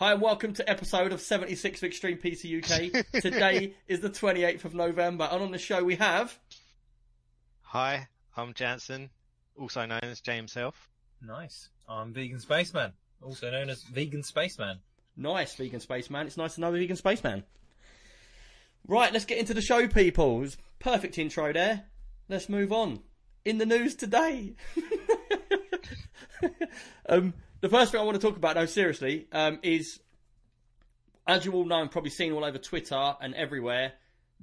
Extreme PC UK. Hi and welcome to episode of 76 of Extreme PC UK. Today is the 28th of November and on the show we have... Hi, I'm Jansen, also known as James Self. Nice. I'm Vegan Spaceman, also known as Vegan Spaceman. Nice, Vegan Spaceman. It's nice to know a Vegan Spaceman. Right, let's get into the show, people. It was perfect intro there. Let's move on. In the news today. um, the first thing I want to talk about, no, seriously, um, is as you all know and probably seen all over Twitter and everywhere,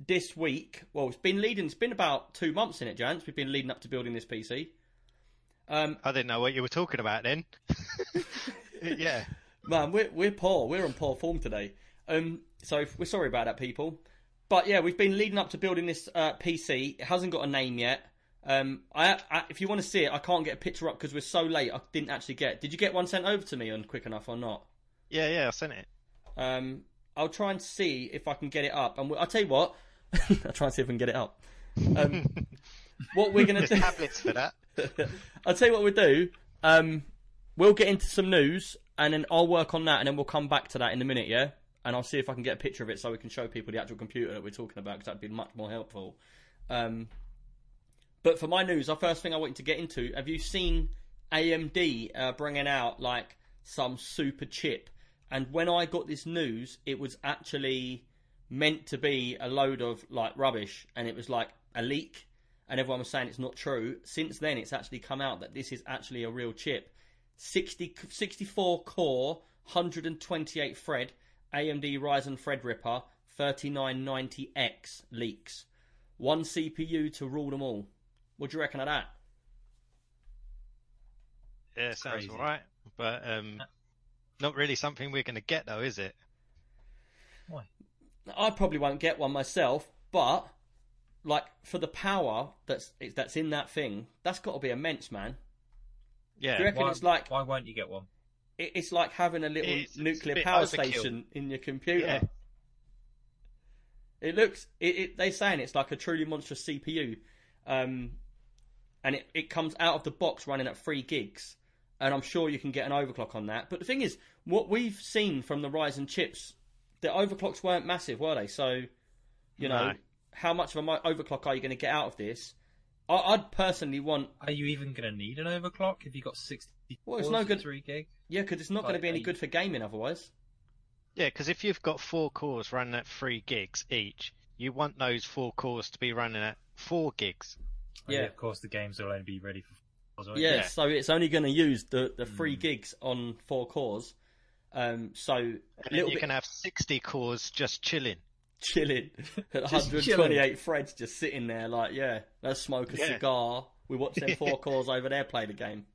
this week, well, it's been leading, it's been about two months in it, Jans. We've been leading up to building this PC. Um, I didn't know what you were talking about then. yeah. Man, we're, we're poor. We're on poor form today. Um, so we're sorry about that, people. But yeah, we've been leading up to building this uh, PC. It hasn't got a name yet. Um, I, I, if you want to see it, I can't get a picture up because we're so late. I didn't actually get. Did you get one sent over to me on quick enough or not? Yeah, yeah, I sent it. Um, I'll try and see if I can get it up. And I'll tell you what. I'll try and see if I can get it up. Um, what we're gonna There's do? tablets for that. I'll tell you what we'll do. Um, we'll get into some news, and then I'll work on that, and then we'll come back to that in a minute, yeah. And I'll see if I can get a picture of it so we can show people the actual computer that we're talking about, because that'd be much more helpful. Um, but for my news, the first thing I wanted to get into: Have you seen AMD uh, bringing out like some super chip? And when I got this news, it was actually meant to be a load of like rubbish, and it was like a leak and everyone was saying it's not true. Since then, it's actually come out that this is actually a real chip. 60, 64 core, 128 thread, AMD Ryzen Threadripper 3990X leaks. One CPU to rule them all. What do you reckon of that? Yeah, sounds crazy. alright. But um, not really something we're going to get though, is it? Why? I probably won't get one myself, but like for the power that's that's in that thing, that's got to be immense, man. Yeah. Do you reckon Why, it's like why won't you get one? it- it's like having a little It's- it's a nuclear power overkill. station in your computer? Yeah. It looks. It, it, they're saying it's like a truly monstrous CPU, um, and it, it comes out of the box running at three gigs, and I'm sure you can get an overclock on that. But the thing is, what we've seen from the Ryzen chips, the overclocks weren't massive, were they? So, you know, No. how much of a mo- overclock are you going to get out of this? I, I'd personally want, Are you even going to need an overclock if you got 60 Well, it's no good- 3 gig? yeah, because it's not going to be any a- good for gaming otherwise. Yeah, because if you've got four cores running at three gigs each, you want those four cores to be running at four gigs. Oh, Yeah. Of course, the games will only be ready for. fours, won't Yeah, Yeah. so it's only going to use the the three gigs on four cores. Um, so a And then you bit can have 60 cores just chilling. chilling at Just 128 threads, just sitting there, like, yeah, let's smoke a Yeah. cigar. We watch them four cores over there play the game.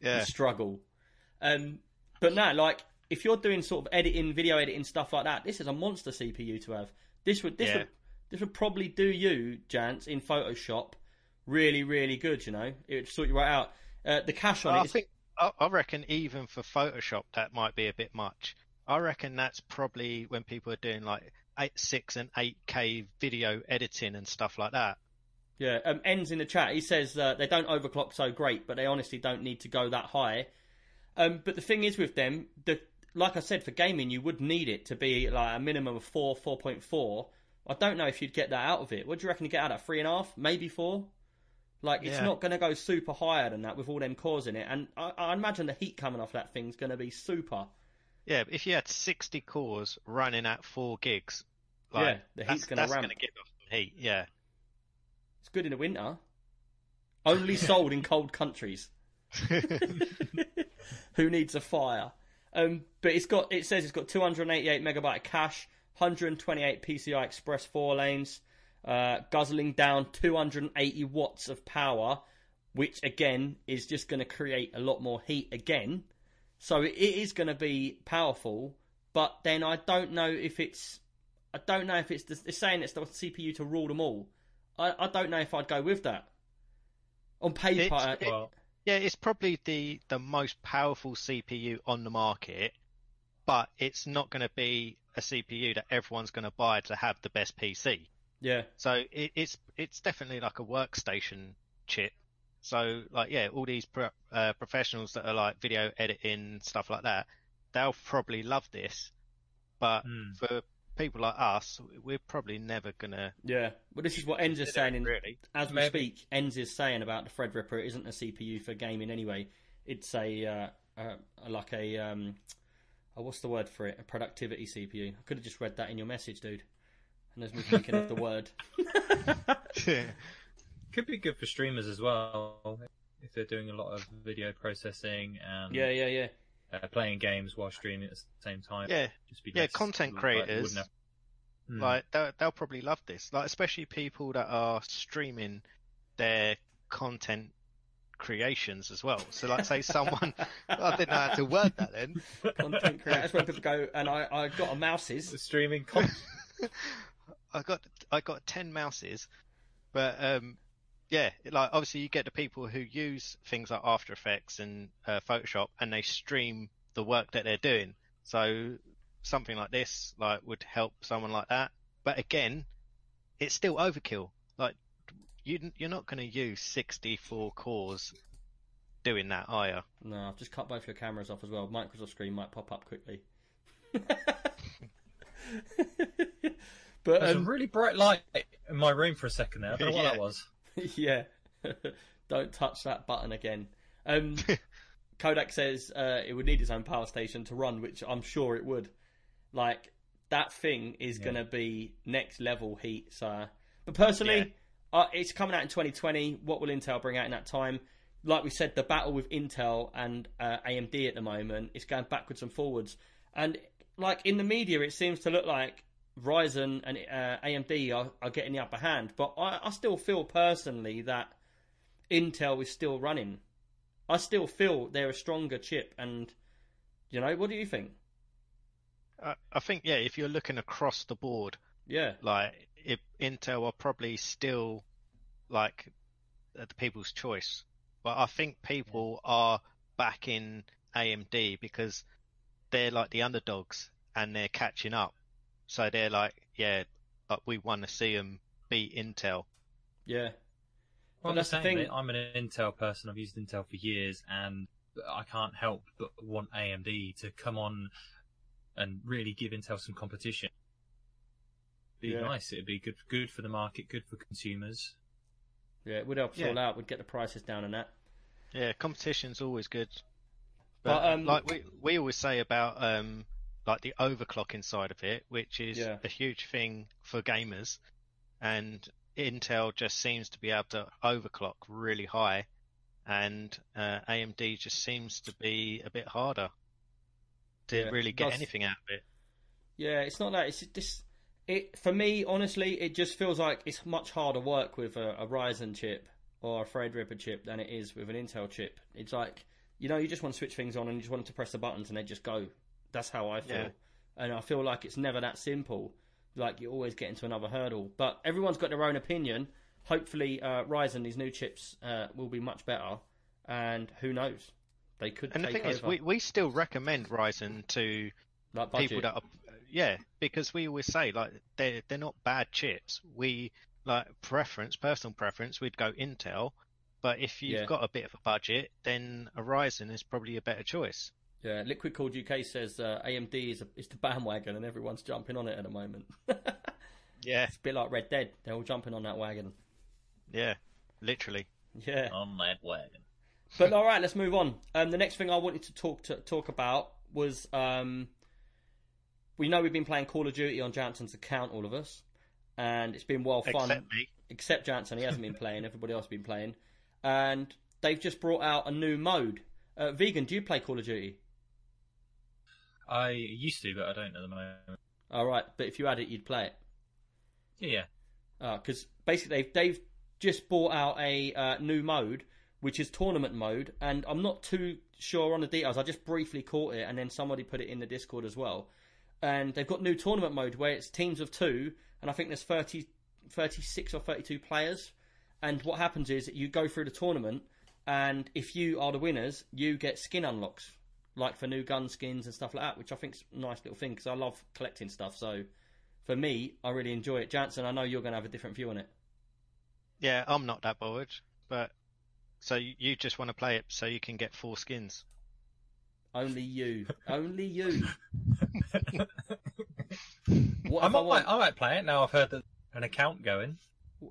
Yeah. Struggle. Um, but no, like if you're doing sort of editing, video editing stuff like that, this is a monster CPU to have. This would this Yeah. would this would probably do you, Jance, in Photoshop, really, really good. You know, it would sort you right out. Uh, the cache on I it is think I, I reckon even for Photoshop that might be a bit much. I reckon that's probably when people are doing like eight, six, and eight K video editing and stuff like that. Yeah, um, Enz in the chat. He says uh, they don't overclock so great, but they honestly don't need to go that high. Um, but the thing is with them, the like I said, for gaming, you would need it to be like a minimum of four, four point four. I don't know if you'd get that out of it. What do you reckon you get out of three and a half, maybe four? Like it's Yeah. not going to go super higher than that with all them cores in it, and I, I imagine the heat coming off that thing's going to be super. Yeah, if you had 60 cores running at four gigs, like, Yeah, the heat's gonna ramp. that's gonna give off some heat. Yeah, It's good in the winter. Only sold in cold countries. Who needs a fire? Um, but it's got it says it's got 288 megabyte cache, 128 PCI Express four lanes, uh, guzzling down 280 watts of power, which again is just going to create a lot more heat again. So it is going to be powerful, but then I don't know if it's I don't know if it's the, it's saying it's the CPU to rule them all. I, I don't know if I'd go with that. On paper, It's- it- Well, yeah, it's probably the the most powerful CPU on the market, but it's not going to be a CPU that everyone's going to buy to have the best PC. Yeah, So it, it's it's definitely like a workstation chip, So like yeah, all these pro- uh, professionals that are like video editing stuff like that, they'll probably love this. But Hmm. for people like us, we're probably never gonna. Yeah. Well, this is what Enz is saying. In, really. as we Maybe. speak, Enz is saying about the Threadripper. It isn't a CPU for gaming anyway. It's a uh, uh, like a um, oh, what's the word for it? A productivity CPU. I could have just read that in your message, dude. And there's me thinking of the word. Could be good for streamers as well if they're doing a lot of video processing and Yeah, yeah, yeah. uh, playing games while streaming at the same time. yeah, Just be yeah, less- content like, creators, wouldn't have- Hmm. like they'll, they'll probably love this. Like especially people that are streaming their content creations as well. So like say someone, I didn't know how to word that then. Content creators when people go and I I got a mouses. streaming content. I got I got ten mouses, but um, yeah, like obviously you get the people who use things like After Effects and uh, Photoshop, and they stream the work that they're doing. So something like this, like, would help someone like that. But again, it's still overkill. Like, you you're not going to use 64 cores doing that, are you? No, I've just cut both your cameras off as well. Microsoft screen might pop up quickly. but There's um, a really bright light in my room for a second there. I don't know what Yeah. that was. yeah, don't touch that button again. Um, Kodak says uh, it would need its own power station to run, which I'm sure it would. Like that thing is Yeah. going to be next level heat. So, but personally, uh, it's coming out in 2020. What will Intel bring out in that time? Like we said, the battle with Intel and uh, AMD at the moment is going backwards and forwards. And like in the media, it seems to look like Ryzen and uh, AMD are, are getting the upper hand. But I, I still feel personally that Intel is still running. I still feel they're a stronger chip. And you know, what do you think? I, I think yeah, if you're looking across the board, Yeah, like if Intel are probably still like the people's choice, but I think people are backing AMD because they're like the underdogs and they're catching up. So they're like, yeah, like we want to see them beat Intel. yeah, Well, that's the the thing. I'm an Intel person. I've used Intel for years, and I can't help but want AMD to come on and really give Intel some competition. Be Yeah. nice. It'd be good, good for the market, good for consumers. yeah. It would help us Yeah. all out. Would get the prices down and that. Yeah, competition's always good. But, But, um, like we we always say about um like the overclocking side of it, which is Yeah. a huge thing for gamers, and Intel just seems to be able to overclock really high, and uh, AMD just seems to be a bit harder to Yeah, really get anything out of it. Yeah, it's not that. It's just it for me. Honestly, it just feels like it's much harder work with a, a Ryzen chip or a Threadripper chip than it is with an Intel chip. It's like you know, you just want to switch things on and you just want to press the buttons and they just go. That's how I feel, Yeah. and I feel like it's never that simple. Like you always get into another hurdle. But everyone's got their own opinion. Hopefully, uh, Ryzen these new chips uh, will be much better, and who knows, they could And the thing over. is, we we still recommend Ryzen to like people that are yeah because we always say like they're they're not bad chips we like preference personal preference we'd go intel but if you've Yeah. got a bit of a budget then a ryzen is probably a better choice Yeah, Liquid Cooled UK says uh, AMD is, a, is the bandwagon and everyone's jumping on it at the moment. yeah it's a bit like Red Dead. They're all jumping on that wagon. yeah literally Yeah. On that wagon. But all right, let's move on. Um, the next thing I wanted to talk to talk about was um, we know we've been playing Call of Duty on Jansen's account, all of us, and it's been well fun. except me Except Jansen, he hasn't been playing. Everybody else has been playing, and they've just brought out a new mode. Uh, Vegan, do you play Call of Duty? I used to, but I don't at the moment. All right, but if you had it, you'd play it. Yeah, yeah. because basically they've, they've just bought out a uh, new mode, which is tournament mode, and I'm not too sure on the details. I just briefly caught it, and then somebody put it in the Discord as well. And they've got new tournament mode where it's teams of two, and I think there's 30, 36 or 32 players. And what happens is you go through the tournament, and if you are the winners, you get skin unlocks, like for new gun skins and stuff like that, which I think's a nice little thing because I love collecting stuff. So for me, I really enjoy it. Jansen, I know you're going to have a different view on it. yeah i'm not that bothered but So you, you just want to play it so you can get four skins. Only you. Only you. What I if I might, want? I might play it now. I've heard that an account going.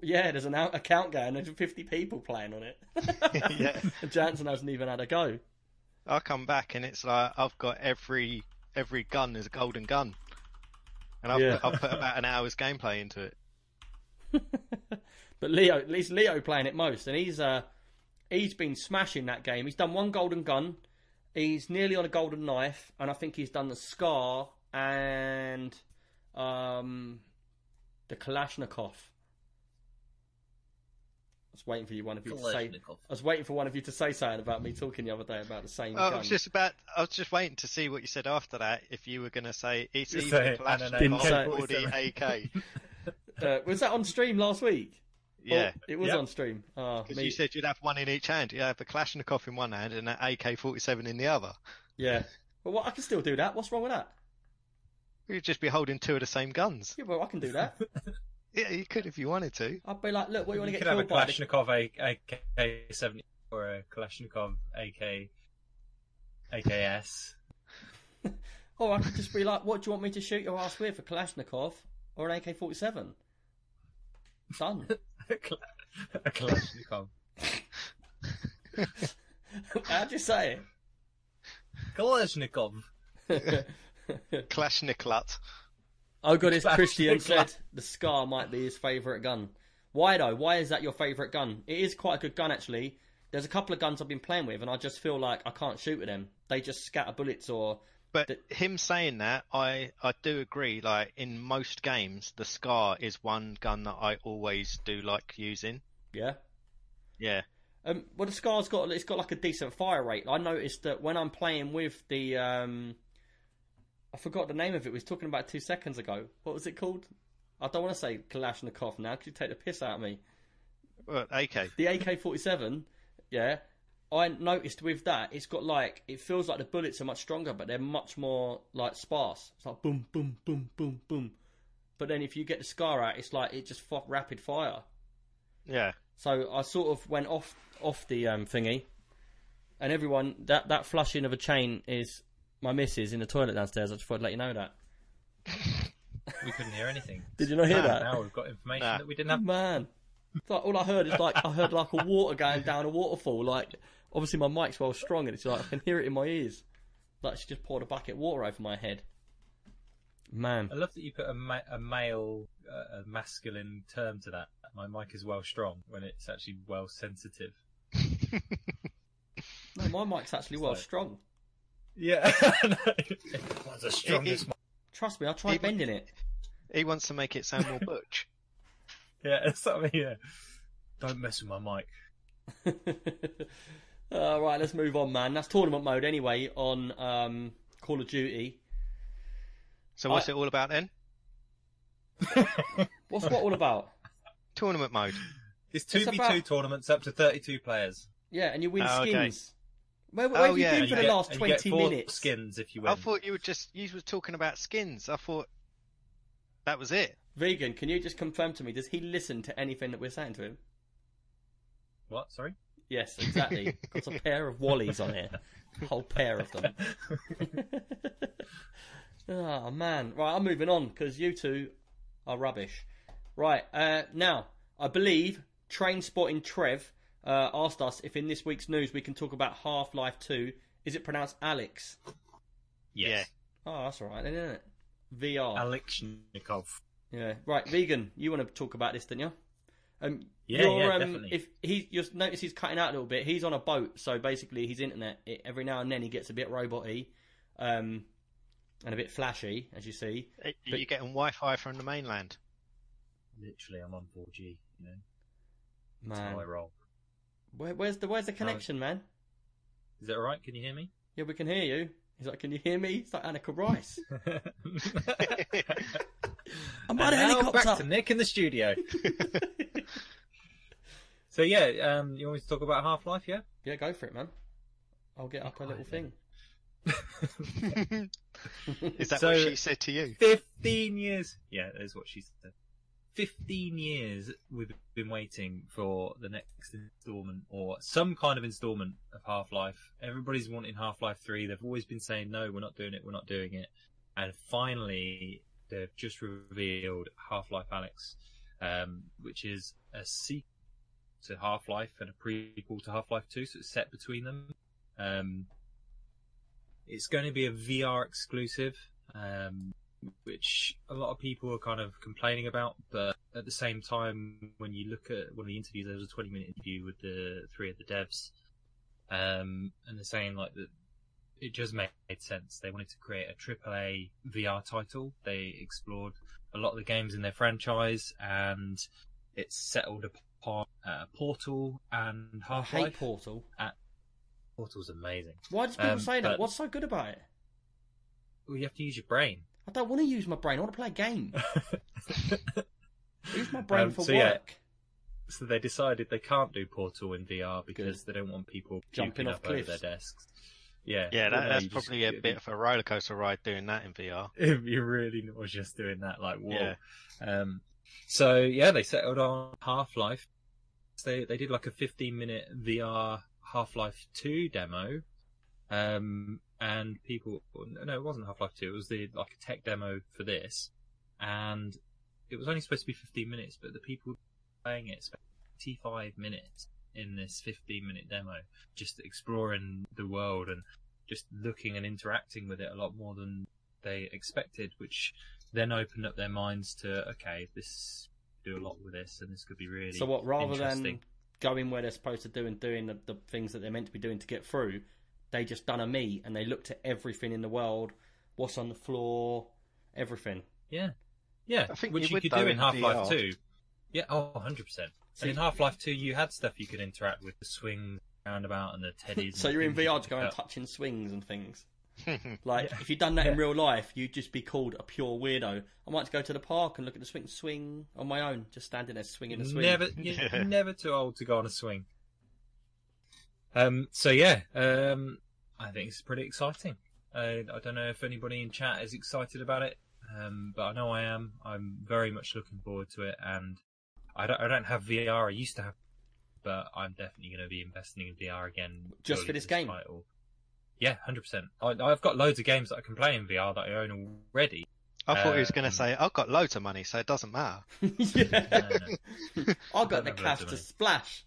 Yeah, there's an account going. There's 50 people playing on it. Yeah. Jansen hasn't even had a go. I'll come back and it's like I've got every every gun is a golden gun, and I've, Yeah. I've put about an hour's gameplay into it. But Leo, at least Leo playing it most, and he's uh he's been smashing that game. He's done one golden gun, he's nearly on a golden knife, and I think he's done the scar and um the Kalashnikov. I was waiting for you one of you to say. I was waiting for one of you to say something about me talking the other day about the same I gun. was just about. I was just waiting to see what you said after that. If you were going to say it's Just either say, I don't know, Didn't Kalashnikov or the AK. Uh, was that on stream last week? Yeah, Oh, it was Yep. on stream. Oh, because me- you said you'd have one in each hand. You have a Kalashnikov in one hand and an AK-47 in the other. yeah. But what I can still do that. What's wrong with that? You'd just be holding two of the same guns. Yeah, well, I can do that. Yeah, you could if you wanted to. I'd be like, look, what do you want to You get could have a killed by? Kalashnikov AK seventy or a Kalashnikov AK AKS. Or I could just be like, what do you want me to shoot your ass with? A Kalashnikov or an AK 47? Done. a Kalashnikov. How'd you say Kalashnikov. Kalashniklat. Oh, God, it's Christian said the Scar might be his favourite gun. Why, though? Why is that your favourite gun? It is quite a good gun, actually. There's a couple of guns I've been playing with, and I just feel like I can't shoot with them. They just scatter bullets or. But him saying that, I I do agree. Like in most games, the Scar is one gun that I always do like using. Yeah. Yeah, Um, well, the Scar's got it's got like a decent fire rate. I noticed that when I'm playing with the um, I forgot the name of it. We was talking about two seconds ago. What was it called? I don't want to say Kalashnikov now because you take the piss out of me. well, AK. The AK-47, yeah. I noticed with that, it's got like it feels like the bullets are much stronger, but they're much more like sparse. It's like boom, boom, boom, boom, boom. But then if you get the Scar out, it's like it just f- rapid fire. Yeah, So I sort of went off off the um, thingy, and everyone that that flushing of a chain is my missus in the toilet downstairs. I just thought I'd let you know that. We couldn't hear anything. Did you not hear Nah, that? Now we've got information Nah. that we didn't have. Man, it's like all I heard is like I heard like a water going down a waterfall. Like obviously my mic's well strong, and it's like I can hear it in my ears. Like she just poured a bucket of water over my head. Man, I love that you put a, ma- a male, uh, a masculine term to that. My mic is well strong when it's actually well sensitive. no, my mic's actually well like- strong. Yeah, that's the strongest. mic. Trust me, I tried It- bending it. he wants to make it sound more butch. Yeah, that's what I mean. Yeah, don't mess with my mic. All right, let's move on, man. That's tournament mode anyway on um, Call of Duty. So what's I- it all about then? What's what all about? Tournament mode. It's two v two tournaments up to thirty-two players. Yeah, and you win Oh, okay. skins. Where, where Oh, have you yeah, been and for you the get- last twenty you get twenty four minutes? skins if you win. I thought you were just you were talking about skins. I thought that was it. Vegan, can you just confirm to me? Does he listen to anything that we're saying to him? What? Sorry. Yes, exactly. Got a pair of Wallies on here, a whole pair of them. oh man, right, I'm moving on because you two are rubbish. Right, uh, now I believe Train Spotting Trev uh, asked us if in this week's news we can talk about Half Life Two. Is it pronounced Alex? Yes. Oh, that's all right, then, isn't it? VR. Alexnikov. Yeah, right. Vegan, you want to talk about this, don't you? Um, Yeah, yeah, um, definitely. If he, you'll notice he's cutting out a little bit. He's on a boat, so basically his internet it, every now and then he gets a bit roboty, um, and a bit flashy, as you see. Are But- you getting Wi-Fi from the mainland? Literally, I'm on 4G. You know, that's Man, how I roll. Where, where's the where's the connection, man? Is that right? Can you hear me? Yeah, we can hear you. He's like, can you hear me? It's like Anneka Rice. I'm by a helicopter. back to Nick in the studio. so yeah, um, you want me to talk about Half Life? Yeah. Yeah, go for it, man. I'll get up a little quiet, thing. Is that So- what she said to you? Fifteen years. Yeah, that is what she said. 15 years we've been waiting for the next installment or some kind of installment of Half-Life. Everybody's wanting Half-Life 3. They've always been saying, no, we're not doing it, we're not doing it. And finally, they've just revealed Half-Life Alyx, um, which is a sequel to Half-Life and a prequel to Half-Life 2, so it's set between them. Um, it's going to be a VR exclusive. Um, which a lot of people are kind of complaining about. But at the same time, when you look at one of the interviews, there was a 20 minute interview with the three of the devs, um, and they're saying like that it just made sense. They wanted to create a AAA VR title. They explored a lot of the games in their franchise, and it's settled upon uh, Portal and Half Life. Portal. Portal's amazing. Why do people Um, say that? What's so good about it? Well, you have to use your brain. I don't want to use my brain. I want to play a game. use my brain Um, for so yeah. So they decided they can't do Portal in VR because they don't want people Jumping jumping off up over cliffs. their desks. Yeah, Yeah, that, that's just- probably a it'd bit of a roller coaster ride doing that in VR. It'd be really nauseous doing that. Like, whoa. Yeah. Um, so yeah, they settled on Half Life. They they did like a 15 minute VR Half Life 2 demo, um, and people no, it wasn't Half Life 2. It was the like a tech demo for this, and it was only supposed to be 15 minutes, but the people playing it spent 25 minutes in this 15 minute demo, just exploring the world and just looking and interacting with it a lot more than they expected, which then opened up their minds to okay, this do a lot with this, and this could be really So what? Rather than going where they're supposed to do and doing the, the things that they're meant to be doing to get through, they just done a meet and they looked at everything in the world, what's on the floor, everything. yeah, yeah, I think which you you, could do in in Half Life VR. Two. Yeah, oh, 100 percent. See- And in Half Life Two, you had stuff you could interact with, the swings roundabout and the teddies. So and you're in VR could just going pick up. touching swings and things. Like Yeah. if you'd done that in real life, you'd just be called a pure weirdo. I might go to the park and look at the swing, swing on my own, just standing there swinging the swing. Never, you're Yeah. never too old to go on a swing. Um. So yeah. Um. I think it's pretty exciting. Uh, I don't know if anybody in chat is excited about it. Um. But I know I am. I'm very much looking forward to it, and I don't. I don't have VR. I used to have, but I'm definitely going to be investing in VR again. Just for this game? Title. Yeah, hundred percent. I've got loads of games that I can play in VR that I own already. I thought he was going Um, to say, I've got loads of money, so it doesn't matter. yeah. No, no. I got Don't the cash to money. splash.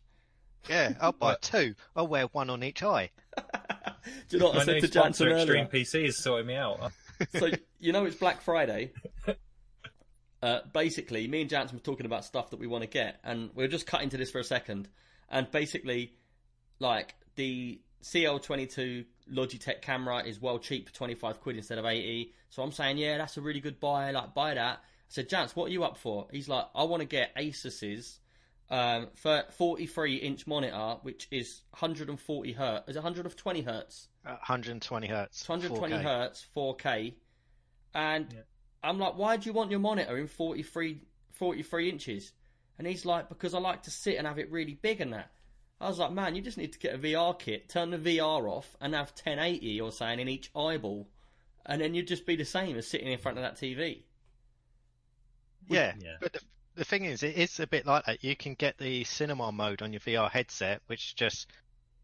Yeah, I'll buy What? two. I'll wear one on each eye. Do you know what I My said new to sponsor, Jansen earlier? Extreme PC, is sorting me out. so you know it's Black Friday. Uh, basically, me and Jansen were talking about stuff that we want to get, and we'll just cut into this for a second. And basically, like the CL22 Logitech camera is well cheap 25 quid instead of 80. So I'm saying, yeah, that's a really good buy. Like, buy that. I said, Jance, what are you up for? He's like, I want to get Asus's um, for 43 inch monitor, which is 140 hertz. Is it 120 hertz? Uh, 120 hertz. 120 4K. hertz, 4K, and Yeah. I'm like, why do you want your monitor in 43, 43 inches? And he's like, because I like to sit and have it really big and that. I was like, man, you just need to get a VR kit, turn the VR off, and have 1080 or something in each eyeball, and then you'd just be the same as sitting in front of that TV. Yeah, Yeah. but the, the thing is, it is a bit like that. You can get the cinema mode on your VR headset, which just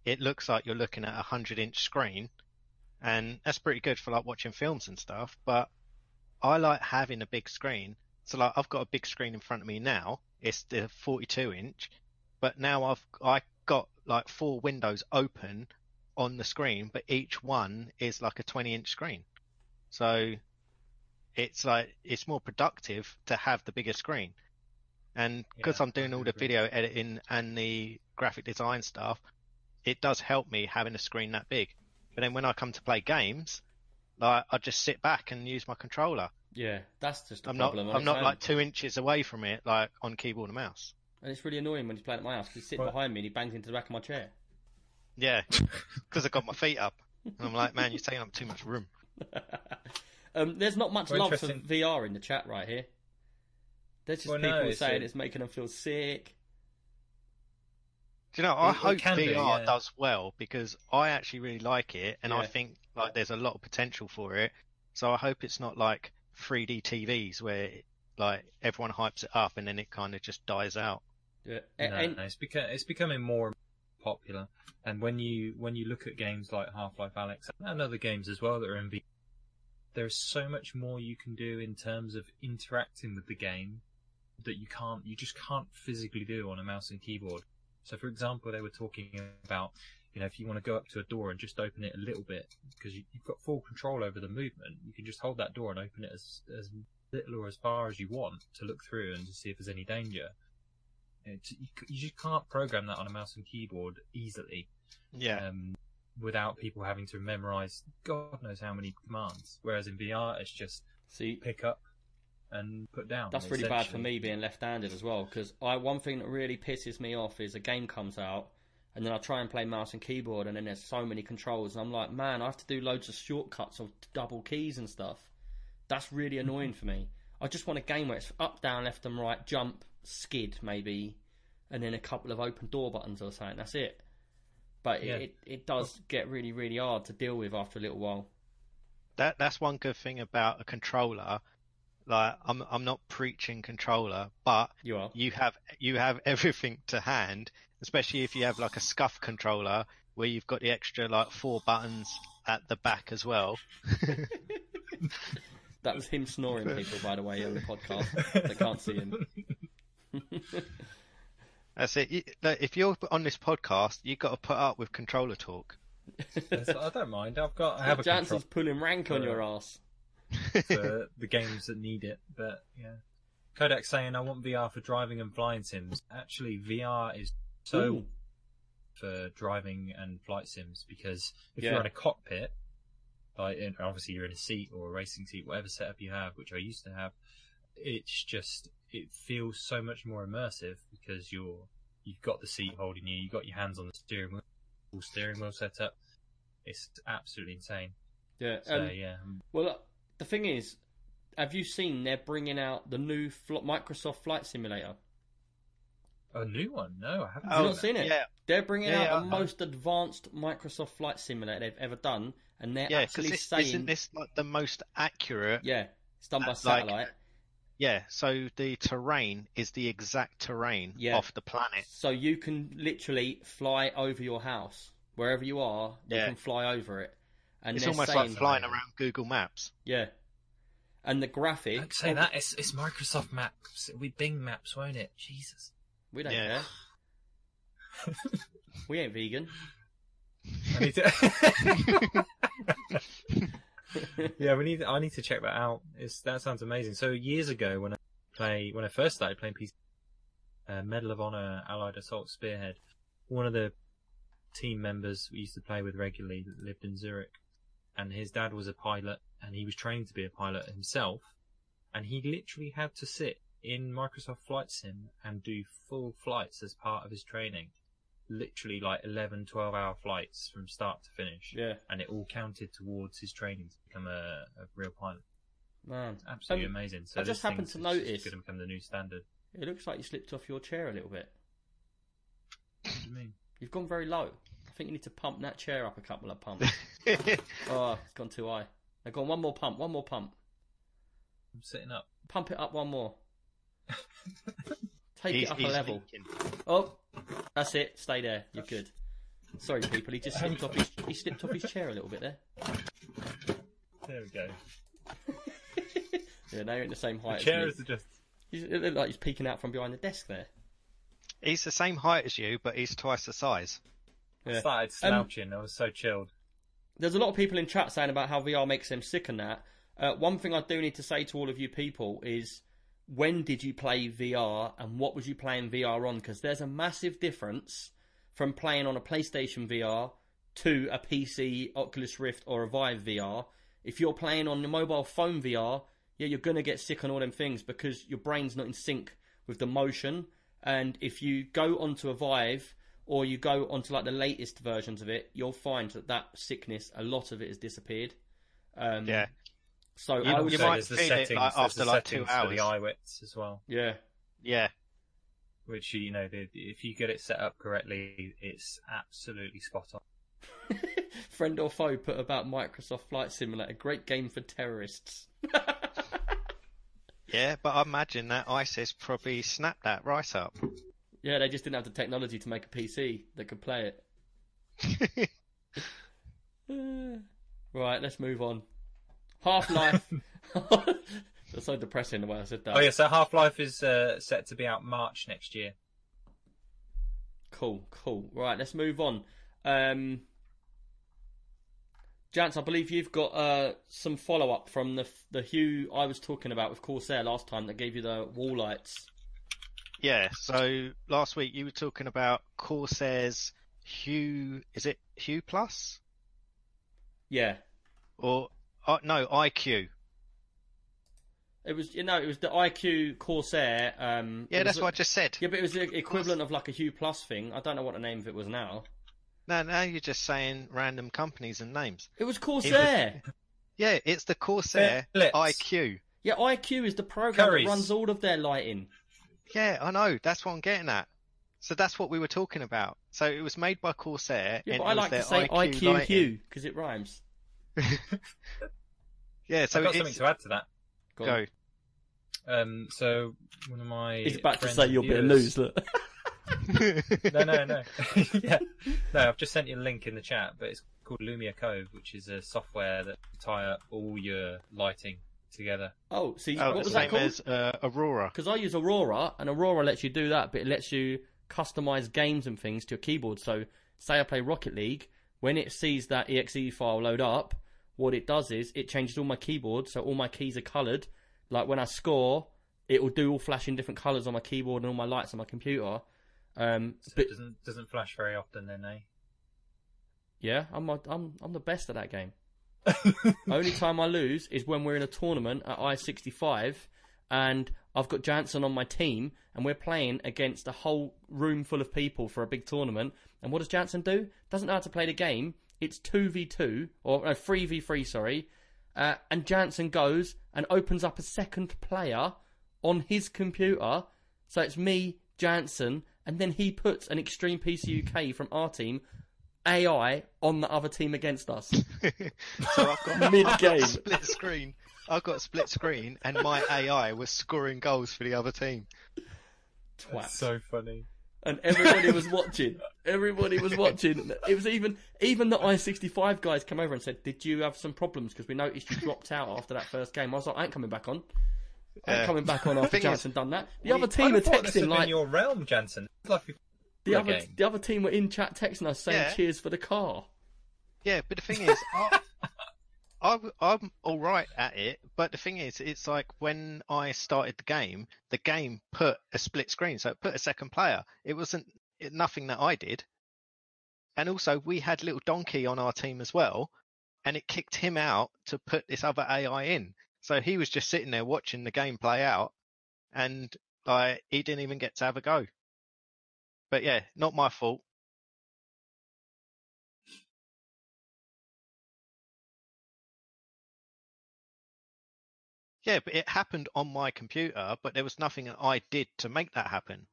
it looks like you're looking at a hundred inch screen, and that's pretty good for like watching films and stuff. But I like having a big screen. So like I've got a big screen in front of me now. It's the 42 inch, but now I've I got like four windows open on the screen, but each one is like a 20 inch screen. So it's like it's more productive to have the bigger screen. And because Yeah, I'm doing all the video editing and the graphic design stuff, it does help me having a screen that big. But then when I come to play games, like I just sit back and use my controller. Yeah, that's just a I'm not problem. on I'm not own. like two inches away from it, like on keyboard and mouse. and it's really annoying when he's playing at my house. 'cause He's sitting Well- behind me and he bangs into the back of my chair. Yeah, because I've got my feet up. And I'm like, man, you're taking up too much room. um, there's not much Well, love for. VR in the chat right here. There's just Well, people it's saying a- it's making them feel sick. Do you know? I It- it hope can do, VR yeah. does well because I actually really like it, and I think like there's a lot of potential for it. So I hope it's not like 3D TVs where like everyone hypes it up and then it kind of just dies out. Yeah. No, And, no, it's becoming it's becoming more popular. And when you when you look at games like Half Life Alyx and other games as well that are in VR, there's so much more you can do in terms of interacting with the game that you can't you just can't physically do on a mouse and keyboard. So, for example, they were talking about you know if you want to go up to a door and just open it a little bit because you, you've got full control over the movement, you can just hold that door and open it as as little or as far as you want to look through and to see if there's any danger. It's, you, you just can't program that on a mouse and keyboard easily Yeah, um, without people having to memorize God knows how many commands. Whereas in VR, it's just see, pick up and put down. That's really bad for me being left-handed as well. Because I one thing that really pisses me off is a game comes out, and then I try and play mouse and keyboard, and then there's so many controls, and I'm like, man, I have to do loads of shortcuts or double keys and stuff. That's really mm-hmm. annoying for me. I just want a game where it's up, down, left, and right, jump, skid, maybe, and then a couple of open door buttons or something. That's it. But Yeah. it it does get really really hard to deal with after a little while. that that's one good thing about a controller. Like I'm I'm not preaching controller, but You are. you have you have everything to hand, especially if you have like a scuff controller where you've got the extra like four buttons at the back as well. That was him snoring, people, by the way, on the podcast. They can't see him. That's it. If you're on this podcast, you've got to put up with controller talk. I don't mind. I've got I have a Jansen's control pulling rank on your ass. for the games that need it, but yeah. Kodak saying I want VR for driving and flying sims. Actually, VR is so Ooh. for driving and flight sims because if Yeah. you're in a cockpit, like in, obviously you're in a seat or a racing seat, whatever setup you have, which I used to have, it's just it feels so much more immersive because you're you've got the seat holding you, you've got your hands on the steering wheel, full steering wheel setup. It's absolutely insane. Yeah. So um, yeah, Well, the thing is, have you seen they're bringing out the new fl- Microsoft Flight Simulator? a new one? No, I haven't. Have you Oh, not seen it? Yeah, They're bringing Yeah, out the yeah, I- most advanced Microsoft Flight Simulator they've ever done, and they're yeah, actually this, saying, isn't this like the most accurate? yeah, it's done by Like- satellite. Yeah, so the terrain is the exact terrain Yeah. off the planet. So you can literally fly over your house wherever you are. You Yeah. can fly over it, and It's almost like flying around Google Maps. yeah. And the graphic, Don't say that. It's, it's Microsoft Maps. It'll be Bing Maps, won't it? Jesus. we don't Yeah. care. We ain't vegan. I need to. yeah, we need. I need to check that out. It's that sounds amazing. So years ago, when I play, when I first started playing PC, uh, Medal of Honor Allied Assault Spearhead, one of the team members we used to play with regularly lived in Zurich, and his dad was a pilot, and he was trained to be a pilot himself, and he literally had to sit in Microsoft Flight Sim and do full flights as part of his training. Literally like 11, 12 hour flights from start to finish Yeah, and it all counted towards his training to become a, a real pilot. man. Absolutely Um, amazing. So I just happened to notice- going to become the new standard. It looks like you slipped off your chair a little bit. What do you mean? You've gone very low. I think you need to pump that chair up a couple of pumps. oh, it's gone too high. Now go on, one more pump, one more pump. I'm sitting up. Pump it up one more. Take He's- it up a level. thinking. Oh, that's it. Stay there. You're good. Sorry, people. He just slipped off his he slipped off his chair a little bit there. There we go. Yeah, now you're in the same height. chair as is me. just. He's, it looked like he's peeking out from behind the desk there. He's the same height as you, but he's twice the size. I started slouching. I was so chilled. There's a lot of people in chat saying about how VR makes them sick and that. Uh, one thing I do need to say to all of you people is when did you play VR and what was you playing VR on? Because there's a massive difference from playing on a PlayStation VR to a PC, Oculus Rift, or a Vive VR. If you're playing on the mobile phone VR, yeah, you're gonna get sick on all them things because your brain's not in sync with the motion. And if you go onto a Vive or you go onto like the latest versions of it, you'll find that that sickness, a lot of it has disappeared. Um, Yeah. So You- I would you say, might there's the feel it, like, after, the like, two hours. for the hours. iWits as well. yeah, Yeah. Which you know, the, if you get it set up correctly, it's absolutely spot on. friend or foe put about Microsoft Flight Simulator, a great game for terrorists. Yeah, but I imagine that ISIS probably snapped that right up. Yeah, they just didn't have the technology to make a PC that could play it. Uh, right, let's move on. Half Life. That's so depressing the way I said that. Oh yeah, so Half Life is uh, set to be out March next year. Cool, cool. Right, let's move on. Um, Jance, I believe you've got uh, some follow up from the the Hue I was talking about with Corsair last time that gave you the wall lights. Yeah, so last week you were talking about Corsair's Hue, is it Hue Plus? Yeah, Or, uh, no, iCUE. it was you know it was the iCUE Corsair. Um, Yeah, that's was, what I just said. Yeah, but it was the equivalent of like a Hue Plus thing. I don't know what the name of it was now. No, now you're just saying random companies and names. It was Corsair. Yeah, it's the Corsair Philips. iCUE. Yeah, iCUE is the program Currys. that runs all of their lighting. Yeah, I know. That's what I'm getting at. So that's what we were talking about. So it was made by Corsair. Yeah, and but I like to say IQ, IQ because it rhymes. Yeah, so I've got it's, something to add to that. Go go. Um, so one of my He's about to friends say and your bit of viewers- news. Look. no, no, no. yeah, no. I've just sent you a link in the chat, but it's called Lumia Cove, which is a software that tie up all your lighting together. Oh, see, Oh, what was that called? as uh, Aurora. Because I use Aurora, and Aurora lets you do that, but it lets you customize games and things to your keyboard. So, say I play Rocket League, when it sees that exe file load up, what it does is it changes all my keyboard, so all my keys are coloured. Like when I score, it will do all flashing different colours on my keyboard and all my lights on my computer. Um, So but it doesn't doesn't flash very often, then, eh? yeah, I'm I'm I'm the best at that game. Only time I lose is when we're in a tournament at I-65 and I've got Jansen on my team and we're playing against a whole room full of people for a big tournament. And what does Jansen do? Doesn't know how to play the game. It's 2v2, or 3v3, sorry. Uh, and Jansen goes and opens up a second player on his computer. So it's me, Jansen, and then he puts an Extreme PC UK from our team AI on the other team against us. so I've got, Mid-game. I've got a split screen. I've got split screen, and my AI was scoring goals for the other team. Twat. so funny. and everybody was watching. Everybody was watching. It was even even the I-65 guys came over and said, "Did you have some problems? Because we noticed you dropped out after that first game." I was like, "I ain't coming back on. I ain't Yeah. coming back on after Thing is, Jansen done that." The we- other team are I'd have this had texting been like your realm, Jansen. It's like the a other game. the other team were in chat texting us saying, Yeah. "Cheers for the car." Yeah, but the thing is, I, I'm, I'm all right at it. But the thing is, it's like when I started the game, the game put a split screen, so it put a second player. It wasn't it, nothing that I did. And also, we had little donkey on our team as well, and it kicked him out to put this other AI in. So he was just sitting there watching the game play out, and like he didn't even get to have a go. But yeah, not my fault. Yeah, but it happened on my computer, but there was nothing I did to make that happen.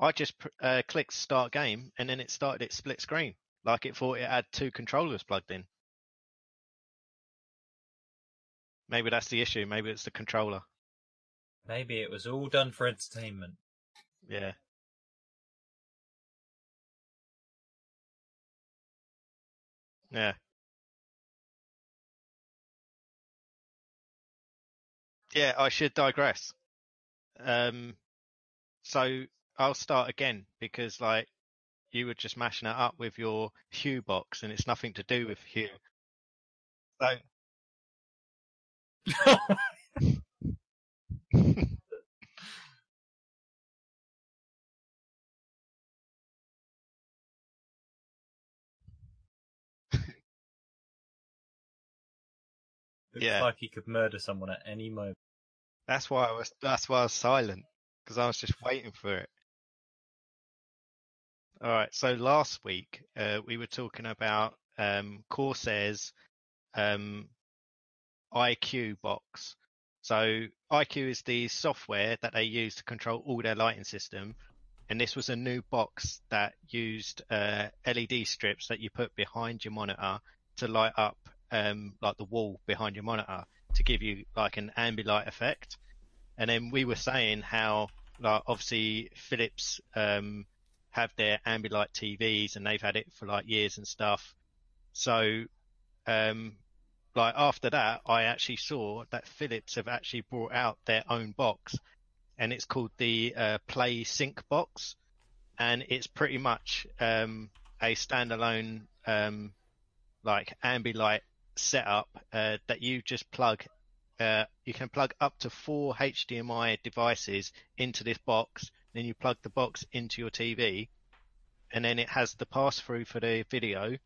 I just uh, clicked start game and then it started its split screen, like it thought it had two controllers plugged in. Maybe that's the issue. Maybe it's the controller. Maybe it was all done for entertainment. Yeah. Yeah. Yeah, I should digress. Um, so I'll start again because like you were just mashing it up with your Hue box and it's nothing to do with Hue. So Looks Yeah. like he could murder someone at any moment. that's why I was that's why I was silent because I was just waiting for it. All right. So last week uh, we were talking about um, Corsair's um, iCUE box. So iCUE is the software that they use to control all their lighting system, and this was a new box that used uh, LED strips that you put behind your monitor to light up um, like the wall behind your monitor to give you like an ambilight effect. And then we were saying how, like, obviously Philips um, have their Ambilight TVs and they've had it for like years and stuff. So, um, like after that, I actually saw that Philips have actually brought out their own box, and it's called the uh, Play Sync box, and it's pretty much um, a standalone um, like Ambilight setup uh, that you just plug. Uh, you can plug up to four HDMI devices into this box. Then you plug the box into your TV, and then it has the pass through for the video.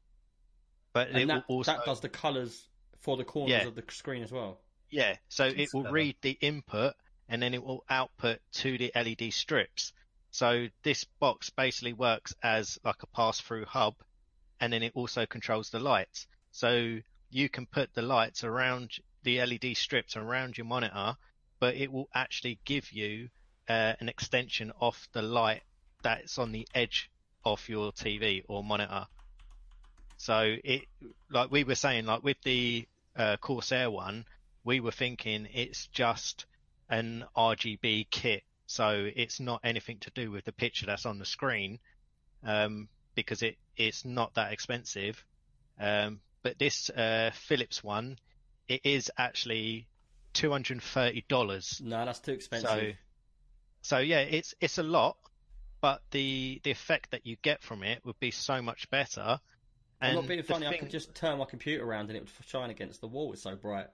But it that, will also that does the colours for the corners Yeah. of the screen as well. Yeah, so it will clever. read the input and then it will output to the LED strips. So this box basically works as like a pass-through hub and then it also controls the lights. So you can put the lights around the LED strips around your monitor, but it will actually give you uh, an extension of the light that's on the edge of your TV or monitor. So it, like we were saying, like with the uh, Corsair one, we were thinking it's just an RGB kit, so it's not anything to do with the picture that's on the screen, um, because it it's not that expensive. Um, but this uh, Philips one, it is actually two hundred and thirty dollars. No, that's too expensive. So, so yeah, it's it's a lot, but the the effect that you get from it would be so much better. I'm And not being the funny. I could just turn my computer around and it would shine against the wall. It's so bright.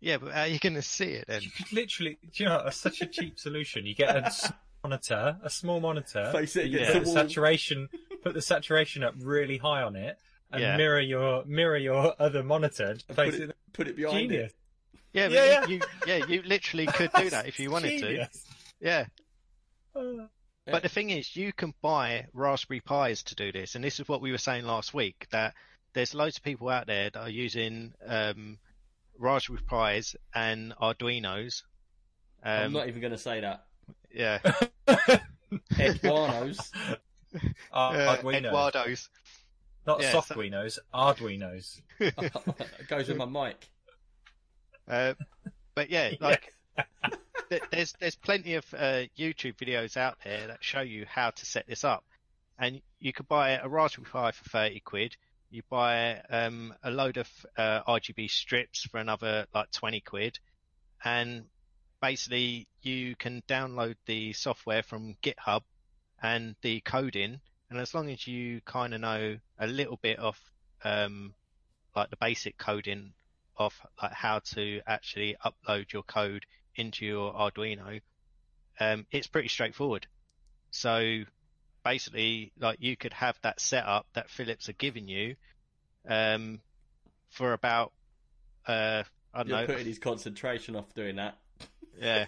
yeah, but how are you going to see it then? You could literally, you know, that's such a cheap solution. You get a s- monitor, a small monitor, Face it you against put the the wall. saturation, put the saturation up really high on it, and Yeah. mirror your mirror your other monitor. Put it, it, put it behind genius. it. Yeah, but Yeah, you, you yeah you literally could do that if you wanted to. Genius. Yeah, Uh, Yeah. but the thing is, you can buy Raspberry Pis to do this, and this is what we were saying last week that there's loads of people out there that are using um, Raspberry Pis and Arduinos. I'm Um, not even going to say that. yeah, Eduanos. Ar- uh, Arduinos. Eduardo's. Not yeah, so- Arduinos. it goes with my mic. Uh, but yeah, like th- there's there's plenty of uh, YouTube videos out there that show you how to set this up, and you could buy a Raspberry Pi for thirty quid. You buy um, a load of uh, RGB strips for another like twenty quid, and basically you can download the software from GitHub and the coding, and as long as you kind of know a little bit of um, like the basic coding of like how to actually upload your code into your Arduino, um, it's pretty straightforward. So basically, like you could have that setup that Philips are giving you, um, for about, uh, I don't You're know, putting his concentration off doing that. yeah.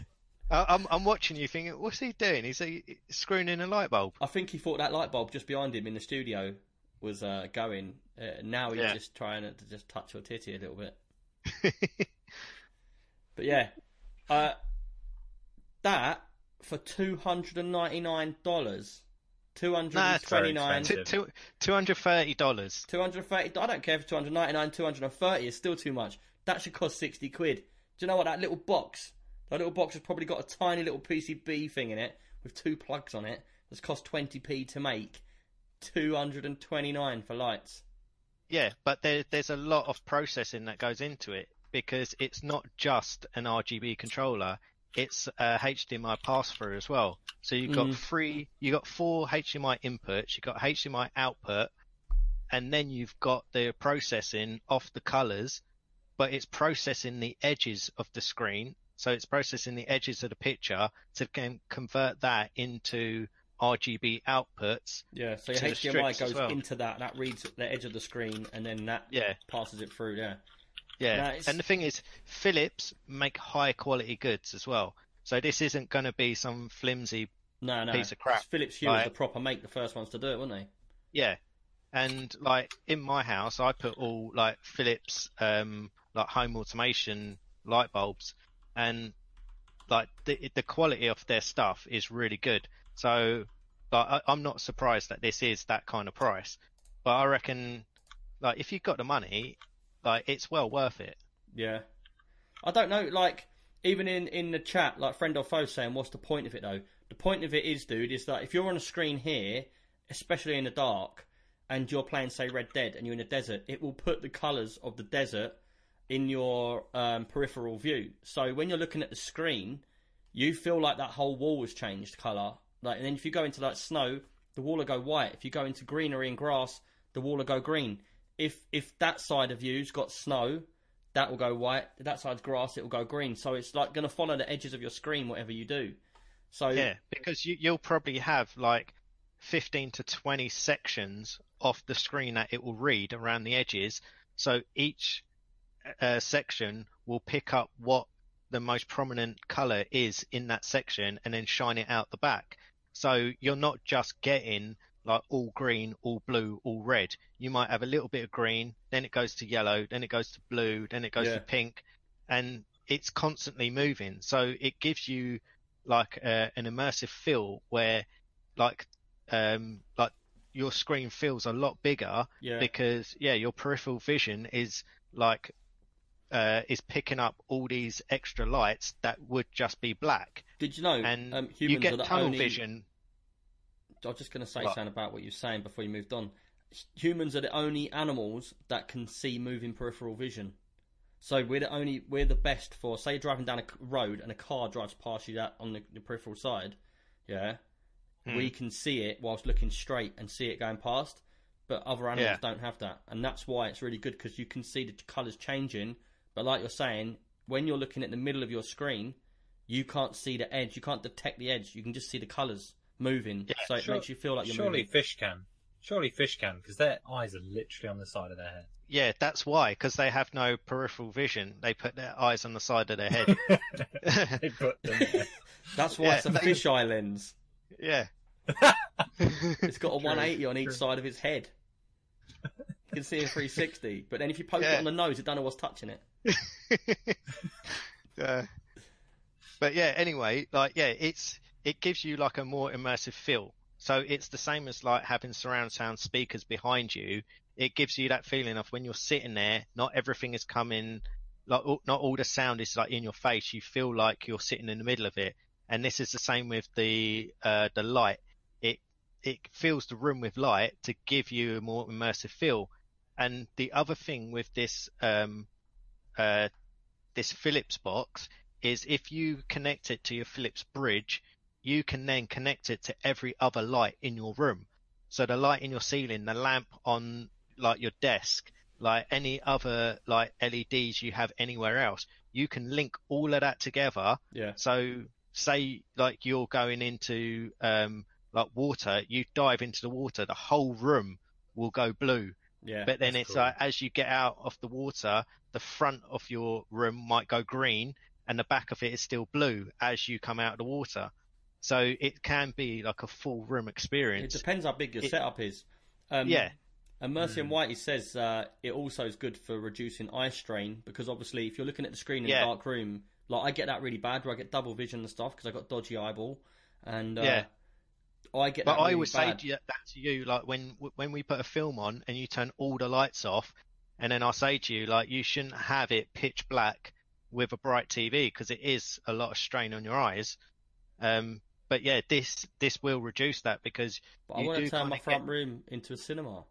I'm I'm watching you thinking, what's he doing? He's he screwing in a light bulb. I think he thought that light bulb just behind him in the studio was uh, going. Uh, now he's Yeah. just trying to just touch your titty a little bit. But yeah, uh, that for two hundred and ninety nine dollars, two hundred and twenty nine. Two hundred thirty dollars. two hundred thirty. I don't care if two hundred ninety nine, two hundred and thirty is still too much. That should cost sixty quid. Do you know what? That little box, that little box has probably got a tiny little PCB thing in it with two plugs on it. That's cost twenty p to make. Two hundred and twenty nine for lights. Yeah, but there, there's a lot of processing that goes into it because it's not just an RGB controller; it's a HDMI pass-through as well. So you've got Mm. three, you got four HDMI inputs, you've got HDMI output, and then you've got the processing of the colors, but it's processing the edges of the screen. So it's processing the edges of the picture to can convert that into RGB outputs. Yeah, so your HDMI goes well. into that. That reads the edge of the screen, and then that Yeah. passes it through. Yeah. Yeah, and the thing is, Philips make high quality goods as well. So this isn't going to be some flimsy, No, no. Piece of crap. Philips Hue Right. the proper make, the first ones to do it, weren't they? yeah. And like in my house, I put all like Philips, um, like home automation light bulbs, and like the the quality of their stuff is really good. So like I, I'm not surprised that this is that kind of price, but I reckon like if you've got the money, like it's well worth it. Yeah. I don't know, like even in in the chat, like friend or foe saying, "What's the point of it though?" The point of it is, dude, is that if you're on a screen here, especially in the dark, and you're playing, say, Red Dead, and you're in a desert, it will put the colours of the desert in your um, peripheral view. So when you're looking at the screen, you feel like that whole wall has changed colour. Like, and then if you go into like snow, the wall will go white. If you go into greenery and grass, the wall will go green. If if that side of you's got snow, that will go white. If that side's grass, it will go green. So it's like going to follow the edges of your screen, whatever you do. So Yeah, because you, you'll probably have like 15 to 20 sections off the screen that it will read around the edges. So each uh, section will pick up what the most prominent color is in that section and then shine it out the back. So you're not just getting like all green, all blue, all red. You might have a little bit of green, then it goes to yellow, then it goes to blue, then it goes Yeah. to pink, and it's constantly moving. So it gives you like uh, an immersive feel where like um like your screen feels a lot bigger yeah, because yeah your peripheral vision is like uh is picking up all these extra lights that would just be black did you know and um, humans you get tunnel only... vision I was just going to say What? something about what you were saying before you moved on. Humans are the only animals that can see moving peripheral vision. So we're the only we're the best for say you're driving down a road and a car drives past you that on the, the peripheral side, yeah. Hmm. We can see it whilst looking straight and see it going past, but other animals Yeah. don't have that, and that's why it's really good because you can see the colours changing. But like you're saying, when you're looking at the middle of your screen, you can't see the edge. You can't detect the edge. You can just see the colours moving. Yeah, so it Sure- makes you feel like you're Surely moving. fish can. Surely fish can, because their eyes are literally on the side of their head. yeah that's why because they have no peripheral vision they put their eyes on the side of their head they put them there. That's why Yeah, it's a they- fisheye lens. yeah It's got a True, 180 on each true. side of its head. You can see a 360, but then if you poke it on the nose, it don't know what's touching it. uh, but yeah, anyway, like yeah, it's it gives you like a more immersive feel. So it's the same as like having surround sound speakers behind you. It gives you that feeling of when you're sitting there, not everything is coming, like not all the sound is like in your face. You feel like you're sitting in the middle of it. And this is the same with the uh, the light. It it fills the room with light to give you a more immersive feel. And the other thing with this um, uh, this Philips box is if you connect it to your Philips bridge, you can then connect it to every other light in your room. So the light in your ceiling, the lamp on like your desk, like any other like LEDs you have anywhere else, you can link all of that together. Yeah. So say like you're going into um like water, you dive into the water, the whole room will go blue. Yeah. But then it's cool. like as you get out of the water, the front of your room might go green and the back of it is still blue as you come out of the water. So it can be like a full room experience. it depends how big your It- setup is. Um, Yeah. And Mercy and Mm. Whitey says uh, it also is good for reducing eye strain because obviously if you're looking at the screen in Yeah. a dark room, like I get that really bad where I get double vision and stuff because I got dodgy eyeball, and uh, Yeah. I get But that I really would say to you, that to you, like when when we put a film on and you turn all the lights off, and then I say to you, like you shouldn't have it pitch black with a bright TV because it is a lot of strain on your eyes. Um, but yeah, this this will reduce that because But I want to turn my front get- room into a cinema.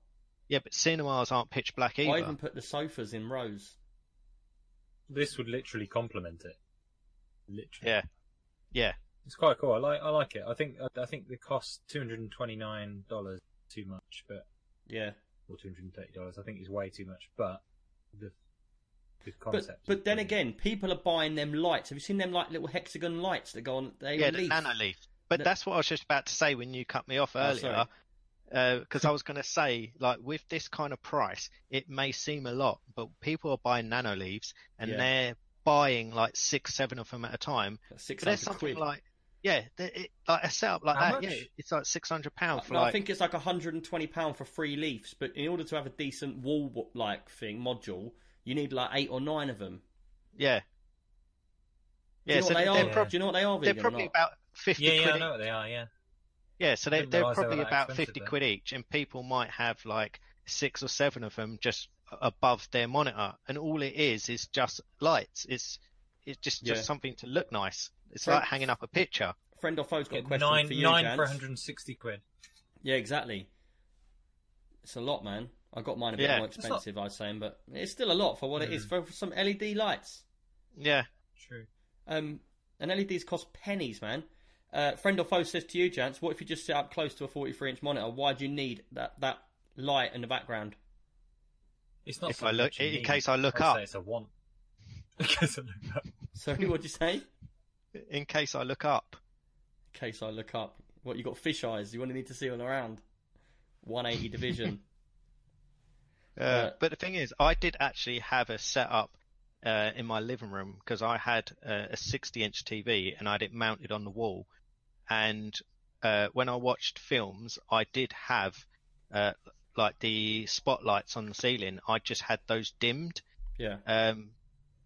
yeah, but cinemas aren't pitch black either. I even put the sofas in rows. This would literally complement it. Literally. Yeah, yeah, It's quite cool. I like. I like it. I think. I, I think the cost two hundred and twenty nine dollars too much, but Yeah. or two hundred and thirty dollars. I think is way too much. But the the But concept. but is then brilliant. again, people are buying them lights. Have you seen them like little hexagon lights that go on? They yeah, the Nanoleaf. But No- that's what I was just about to say when you cut me off Oh, earlier. Because uh, I was going to say, like, with this kind of price, it may seem a lot, but people are buying nano leaves and Yeah. they're buying like six, seven of them at a time. Six But there's something quid. like, yeah, there- it, like a setup like How that, yeah, it's like six hundred pounds for no, like, I think it's like hundred and twenty pound for three leaves. But in order to have a decent wall like thing module, you need like eight or nine of them. yeah, yeah. so they they're, are? Yeah. prob- Do you know what they are? they're probably about fifty Yeah, yeah, quid. I know what they are. Yeah. Yeah, so they, they're realise they probably about 50 then. quid each, and people might have like six or seven of them just above their monitor, and all it is is just lights. It's it's just Yeah. just something to look nice. It's Friend- like hanging up a picture. Friend or foe's got a question nine for you, nine Jans. for 160 quid. Yeah, exactly. It's a lot, man. I got mine a bit Yeah. more It's not- expensive, I was saying, but it's still a lot for what it is for, for some LED lights. Yeah. True. Um, and LEDs cost pennies, man. Uh, friend or foe says to you, Jance, what if you just sit up close to a 43 inch monitor? Why do you need that, that light in the background? It's not. If I look- in need. case I look I'd up. say it's a want. In case I look up. Sorry, what'd you say? In case I look up. In case I look up. What, you got fish eyes? You only need to see all around? 180 division. Uh, Uh, but the thing is, I did actually have a setup uh, in my living room because I had uh, a 60 inch TV and I had it mounted on the wall. And uh, when I watched films, I did have uh, like the spotlights on the ceiling. I just had those dimmed. yeah. Um,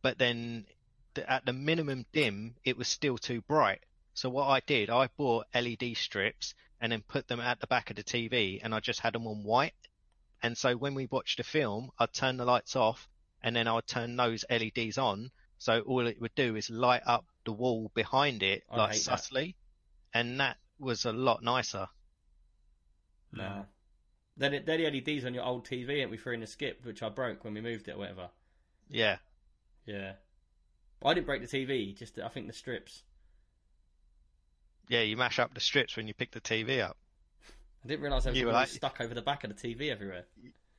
but then at the minimum dim, it was still too bright. So what I did, I bought LED strips and then put them at the back of the TV and I just had them on white. And so when we watched a film, I'd turn the lights off and then I'd turn those LEDs on. So all it would do is light up the wall behind it I like hate that. subtly. And that was a lot nicer. Nah. They're, the- they're the LEDs on your old TV, and we threw in the skip, which I broke when we moved it or whatever. Yeah. Yeah. I didn't break the TV, just I think the strips. Yeah, you mash up the strips when you pick the TV up. I didn't realise You were were like- stuck over the back of the TV everywhere.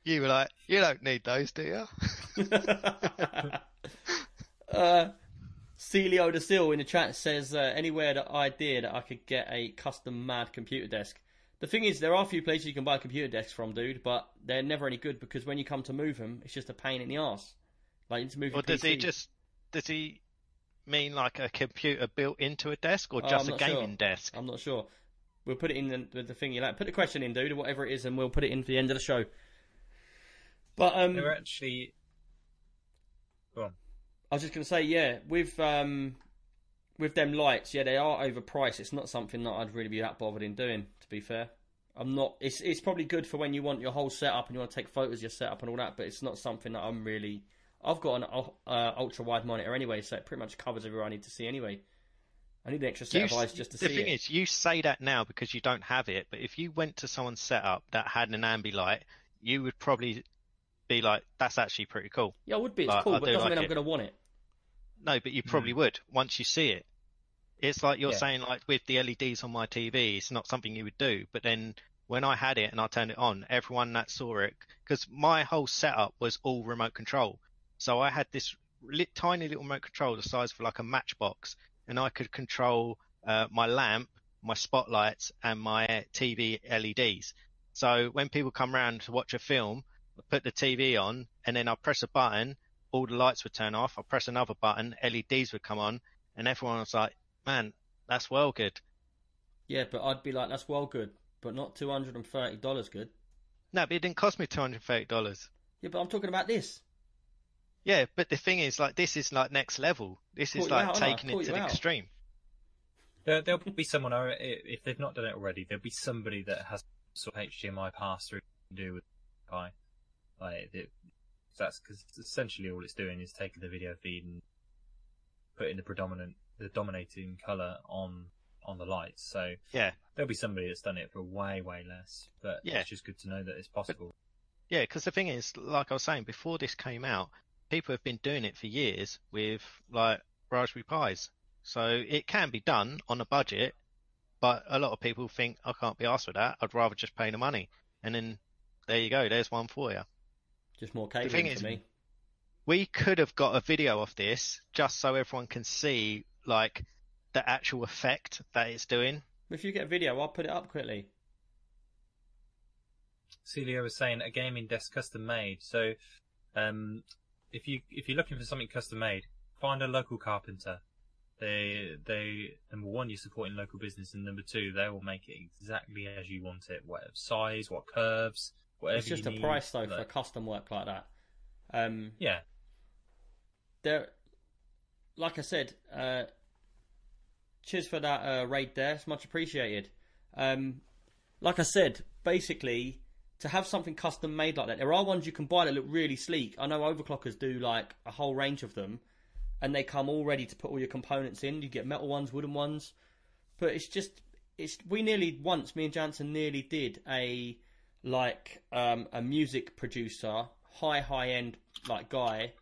You were like, you don't need those, do you? uh, Celio de Sil in the chat says uh, anywhere that idea that I could get a custom mad computer desk. The thing is, there are a few places you can buy computer desks from, dude, but they're never any good because when you come to move them, it's just a pain in the ass. Like to move Or does he just does he mean like a computer built into a desk or Oh, just I'm a not sure. gaming desk? I'm not sure. We'll put it in the, the, the thing you like. Put the question in, dude, or whatever it is, and we'll put it in for the end of the show. But um, They were actually. Go on. I was just going to say, yeah, with um, with them lights, yeah, they are overpriced. It's not something that I'd really be that bothered in doing. To be fair, I'm not. It's it's probably good for when you want your whole setup and you want to take photos of your setup and all that. But it's not something that I'm really. I've got an uh, ultra wide monitor anyway, so it pretty much covers everywhere I need to see anyway. I need an extra set You of eyes just to see. the thing it. is, you say that now because you don't have it, but if you went to someone's setup that had an Ambilight, you would probably be like, "That's actually pretty cool." yeah, it would be. It's I- cool, I but it doesn't like mean I'm going to want it. No, but you probably Hmm. would once you see it. It's like you're Yeah. saying, like with the LEDs on my TV, it's not something you would do. But then when I had it and I turned it on, everyone that saw it, because my whole setup was all remote control. So I had this li- tiny little remote control the size of like a matchbox, and I could control uh, my lamp, my spotlights, and my TV LEDs. So when people come round to watch a film, I put the TV on, and then I press a button, all the lights would turn off. I press another button, LEDs would come on, and everyone was like, "Man, that's well good." Yeah, but I'd be like, that's well good, but not two hundred and thirty dollars good. No, but it didn't cost me two hundred thirty dollars. Yeah, but I'm talking about this. Yeah, but the thing is, like, this is like next level. This is like out, taking it to the out. extreme. There, there'll be someone, if they've not done it already, there'll be somebody that has sort of HDMI pass through to do with Pi. Like, it, that's because essentially all it's doing is taking the video feed and putting the predominant, the dominating color on on the lights. So Yeah, there'll be somebody that's done it for way, way less. But Yeah. it's just good to know that it's possible. yeah. Because the thing is, like I was saying before, this came out, people have been doing it for years with like Raspberry Pis. So it can be done on a budget, but a lot of people think I can't be asked for that. I'd rather just pay the money, and then there you go. There's one for you. Just more thing catering is- for me. we could have got a video of this just so everyone can see like the actual effect that it's doing. If you get a video, I'll put it up quickly. Celia was saying a gaming desk custom made. So, um, if you if you're looking for something custom made, find a local carpenter. They they number one, you're supporting local business, and number two, they will make it exactly as you want it, whatever size, what curves, whatever. It's just a need. price though for custom work like that. Um, yeah, there, like I said, uh, cheers for that uh, raid there. It's much appreciated. Um, like I said, basically, to have something custom made like that, there are ones you can buy that look really sleek. I know overclockers do like a whole range of them, and they come all ready to put all your components in. You get metal ones, wooden ones, but it's just it's we nearly once me and Jansen nearly did a like um, a music producer, high high end like guy,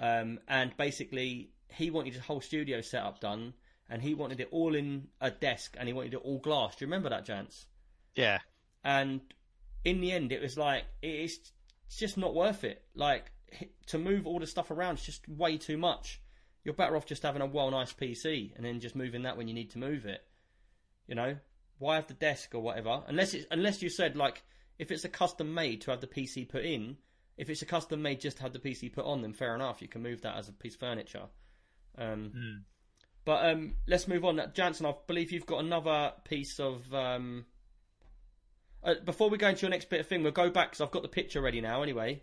um, and basically he wanted his whole studio setup done, and he wanted it all in a desk, and he wanted it all glass. Do you remember that, Jance? Yeah. And in the end, it was like it's it's just not worth it. Like to move all the stuff around, it's just way too much. You're better off just having a well nice PC and then just moving that when you need to move it. You know, why have the desk or whatever? Unless it's unless you said like if it's a custom made to have the PC put in. If it's a custom made just to have the PC put on, then fair enough. You can move that as a piece of furniture. Um, Hmm. But um, let's move on. Jansen, I believe you've got another piece of. Um... Uh, before we go into your next bit of thing, we'll go back because I've got the picture ready now. Anyway,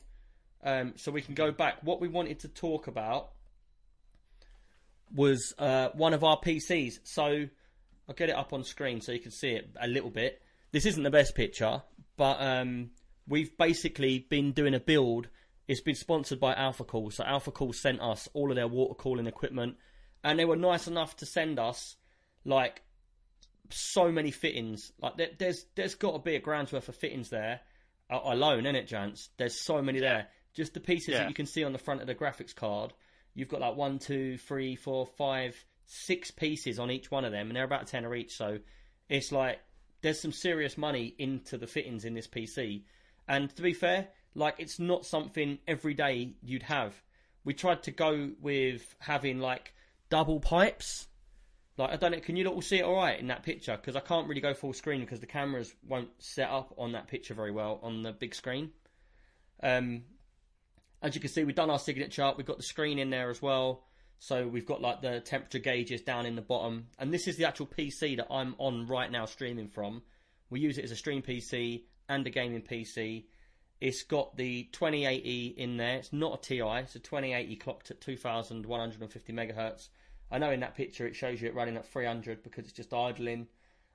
um, so we can go back. What we wanted to talk about was uh, one of our PCs. So I'll get it up on screen so you can see it a little bit. This isn't the best picture, but um, we've basically been doing a build. It's been sponsored by Alphacool. So Alphacool sent us all of their water cooling equipment, and they were nice enough to send us like so many fittings. Like there, there's there's got to be a grand's worth of fittings there uh, alone, isn't it, Jance? There's so many there. Just the pieces Yeah. that you can see on the front of the graphics card. You've got like one, two, three, four, five, six pieces on each one of them, and they're about ten tenner each. So it's like there's some serious money into the fittings in this PC. And to be fair, like it's not something every day you'd have. We tried to go with having like double pipes. Like I don't know, can you all see it all right in that picture? Because I can't really go full screen because the cameras won't set up on that picture very well on the big screen. Um, as you can see, we've done our signature. We've got the screen in there as well. So we've got like the temperature gauges down in the bottom, and this is the actual PC that I'm on right now streaming from. We use it as a stream PC and a gaming PC. It's got the 2080 in there. It's not a TI. It's a 2080 clocked at 2150 megahertz. I know in that picture it shows you it running at 300 because it's just idling.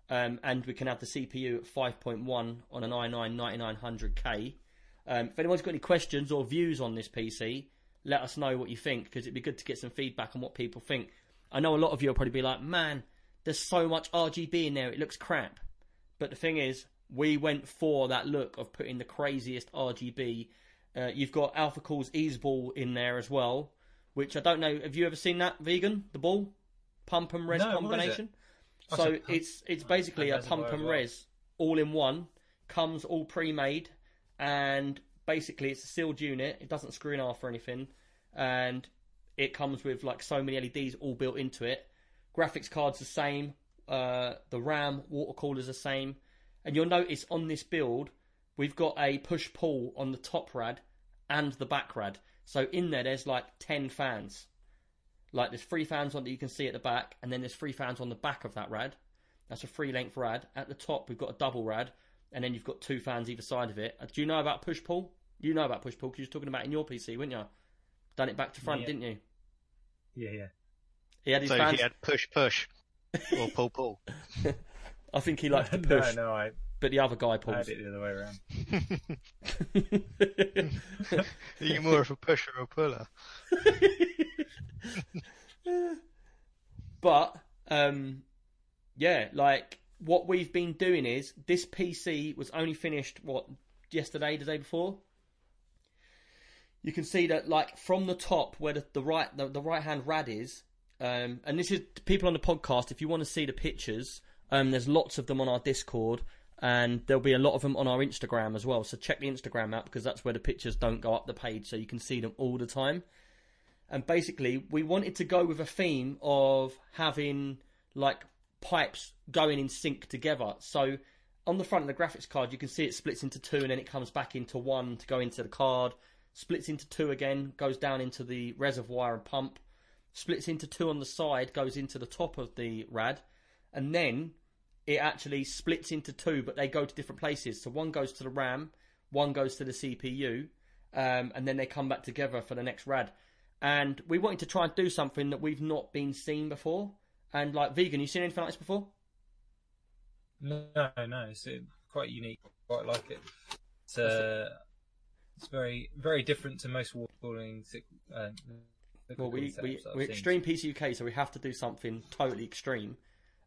Um, and we can have the CPU at 5.1 on an i9 9900K. Um, if anyone's got any questions or views on this PC, let us know what you think because it'd be good to get some feedback on what people think. I know a lot of you will probably be like, man, there's so much RGB in there, it looks crap. But the thing is, we went for that look of putting the craziest RGB. Uh, you've got Alphacool's Ease Ball in there as well, which I don't know. Have you ever seen that vegan? The ball, pump and res No, what is it? combination. Oh, So pump- it's it's basically a pump and res all in one. Comes all pre-made, and basically it's a sealed unit. It doesn't screw in half or anything, and it comes with like so many LEDs all built into it. Graphics card's the same. Uh, the RAM, water cooler's the same. And you'll notice on this build, we've got a push pull on the top rad and the back rad. So in there, there's like 10 fans. Like there's three fans on that you can see at the back, and then there's three fans on the back of that rad. That's a three length rad. At the top, we've got a double rad, and then you've got two fans either side of it. Uh, Do you know about push pull? You know about push pull because you were talking about it in your PC, weren't you? Done it back to front, Yeah. didn't you? Yeah, yeah. He had his So fans. he had push push or pull pull. I think he likes to no, push, no, I, but the other guy I pulls. had it the other way around. Are you more of a pusher or puller? but um, yeah, like what we've been doing is this PC was only finished what yesterday, the day before. You can see that like from the top where the, the right the, the right hand rad is, um, and this is people on the podcast. If you want to see the pictures, um, there's lots of them on our Discord, and there'll be a lot of them on our Instagram as well. So check the Instagram out because that's where the pictures don't go up the page, so you can see them all the time and basically we wanted to go with a theme of having like pipes going in sync together. So on the front of the graphics card, you can see it splits into two, and then it comes back into one to go into the card. Splits into two again, goes down into the reservoir and pump. Splits into two on the side, goes into the top of the rad, and then it actually splits into two, but they go to different places. So one goes to the RAM, one goes to the CPU, um, and then they come back together for the next rad. And we wanted to try and do something that we've not been seen before. And like vegan, you seen anything like this before? No, no, it's uh, quite unique. Quite like it. It's, uh, it's very, very different to most water cooling uh, Well, we we we're extreme PC UK, so we have to do something totally extreme.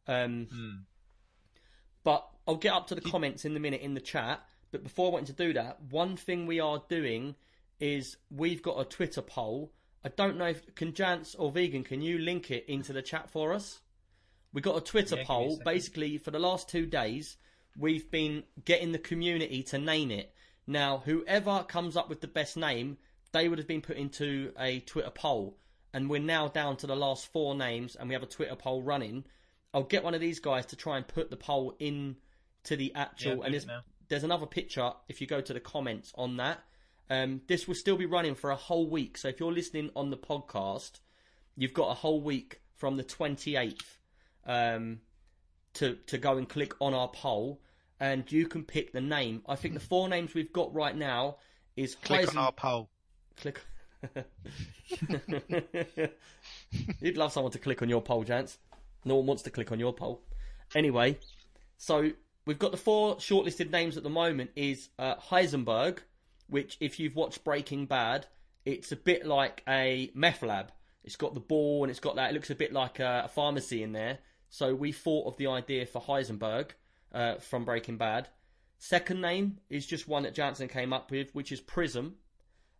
Um, Hmm. But I'll get up to the comments in the minute in the chat. But before I went to do that, one thing we are doing is we've got a Twitter poll. I don't know if can Jance or Vegan, can you link it into the chat for us? We got a Twitter Yeah, give me a poll. Basically, for the last two days, we've been getting the community to name it. Now, whoever comes up with the best name, they would have been put into a Twitter poll. And we're now down to the last four names, and we have a Twitter poll running. I'll get one of these guys to try and put the poll in to the actual. do and there's, there's another picture if you go to the comments on that. Um, this will still be running for a whole week. So if you're listening on the podcast, you've got a whole week from the 28th um, to to go and click on our poll, and you can pick the name. I think the four names we've got right now is Click Heisen- on our poll. click. You'd love someone to click on your poll, Jance. No one wants to click on your poll. Anyway, so we've got the four shortlisted names at the moment is uh, Heisenberg, which if you've watched Breaking Bad, it's a bit like a meth lab. It's got the ball and it's got that. It looks a bit like a, a pharmacy in there. So we thought of the idea for Heisenberg uh, from Breaking Bad. Second name is just one that Jansen came up with, which is Prism.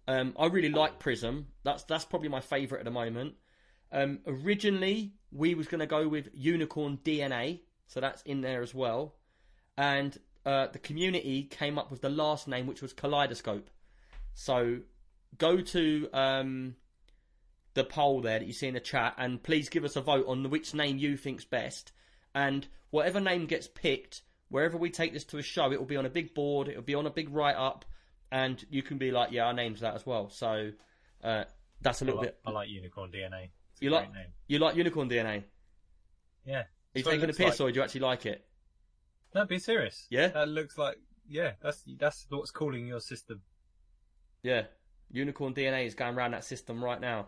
Um, I really like Prism. That's that's probably my favourite at the moment. Um, originally, we was going to go with Unicorn DNA, so that's in there as well. And uh, the community came up with the last name, which was Kaleidoscope. So go to um, the poll there that you see in the chat, and please give us a vote on which name you think's best. And whatever name gets picked, wherever we take this to a show, it will be on a big board, it will be on a big write up, and you can be like, yeah, our name's that as well. So uh, that's a little like, bit. I like Unicorn DNA. It's a You like name. you like Unicorn DNA? Are Yeah. you That's taking a looks piss like. or do you actually like it? No, be serious. Yeah? That looks like yeah. That's that's what's calling your system. Yeah. Unicorn DNA is going around that system right now.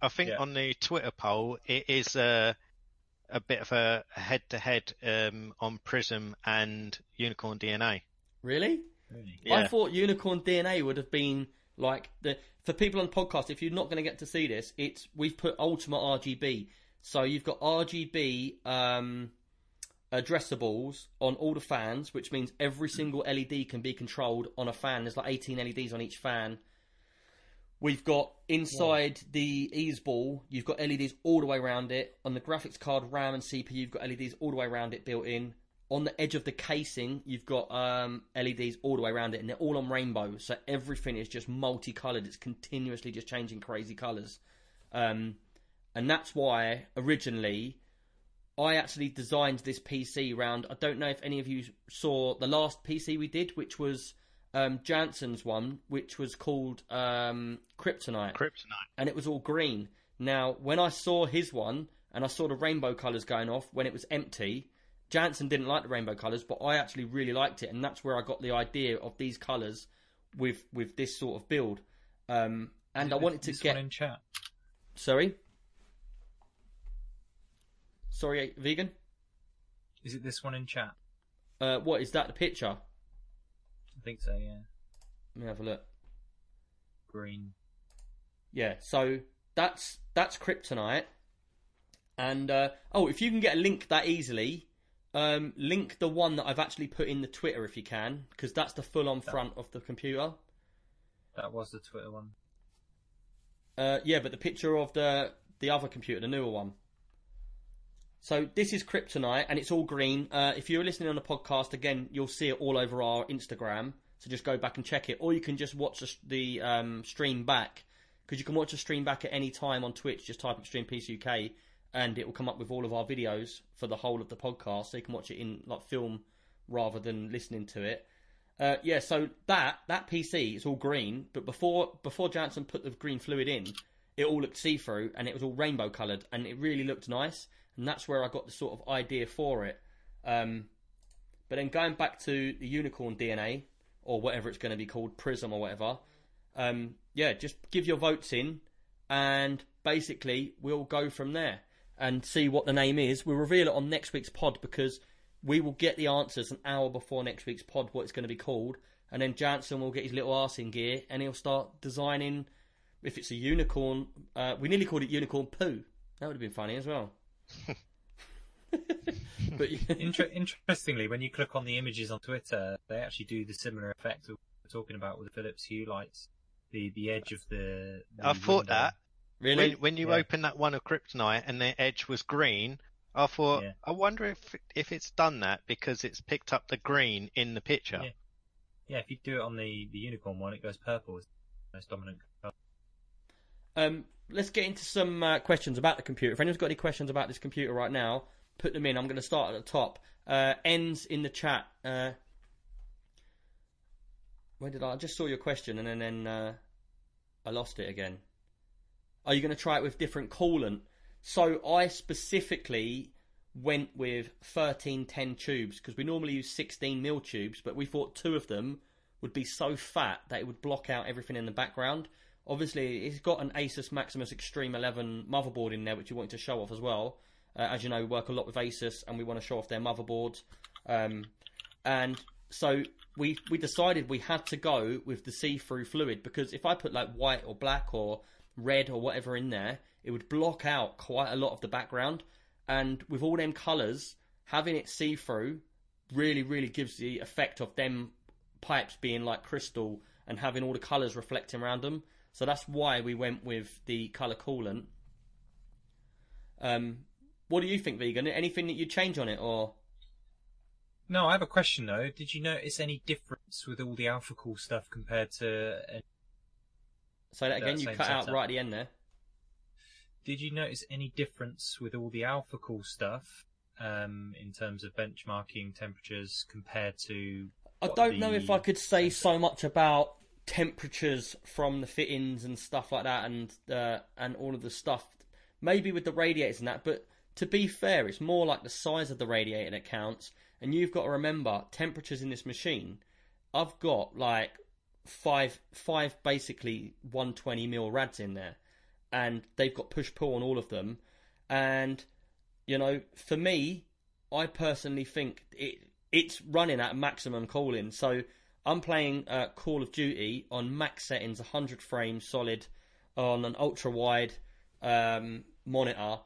I think Yeah. on the Twitter poll, it is a a bit of a head to head on Prism and Unicorn DNA. Really? Really. Yeah. I thought Unicorn DNA would have been like the for people on the podcast. If you're not going to get to see this, it's we've put Ultimate RGB. So you've got RGB um, addressables on all the fans, which means every single LED can be controlled on a fan. There's like 18 LEDs on each fan. We've got inside the Eisball, you've got LEDs all the way around it. On the graphics card, RAM, and CPU, you've got LEDs all the way around it built in. On the edge of the casing, you've got um, LEDs all the way around it, and they're all on rainbow. So everything is just multicolored. It's continuously just changing crazy colors. Um, and that's why originally I actually designed this PC round. I don't know if any of you saw the last PC we did, which was um, Jansen's one, which was called um, Kryptonite, Kryptonite. and it was all green. Now, when I saw his one and I saw the rainbow colours going off when it was empty, Jansen didn't like the rainbow colours, but I actually really liked it, and that's where I got the idea of these colours with with this sort of build. Um, and I wanted to this get one in chat. sorry, sorry, vegan. Is it this one in chat? Uh, what is that? The picture? I think so. Yeah. Let me have a look. Green. Yeah, so that's that's Kryptonite. And uh, oh, if you can get a link that easily, um, link the one that I've actually put in the Twitter if you can, because that's the full-on front of the computer. That was the Twitter one. Uh, yeah, but the picture of the the other computer, the newer one. So this is Kryptonite, and it's all green. Uh, if you're listening on the podcast again, you'll see it all over our Instagram. So just go back and check it, or you can just watch the, the um, stream back because you can watch the stream back at any time on Twitch. Just type Extreme PC UK, and it will come up with all of our videos for the whole of the podcast, so you can watch it in like film rather than listening to it. Uh, yeah, so that that PC is all green, but before before Jansen put the green fluid in, it all looked see through and it was all rainbow coloured, and it really looked nice. And that's where I got the sort of idea for it. Um, but then going back to the unicorn DNA or whatever it's going to be called, Prism or whatever. Um, yeah, just give your votes in, and basically we'll go from there and see what the name is. We'll reveal it on next week's pod because we will get the answers an hour before next week's pod what it's going to be called, and then Jansen will get his little arse in gear and he'll start designing. if it's a unicorn, uh, we nearly called it unicorn poo. That would have been funny as well. but Inter- interestingly, when you click on the images on Twitter, they actually do the similar effect we're talking about with the Philips Hue lights. The the edge of the. the I thought window. that really, when when you Yeah. open that one of Kryptonite and the edge was green. I thought, Yeah. I wonder if if it's done that because it's picked up the green in the picture. Yeah. Yeah, if you do it on the, the unicorn one, it goes purple. It's the most dominant colour. Um, let's get into some uh, questions about the computer. If anyone's got any questions about this computer right now, put them in. I'm going to start at the top. Uh, ends in the chat. Uh, where did I? I just saw your question and then, then uh, I lost it again. Are you going to try it with different coolant? So I specifically went with 1310 tubes because we normally use 16 mil tubes, but we thought two of them would be so fat that it would block out everything in the background. Obviously, it's got an Asus Maximus Extreme 11 motherboard in there, which we wanted to show off as well. Uh, as you know, we work a lot with Asus, and we want to show off their motherboards. Um, and so we we decided we had to go with the see-through fluid because if I put like white or black or red or whatever in there, it would block out quite a lot of the background. And with all them colours, having it see-through really, really gives the effect of them pipes being like crystal and having all the colours reflecting around them. So that's why we went with the colour coolant. Um, what do you think, Vegan? Anything that you'd change on it, or No, I have a question though. Did you notice any difference with all the Alphacool stuff compared to? Say that again? That You cut out right at the end there. Did you notice any difference with all the Alphacool stuff um, in terms of benchmarking temperatures compared to? I don't know if I could say so much about temperatures from the fittings and stuff like that, and uh, and all of the stuff. Maybe with the radiators and that, but to be fair, it's more like the size of the radiator that counts. And you've got to remember temperatures in this machine. I've got like five five basically 120 mil rads in there, and they've got push pull on all of them. And you know, for me, I personally think it it's running at maximum cooling. So I'm playing uh, Call of Duty on max settings, 100 frames solid, on an ultra wide um, monitor,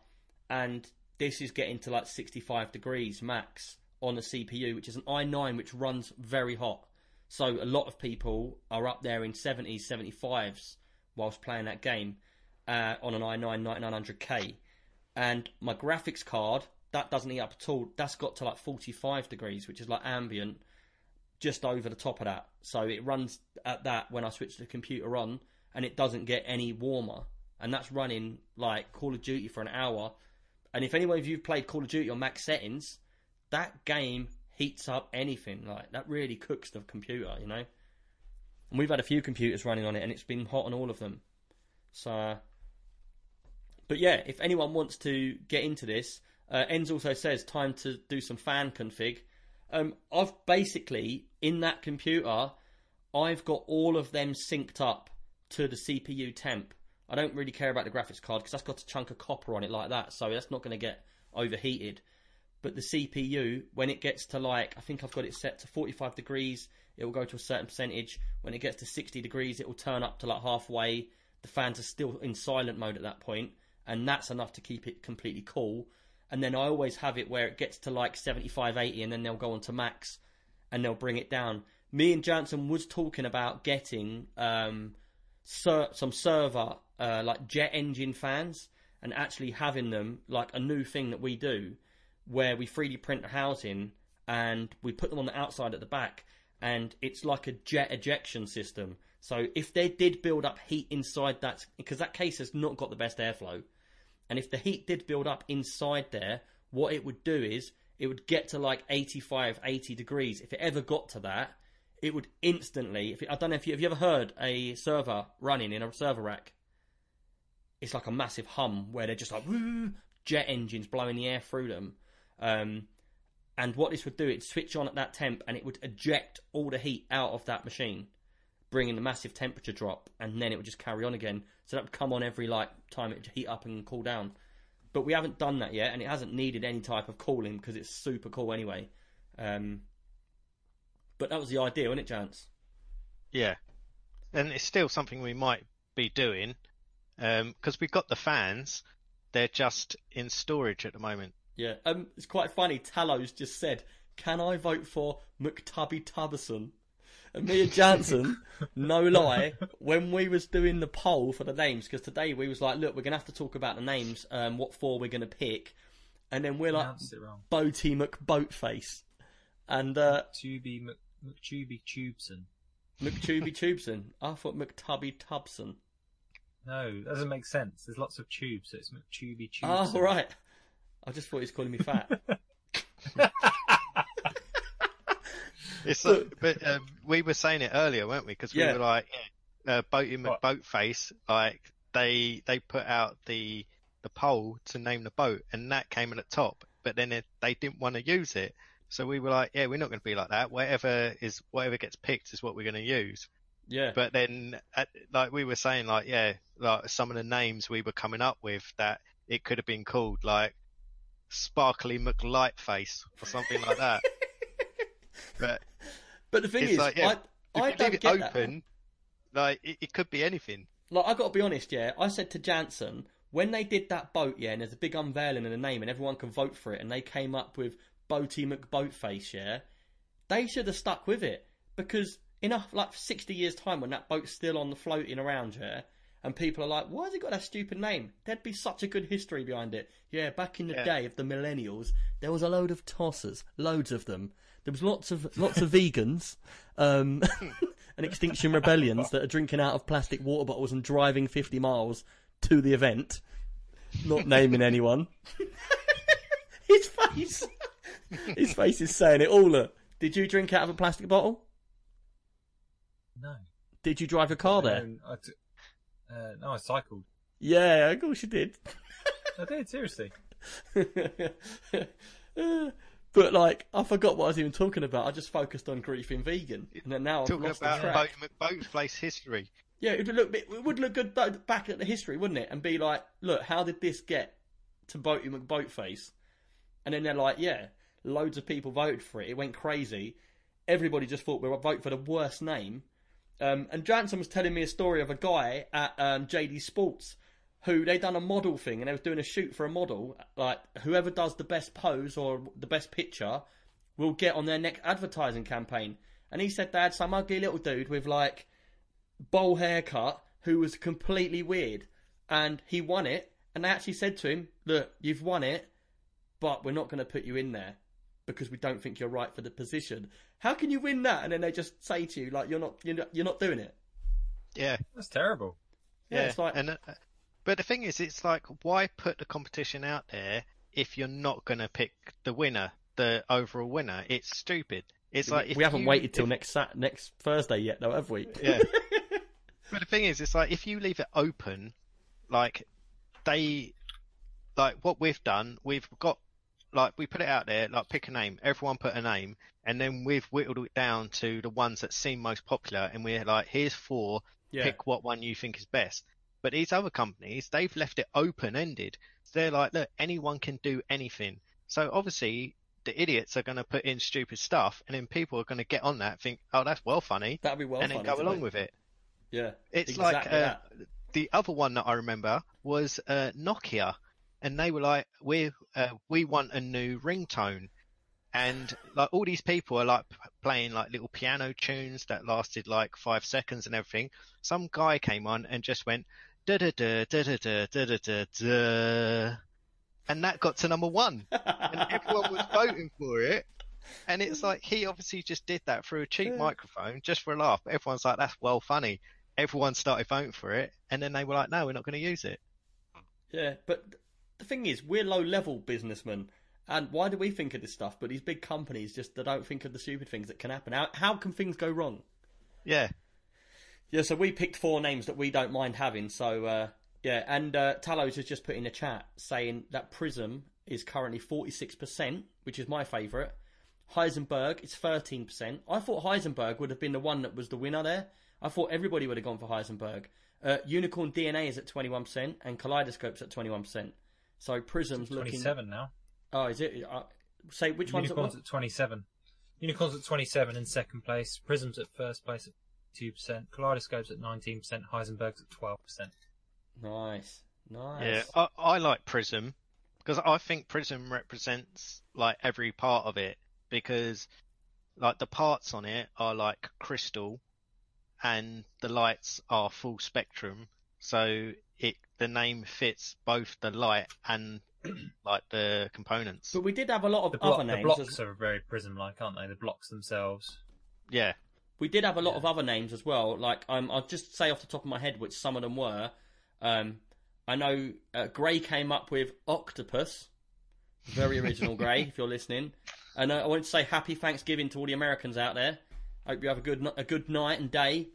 and this is getting to like 65 degrees max on the CPU, which is an i9 which runs very hot. So a lot of people are up there in 70s, 75s whilst playing that game uh, on an i9 9900K. And my graphics card, that doesn't heat up at all. That's got to like 45 degrees, which is like ambient, just over the top of that. So it runs at that when I switch the computer on, and it doesn't get any warmer. And that's running like Call of Duty for an hour. And if any of you've played Call of Duty on max settings, that game heats up anything. Like that really cooks the computer, you know. And we've had a few computers running on it, and it's been hot on all of them. So, but yeah, if anyone wants to get into this, uh, also says time to do some fan config. Um, I've basically in that computer, I've got all of them synced up to the CPU temp. I don't really care about the graphics card because that's got a chunk of copper on it like that, so that's not going to get overheated. But the CPU, when it gets to like, I think I've got it set to 45 degrees, it will go to a certain percentage. When it gets to 60 degrees, it will turn up to like halfway. The fans are still in silent mode at that point, and that's enough to keep it completely cool. And then I always have it where it gets to like 75, 80, and then they'll go on to max, and they'll bring it down. Me and Jansen was talking about getting um, ser- some server uh, like jet engine fans and actually having them like a new thing that we do where we 3D print a housing and we put them on the outside at the back and it's like a jet ejection system. So if they did build up heat inside that, because that case has not got the best airflow, and if the heat did build up inside there, what it would do is it would get to like 85, 80 degrees. If it ever got to that, it would instantly. If it, I don't know if you have you ever heard a server running in a server rack. It's like a massive hum where they're just like jet engines blowing the air through them. Um, and what this would do, it'd switch on at that temp and it would eject all the heat out of that machine, bringing the massive temperature drop, and then it would just carry on again. So that would come on every like time it would heat up and cool down. But we haven't done that yet, and it hasn't needed any type of cooling because it's super cool anyway. Um, but that was the idea, wasn't it, Jance? Yeah. And it's still something we might be doing. because we've got the fans. They're just in storage at the moment. Yeah, um, it's quite funny. Talos just said, "Can I vote for McTubby Tubberson?" And me and Jansen, no lie, when we was doing the poll for the names, because today we was like, "Look, we're gonna have to talk about the names, um, what four we're gonna pick," and then we're like, Pronounced it wrong. "Boaty McBoatface," and uh, Tubey Mc, McTubey Tubeson. McTubby Tubeson. I thought McTubby Tubson. No, that doesn't make sense. There's lots of tubes, so it's McTubby Tubeson. Oh, right. I just thought he was calling me fat. It's like, but um, we were saying it earlier, weren't we? Because we Yeah. were like, yeah, uh, Boaty What? McBoatface, like they they put out the the poll to name the boat, and that came at the top. But then it, they didn't want to use it, so we were like, yeah, we're not going to be like that. Whatever is whatever gets picked is what we're going to use. yeah. But then, at, like we were saying, like yeah, like some of the names we were coming up with that it could have been called like Sparkly McLightface or something like that. but But the thing is, like, yeah, I, I don't leave it get that. open, like it, it could be anything. Like I got to be honest, yeah. I said to Jansen when they did that boat, yeah, and there's a big unveiling and the name, and everyone can vote for it, and they came up with Boaty McBoatface, yeah. They should have stuck with it because a, like 60 years' time, when that boat's still on the floating around, yeah, and people are like, "Why has it got that stupid name?" There'd be such a good history behind it. Yeah, back in the Yeah. day of the millennials, there was a load of tossers, loads of them. There was lots of lots of vegans, um, and Extinction Rebellions that are drinking out of plastic water bottles and driving 50 miles to the event. Not naming anyone. His face, his face is saying it all. Look, did you drink out of a plastic bottle? No. Did you drive a car there? I t- uh, no, I cycled. Yeah, of course you did. I did, seriously. but like, I forgot what I was even talking about. I just focused on griefing vegan, and then now I've Talking lost the about track. boat, McBoatface history. Yeah, it would look it would look good back at the history, wouldn't it? And be like, look, how did this get to Boaty McBoatface? And then they're like, yeah, loads of people voted for it. It went crazy. Everybody just thought we would vote for the worst name. Um, and Jansen was telling me a story of a guy at um, JD Sports who they'd done a model thing and they was doing a shoot for a model. Like whoever does the best pose or the best picture will get on their next advertising campaign. And he said they had some ugly little dude with like bowl haircut who was completely weird and he won it and they actually said to him look you've won it but we're not going to put you in there because we don't think you're right for the position how can you win that and then they just say to you like you're not you're not, you're not doing it Yeah, That's terrible. yeah, it's like and uh, but the thing is, it's like why put the competition out there if you're not going to pick the winner, the overall winner? It's stupid. It's like if we haven't you- waited till if- next Sat- next thursday yet though have we Yeah. but the thing is, it's like if you leave it open, like they, like what we've done, we've got, like we put it out there, like pick a name. Everyone put a name, and then we've whittled it down to the ones that seem most popular, and we're like, here's four. yeah Pick what one you think is best. But these other companies, they've left it open ended. They're like, look, anyone can do anything. So obviously. The idiots are going to put in stupid stuff, and then people are going to get on that, think, "Oh, that's well funny," that'd be well and then go along do. with it. yeah It's exactly like uh, the other one that I remember was uh, Nokia, and they were like, "We uh, we want a new ringtone," and like all these people are like playing like little piano tunes that lasted like five seconds and everything. Some guy came on and just went da da da da da da da da da and that got to number one, and everyone was voting for it. And it's like he obviously just did that through a cheap Yeah. microphone just for a laugh. But everyone's like, "That's well funny." everyone started voting for it, and then they were like, "No, we're not going to use it." Yeah, but the thing is, we're low level businessmen. And why do we think of this stuff? But these big companies just they don't think of the stupid things that can happen. How, how can things go wrong? Yeah, Yeah, so we picked four names that we don't mind having. So uh, yeah, and uh, Talos has just put in a chat saying that Prism is currently forty six percent, which is my favourite. Heisenberg is thirteen percent. I thought Heisenberg would have been the one that was the winner there. I thought everybody would have gone for Heisenberg. Uh, Unicorn DNA is at twenty one percent, and Kaleidoscope's at twenty one percent. So Prism's looking. Twenty-seven now. Oh, is it? Uh, say which one's at Unicorns what? at twenty-seven. Unicorns at twenty-seven in second place. Prisms at first place at two percent. Kaleidoscopes at nineteen percent. Heisenberg's at twelve percent. Nice, nice. Yeah, I, I like Prism because I think Prism represents like every part of it because like the parts on it are like crystal and the lights are full spectrum so it the name fits both the light and like the components. But we did have a lot of The, blo- other the blocks as- are very prism-like, aren't they? The blocks themselves. Yeah. We did have a lot Yeah. of other names as well. Like um, I'll just say off the top of my head which some of them were. Um, I know uh, Gray came up with octopus, very original Gray. If you're listening, and uh, I wanted to say happy Thanksgiving to all the Americans out there. Hope you have a good n- a good night and day.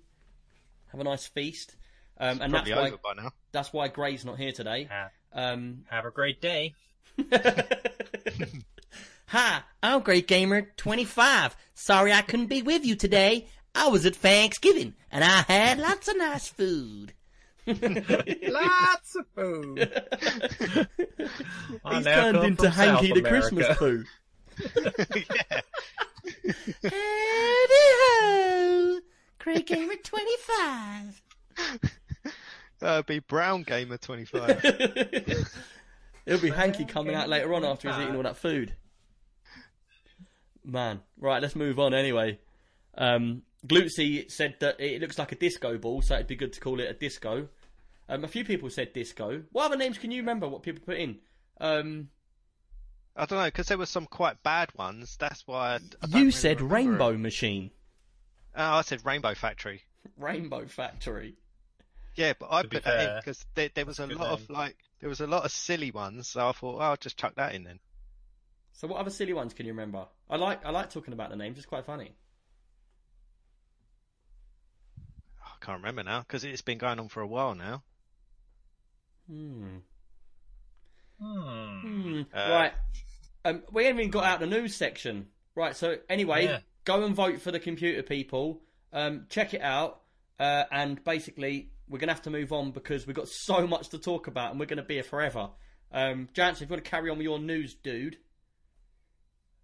Have a nice feast. Um, and that's Probably why over by now. That's why Gray's not here today. Ha- Um, have a great day. Hi, I'm Great Gamer 25. Sorry I couldn't be with you today. I was at Thanksgiving and I had lots of nice food. Lots of food. He's turned into Hanky South the Christmas poo. yeah. Howdy ho! Great Gamer 25. That'd be Brown Gamer 25. It'll be Hanky coming out later on after he's eating all that food. Man, right, let's move on anyway. Um, Glutzy said that it looks like a disco ball, so it'd be good to call it a disco. Um, a few people said disco. What other names can you remember? What people put in? Um, I don't know because there were some quite bad ones. That's why I, I you really said remember it. Rainbow Machine, Oh, I said Rainbow Factory. Rainbow Factory. Yeah, but I To be put that in because there, there was a good lot of like there was a lot of silly ones. So I thought, oh, I'll just chuck that in then. So, what other silly ones can you remember? I like I like talking about the names. It's quite funny. I can't remember now because it's been going on for a while now. Hmm. Hmm. Hmm. Uh, right. Um, we haven't even got out the news section. Right. So anyway, Yeah. go and vote for the computer people. Um, check it out. Uh, and basically, we're gonna have to move on because we've got so much to talk about, and we're gonna be here forever. Um, Jansen, if you want to carry on with your news, dude.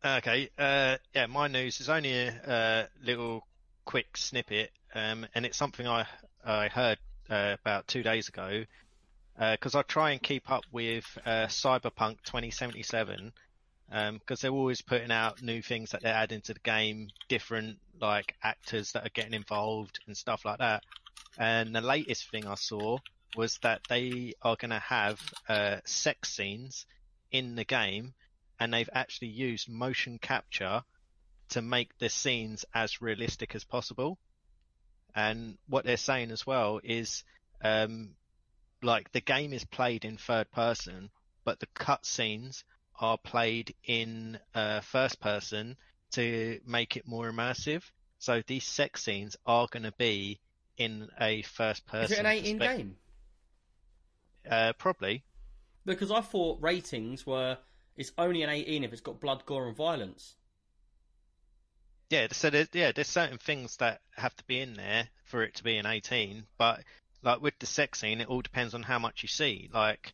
Okay, uh, yeah, my news is only a uh, little quick snippet, um, and it's something I I heard uh, about two days ago, because I try and keep up with uh, Cyberpunk 2077, because they're always putting out new things that they're adding to the game, different like actors that are getting involved and stuff like that. And the latest thing I saw was that they are going to have uh, sex scenes in the game and they've actually used motion capture to make the scenes as realistic as possible. And what they're saying as well is, um, like the game is played in third person, but the cutscenes are played in uh, first person to make it more immersive. So these sex scenes are going to be in a first person. Is it an 18 perspective. game? Uh, probably. Because I thought ratings were it's only an 18 if it's got blood, gore, and violence. Yeah, so there's, yeah, there's certain things that have to be in there for it to be an 18, but like with the sex scene, it all depends on how much you see. Like,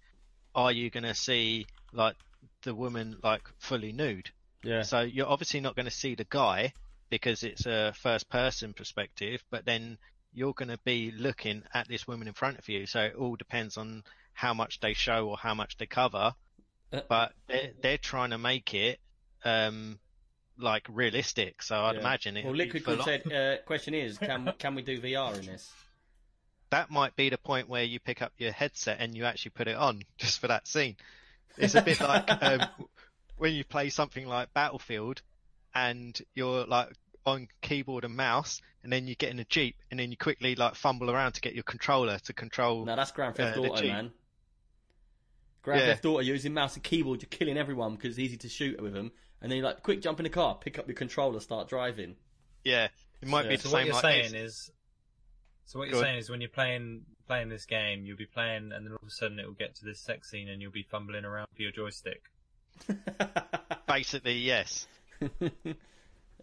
are you going to see like the woman like fully nude? Yeah. So you're obviously not going to see the guy because it's a first person perspective, but then you're going to be looking at this woman in front of you. So it all depends on how much they show or how much they cover. Uh, But they're, they're trying to make it um, like realistic. So I'd Yeah. imagine it. Well, Liquid Good said, uh, question is, can can we do VR in this? that might be the point where you pick up your headset and you actually put it on just for that scene. It's a bit like um, when you play something like Battlefield and you're like on keyboard and mouse and then you get in a Jeep and then you quickly like fumble around to get your controller to control. No, that's Grand Theft Uh, Auto, Jeep. man. Grand Yeah. Theft Auto using mouse and keyboard, you're killing everyone because it's easy to shoot with them. And then you like, quick jump in the car, pick up your controller, start driving. Yeah, it might Yeah. be the So same what you're like saying this. is, so what you're on. saying is when you're playing playing this game, you'll be playing, and then all of a sudden it will get to this sex scene, and you'll be fumbling around for your joystick. Basically, yes.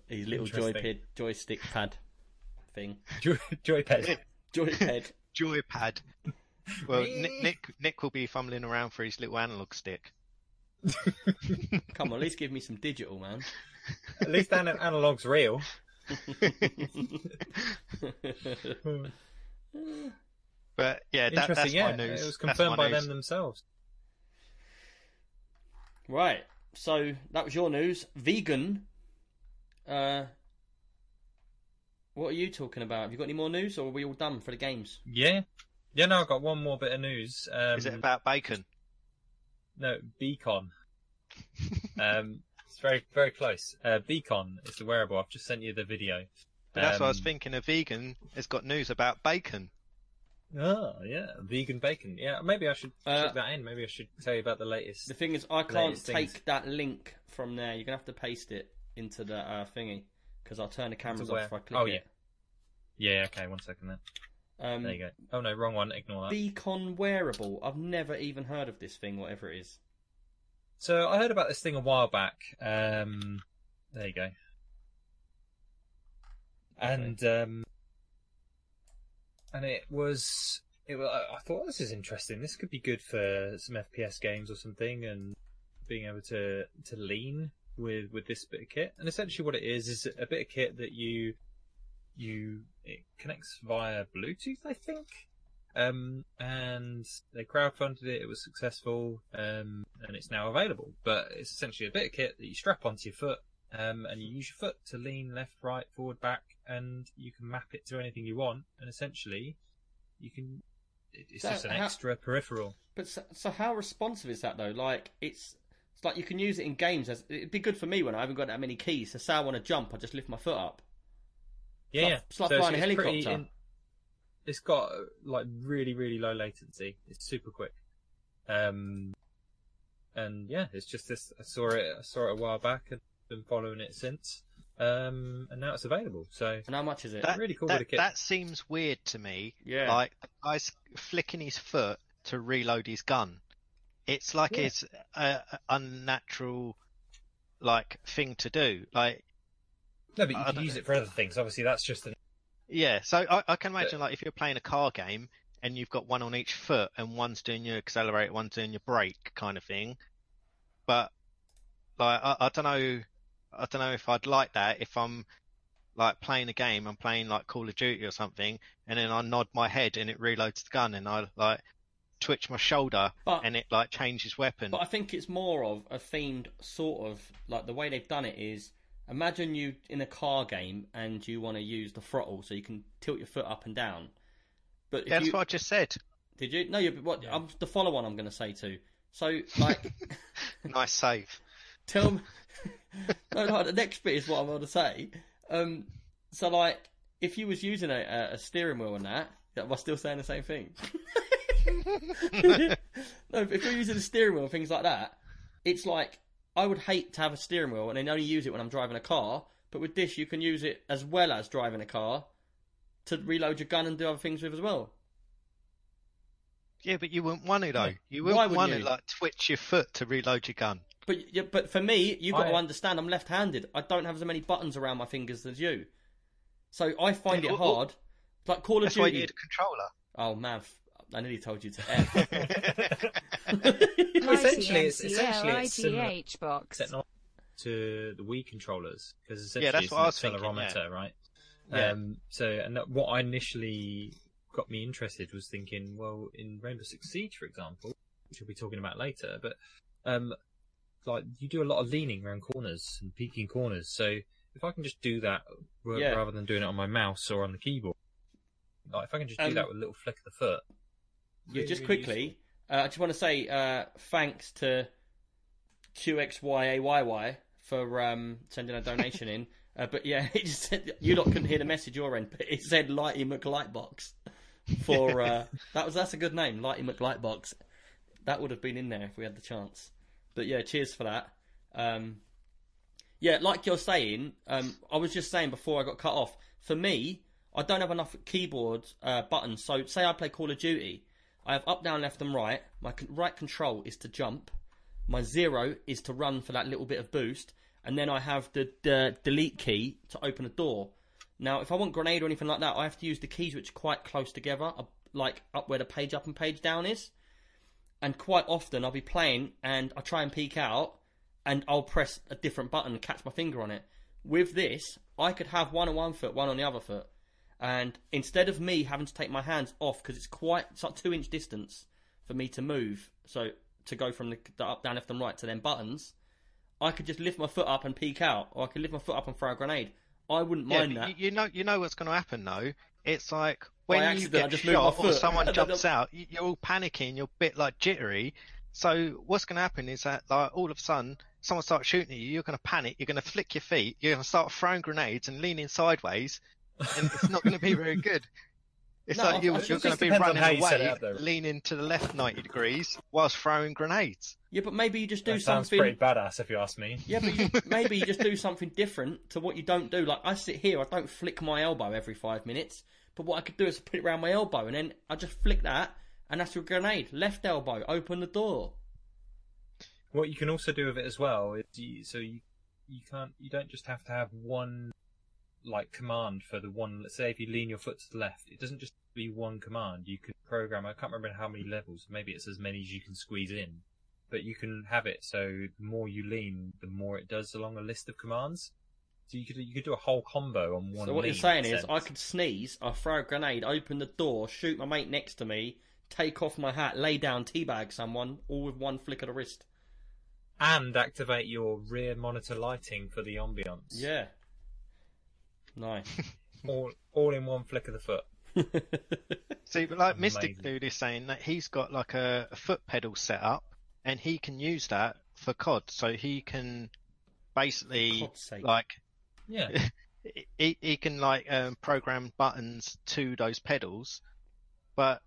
His little Interesting. joypad, joystick pad thing. Joy, joypad. Joypad. Joypad. Well, Nick, Nick Nick will be fumbling around for his little analog stick. Come on, at least give me some digital, man. At least an- analog's real. But yeah, that, Interesting. that's yeah, my news. it was confirmed by news. them themselves. Right. So that was your news. Vegan. Uh, what are you talking about? Have you got any more news, or are we all done for the games? Yeah, yeah. No, I've got one more bit of news. Um, Is it about bacon? No, Beacon. um, it's very very close. Uh, Beacon is the wearable. I've just sent you the video. But that's what I was Um, thinking. A vegan has got news about bacon. Oh, yeah, vegan bacon. Yeah, maybe I should Uh, check that in. Maybe I should tell you about the latest. The thing is, I can't take things. that link from there. You're gonna have to paste it into the uh, thingy because I'll turn the cameras off if I click Oh, it. Yeah, yeah, okay, one second then. Um, There you go. Oh no, wrong one. Ignore that. Beacon wearable. I've never even heard of this thing, whatever it is. So I heard about this thing a while back. Um, there you go. And um, and it was it was, I thought "Oh, this is interesting. This could be good for some FPS games or something, and being able to to lean with with this bit of kit. And essentially, what it is is a bit of kit that you you it connects via Bluetooth, I think. Um, and they crowdfunded it. It was successful, um, and it's now available. But it's essentially a bit of kit that you strap onto your foot, um, and you use your foot to lean left, right, forward, back, and you can map it to anything you want. And essentially, you can. it- It's So just an how- extra peripheral. But so, so how responsive is that though? Like it's it's like you can use it in games. As it'd be good for me when I haven't got that many keys. So say I want to jump, I just lift my foot up. Yeah, like- yeah. it's like flying a helicopter. in- it's got like really, really low latency. It's super quick. Um, and yeah, it's just this. I saw it. I saw it a while back and been following it since. Um, and now it's available. So And how much is it? That, really cool that, kit. that seems weird to me. Yeah. Like the guy's flicking his foot to reload his gun. It's like Yeah. it's a, a unnatural like thing to do. Like no, but you I can use know. it for other things. Obviously, that's just an yeah, so I, I can imagine like if you're playing a car game and you've got one on each foot and one's doing your accelerate, one's doing your brake kind of thing. But like I, I don't know I don't know if I'd like that if I'm like playing a game, I'm playing like Call of Duty or something, and then I nod my head and it reloads the gun and I like twitch my shoulder But- and it like changes weapon. But I think it's more of a themed sort of like the way they've done it is imagine you in a car game and you want to use the throttle so you can tilt your foot up and down. But that's you, what I just said. did you? No, you. What? Yeah. I'm, the follow on I'm going to say to. So like, Nice save. tell me. no, no. The next bit is what I'm going to say. Um, so like, if you was using a, a, a steering wheel and that, am I still saying the same thing? no, if you're using a steering wheel and things like that, it's like I would hate to have a steering wheel and then only use it when I'm driving a car. But with this, you can use it as well as driving a car to reload your gun and do other things with as well. Yeah, but you wouldn't want it though. You Why wouldn't wouldn't want to you? like twitch your foot to reload your gun. But yeah, but for me, you've got to understand I'm left-handed. I don't have as many buttons around my fingers as you, so I find Yeah, it well- hard. Like Call of That's why you Duty. need a controller. Oh man, f- I nearly told you to F. Essentially, it's- essentially it's similar- box. technology to the Wii controllers because essentially Yeah, that's it's what an I was thinking, accelerometer, right? Yeah. Um, so, and that, what I initially got me interested was thinking, well, in Rainbow Six Siege, for example, which we'll be talking about later, but um, like you do a lot of leaning around corners and peeking corners. So if I can just do that ra- Yeah. rather than doing it on my mouse or on the keyboard, like if I can just do Um, that with a little flick of the foot. Yeah, really, just quickly, uh, I just want to say uh, thanks to QXYAYY for um, sending a donation in. Uh, but yeah, it just said, you lot couldn't hear the message your end, but it said Lighty McLightbox for uh, that was that's a good name, Lighty McLightbox. That would have been in there if we had the chance. But yeah, cheers for that. Um, yeah, like you're saying, um, I was just saying before I got cut off. For me, I don't have enough keyboard uh, buttons. So, say I play Call of Duty, I have up, down, left, and right. My right control is to jump. My zero is to run for that little bit of boost, and then I have the, the delete key to open a door. Now, if I want grenade or anything like that, I have to use the keys which are quite close together, like up where the page up and page down is. And quite often, I'll be playing and I try and peek out, and I'll press a different button and catch my finger on it. With this, I could have one on one foot, one on the other foot, And instead of me having to take my hands off because it's quite it's like two inch distance for me to move, so to go from the, the up, down, left, and right to them buttons, I could just lift my foot up and peek out, or I could lift my foot up and throw a grenade. I wouldn't mind but that. you, you know, you know what's going to happen though. It's like when you accident, get just moved my shot or someone jumps out, you- you're all panicking. You're a bit like jittery. So what's going to happen is that like all of a sudden someone starts shooting at you. You're going to panic. You're going to flick your feet. You're going to start throwing grenades and leaning sideways, and it's not going to be very good. It's No, like you're, you're going to be running how you set it away, up, leaning to the left 90 degrees whilst throwing grenades. Yeah, but maybe you just do That sounds something. pretty badass if you ask me. Yeah, but you, maybe you just do something different to what you don't do. Like I sit here, I don't flick my elbow every five minutes. But what I could do is put it around my elbow, and then I just flick that, and that's your grenade. Left elbow, open the door. What you can also do with it as well is you, so you you can't you don't just have to have one like command for the one. Let's say if you lean your foot to the left, it doesn't just be one command. You can program. I can't remember how many levels. Maybe it's as many as you can squeeze in, but you can have it so the more you lean, the more it does along a list of commands. So you could you could do a whole combo on one. So what you're saying is, I could sneeze, I throw a grenade, open the door, shoot my mate next to me, take off my hat, lay down, teabag someone, all with one flick of the wrist. and activate your rear monitor lighting for the ambience. Yeah. Nice. all all in one flick of the foot. See, but like Mystic Dude is saying that he's got like a, a foot pedal set up, and he can use that for COD. So he can basically like Yeah. he he can like um, program buttons to those pedals. But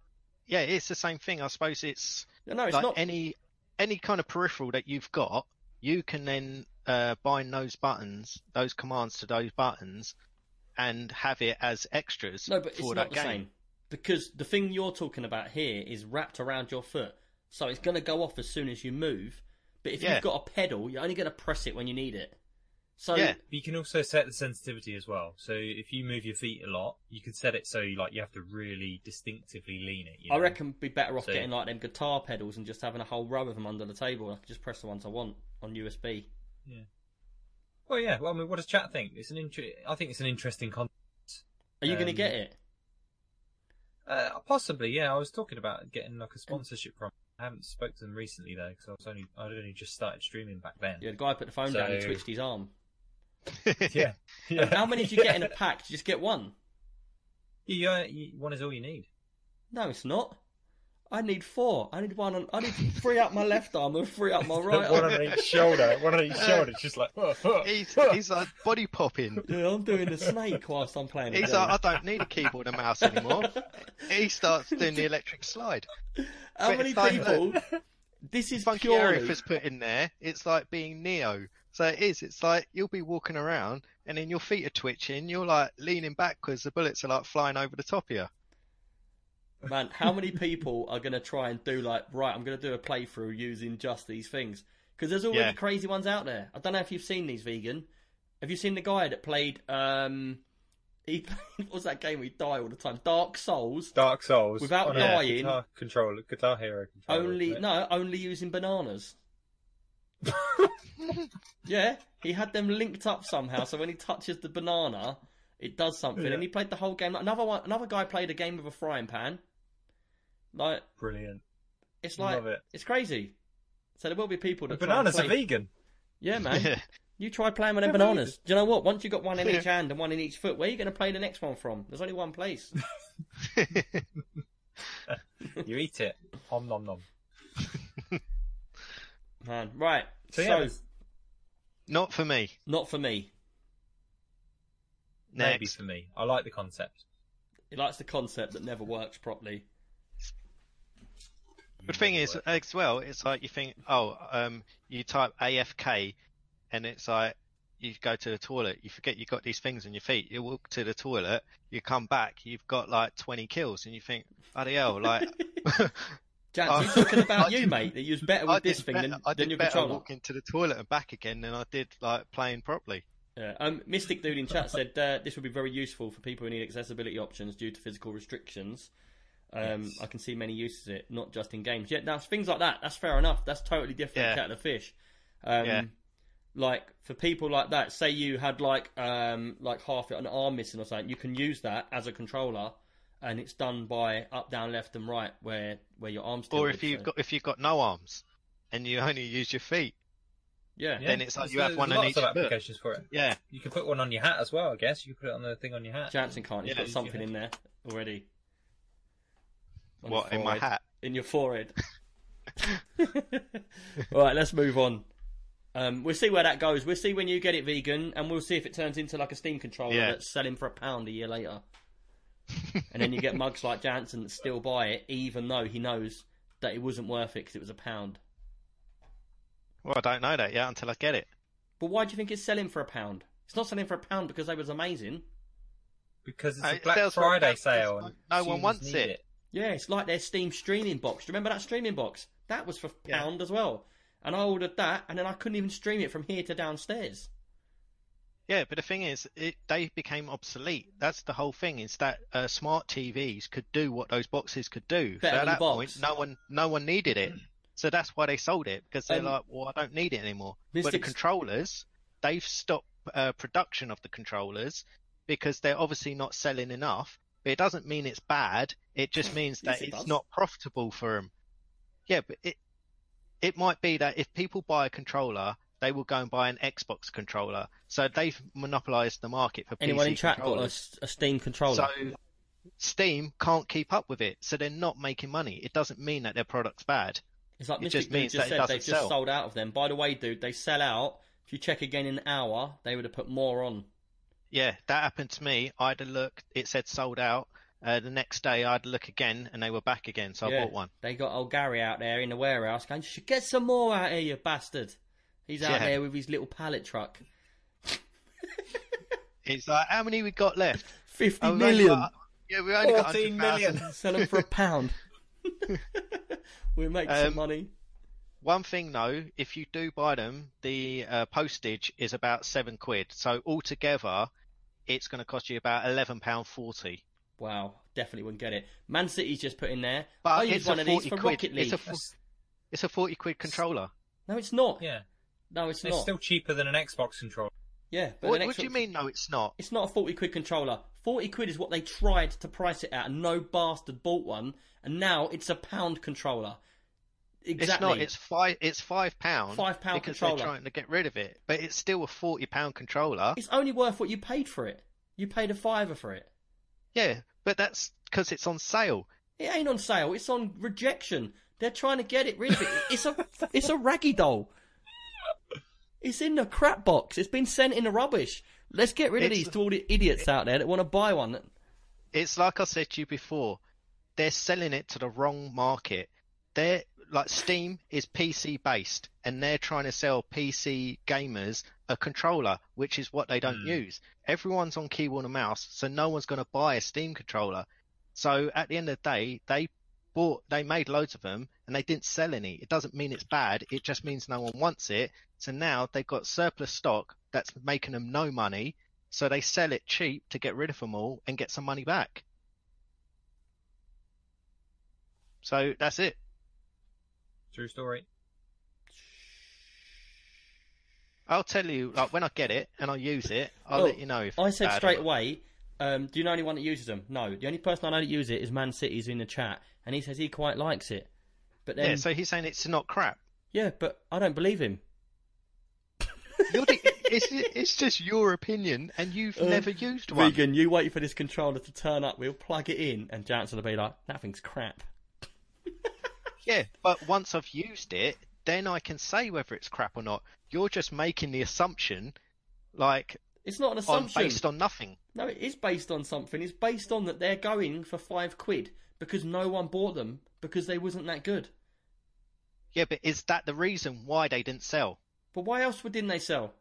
yeah, it's the same thing. I suppose it's No, no, it's like not. any any kind of peripheral that you've got, you can then uh, bind those buttons, those commands to those buttons, and have it as extras No, but it's for not that the game. same. Because the thing you're talking about here is wrapped around your foot. So it's going to go off as soon as you move. But if Yeah. you've got a pedal, you're only going to press it when you need it. So Yeah. You can also set the sensitivity as well. So if you move your feet a lot, you can set it so you like you have to really distinctively lean it. You I reckon be better off So- getting like them guitar pedals and just having a whole row of them under the table. I can just press the ones I want on USB. Well, yeah. Well, I mean, what does chat think? It's an inter- I think it's an interesting concept. Are you going to Um, get it? Uh, possibly, yeah. I was talking about getting like a sponsorship from. I haven't spoke to them recently though, because I was only I'd only just started streaming back then. Yeah, the guy put the phone down and So- twitched his arm. yeah. And how many did you get in a pack? Did you just get one? Yeah, you, one is all you need. No, it's not. I need four. I need one on. I need three up my left arm and three up my right one arm. on each shoulder. One on each shoulder. It's just like. he's he's like body popping. Yeah, I'm doing the snake whilst I'm playing. He's like, I don't need a keyboard and mouse anymore. he starts doing the electric slide. How but many it's like, people? This is Funky purely. Arif has put in there. It's like being Neo. So it is. It's like you'll be walking around and then your feet are twitching. You're like leaning backwards. the bullets are like flying over the top of you. Man, how many people are going to try and do like, right, I'm going to do a playthrough using just these things? Because there's already Yeah. crazy ones out there. I don't know if you've seen these vegan. Have you seen the guy that played, um, he played, what was that game we die all the time? Dark Souls. Dark Souls Without on a dying. Guitar controller, Guitar Hero controller. Only, no, only using bananas. yeah, he had them linked up somehow, so when he touches the banana, it does something. Yeah. And he played the whole game. Another one, another guy played a game with a frying pan. Like, Brilliant. it's like, Love it. it's crazy. So there will be people that The try and bananas are vegan. Yeah, man. You try playing with them They're bananas. Do you know what? Once you've got one in each hand and one in each foot, where are you going to play the next one from? There's only one place. You eat it. Om nom nom. Man, right. So, So, yeah, there's- Not for me. not for me. Maybe for me. I like the concept. He likes the concept that never works properly. The thing is, as well, it's like you think, oh, um, you type AFK, and it's like you go to the toilet, you forget you've got these things on your feet. You walk to the toilet, you come back, you've got like 20 kills, and you think, bloody hell, like. Jack, you talking about you, did- mate? That you was better I with this thing better, than, I than did your better controller. walking to the toilet and back again than I did like playing properly. Yeah. Um, Mystic Dude in chat said uh, this would be very useful for people who need accessibility options due to physical restrictions. Um, Yes. I can see many uses of it, not just in games. Yeah, now things like that. That's fair enough. That's totally different Yeah. kettle of fish. Um, Yeah. like for people like that, say you had like um like half an arm missing or something, you can use that as a controller, and it's done by up, down, left, and right, where where your arms. Or if you've got if you've got no arms and you only use your feet, yeah, then it's like you have one on lots each of foot. applications for it. yeah. You can put one on your hat as well, I guess. You can put it on the thing on your hat. Jansen can't. He's Yeah, got something in there already. On What in my hat? in your forehead. All right, let's move on. Um, we'll see where that goes. We'll see when you get it vegan, and we'll see if it turns into like a Steam controller Yeah. that's selling for a pound a year later. and then you get mugs like Jansen that still buy it, even though he knows that it wasn't worth it because it was a pound. Well, I don't know that yet until I get it. But why do you think it's selling for a pound? It's not selling for a pound because they was amazing. Because it's Uh, a Black sells for a Friday sale. no- one wants need it. Yeah, it's like their Steam streaming box. Do you remember that streaming box? That was for Yeah. pound as well. And I ordered that, and then I couldn't even stream it from here to downstairs. Yeah, but the thing is, it, they became obsolete. That's the whole thing. Is that uh, smart TVs could do what those boxes could do. Better so at that box. point, no one, no one needed it. So that's why they sold it because they're Um, like, well, I don't need it anymore. But the controllers, they've stopped uh, production of the controllers because they're obviously not selling enough. But it doesn't mean it's bad. It just means Yes, that it it's does. not profitable for them. Yeah, but it it might be that if people buy a controller, they will go and buy an Xbox controller. So they've monopolized the market for people. Anyone PC in chat got a, controllers. s- a Steam controller? So Steam can't keep up with it, so they're not making money. It doesn't mean that their product's bad. it's like it Mystic just means just that said they've just sell. sold out of them. By the way, dude, they sell out. If you check again in an hour, they would have put more on. Yeah, that happened to me. I had a look, it said sold out. Uh, the next day I had a look again and they were back again, so Yeah. I bought one. They got old Gary out there in the warehouse going, "You should get some more out here, you bastard." He's out Yeah. there with his little pallet truck. It's like, how many we got left? Fifty Oh, only got- yeah, we only got 14 100,000. million. Sell them for a pound. we make some Um, money. One thing though, if you do buy them, the uh, postage is about seven quid. So altogether, it's going to cost you about eleven pound forty. Wow, definitely wouldn't get it. Man City's just put in there. But I use it's one a of these forty for quid. Rocket League. It's a fo- it's a forty quid controller. No, it's not. Yeah. No, it's It's not. It's still cheaper than an Xbox controller. Yeah, but What, the what do you mean? No, it's not. It's not a 40 quid controller. 40 quid is what they tried to price it at, and no bastard bought one, and now it's a pound controller. Exactly. It's not. It's five. It's five pound. Five pound because controller. they're trying to get rid of it, but it's still a forty pound controller. It's only worth what you paid for it. You paid a fiver for it. Yeah, but that's because it's on sale. It ain't on sale. It's on rejection. They're trying to get it rid of it. It's a it's a raggy doll. It's in the crap box. It's been sent in the rubbish. Let's get rid of It's- these to all the idiots out there that want to buy one. It's like I said to you before. They're selling it to the wrong market. They're like Steam is PC based, and they're trying to sell PC gamers a controller, which is what they don't Hmm. use. Everyone's on keyboard and mouse, so no one's going to buy a Steam controller. So at the end of the day, they bought, they made loads of them, and they didn't sell any. It doesn't mean it's bad. It just means no one wants it. So now they've got surplus stock that's making them no money. So they sell it cheap to get rid of them all and get some money back. So that's it. True story. I'll tell you, like when I get it and I use it, I'll Oh, let you know. If I it's said bad or straight not. away, um, do you know anyone that uses them? No. The only person I know that uses it is Man City's in the chat, and he says he quite likes it. But then, Yeah, so he's saying it's not crap. yeah, but I don't believe him. You're the, it's it's just your opinion, and you've Uh, never used one. Vegan, you wait for this controller to turn up. We'll plug it in, and Jansen will be like, "That thing's crap." Yeah, but once I've used it, then I can say whether it's crap or not. You're just making the assumption, like It's not an on assumption. based on nothing. No, it is based on something. It's based on that they're going for five quid because no one bought them because they wasn't that good. Yeah, but is that the reason why they didn't sell? But why else would- didn't they sell?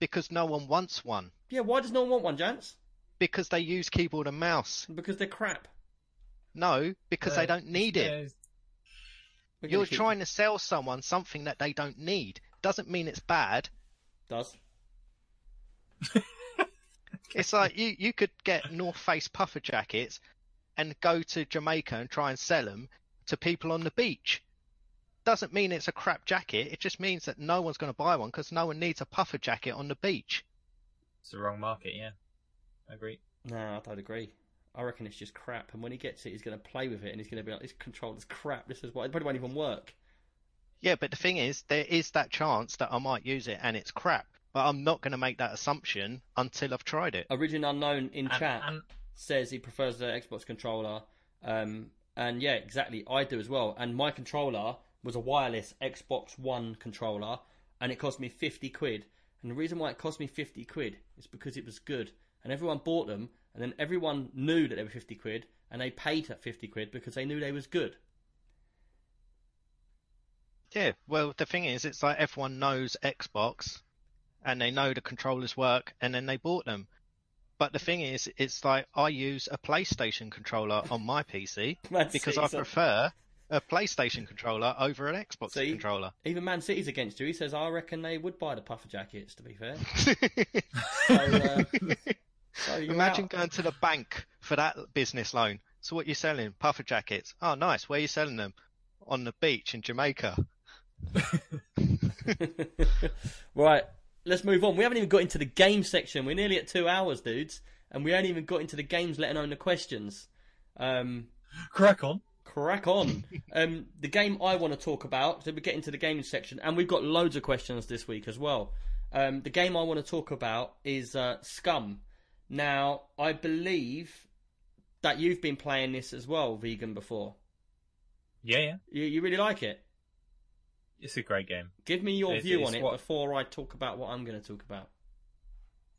Because no one wants one. Yeah, why does no one want one, Jance? Because they use keyboard and mouse. Because they're crap. No, because they Uh, don't need it. It's- We're You're keep- trying to sell someone something that they don't need. Doesn't mean it's bad. Does It's like you, you could get North Face puffer jackets and go to Jamaica and try and sell them to people on the beach. doesn't mean it's a crap jacket. It just means that no one's going to buy one because no one needs a puffer jacket on the beach. It's the wrong market. Yeah, I agree. No, I don't agree. I reckon it's just crap. And when he gets it, he's going to play with it, and he's going to be like, "This controller's crap. This is what it probably won't even work." Yeah, but the thing is, there is that chance that I might use it and it's crap. But I'm not going to make that assumption until I've tried it. Origin unknown in And- chat and- says he prefers the Xbox controller. Um, and yeah, exactly, I do as well. And my controller was a wireless Xbox One controller, and it cost me fifty quid. And the reason why it cost me fifty quid is because it was good, and everyone bought them, and then everyone knew that they were fifty quid, and they paid that fifty quid because they knew they was good. Yeah, well, the thing is, it's like everyone knows Xbox and they know the controllers work and then they bought them. But the thing is, it's like I use a PlayStation controller on my PC because I prefer a PlayStation controller over an Xbox See? controller. Even Man City's against you. He says, I reckon they would buy the puffer jackets. To be fair, so, uh, so Imagine out. going to the bank for that business loan. So what are you selling? Puffer jackets. Oh, nice. Where are you selling them? On the beach in Jamaica. right, let's move on. We haven't even got into the game section. We're nearly at two hours, dudes, and we haven't even got into the games, letting alone the questions. Um, Crack on. crack on. um, the game I want to talk about. So we get into the gaming section, and we've got loads of questions this week as well. Um, the game I want to talk about is uh, Scum. Now, I believe that you've been playing this as well, vegan, before. Yeah, yeah. You, you really like it. It's a great game. Give me your It- view it's on it what- before I talk about what I'm going to talk about.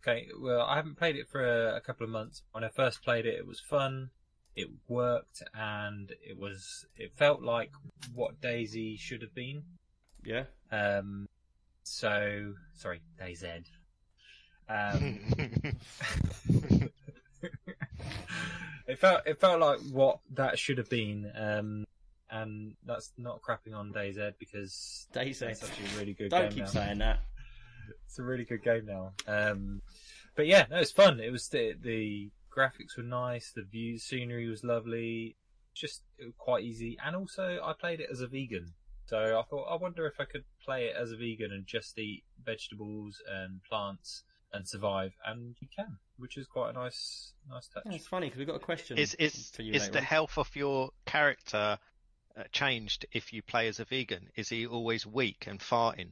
Okay, well, I haven't played it for a, a couple of months. When I first played it, it was fun, it worked, and it was it felt like what DayZ should have been. Yeah. Um, so sorry, DayZ. Um, it felt it felt like what that should have been. Um, and that's not crapping on DayZ because DayZ. is actually a really good Don't game keep now. saying that. it's a really good game now. Um, but yeah, no, it's fun. It was the, the graphics were nice, the view scenery was lovely, just it was quite easy. And also, I played it as a vegan, so I thought, I wonder if I could play it as a vegan and just eat vegetables and plants and survive. And you can, which is quite a nice, nice touch. Yeah, it's funny because we've got a question is is for you is later the on. health of your character uh, changed if you play as a vegan? Is he always weak and farting?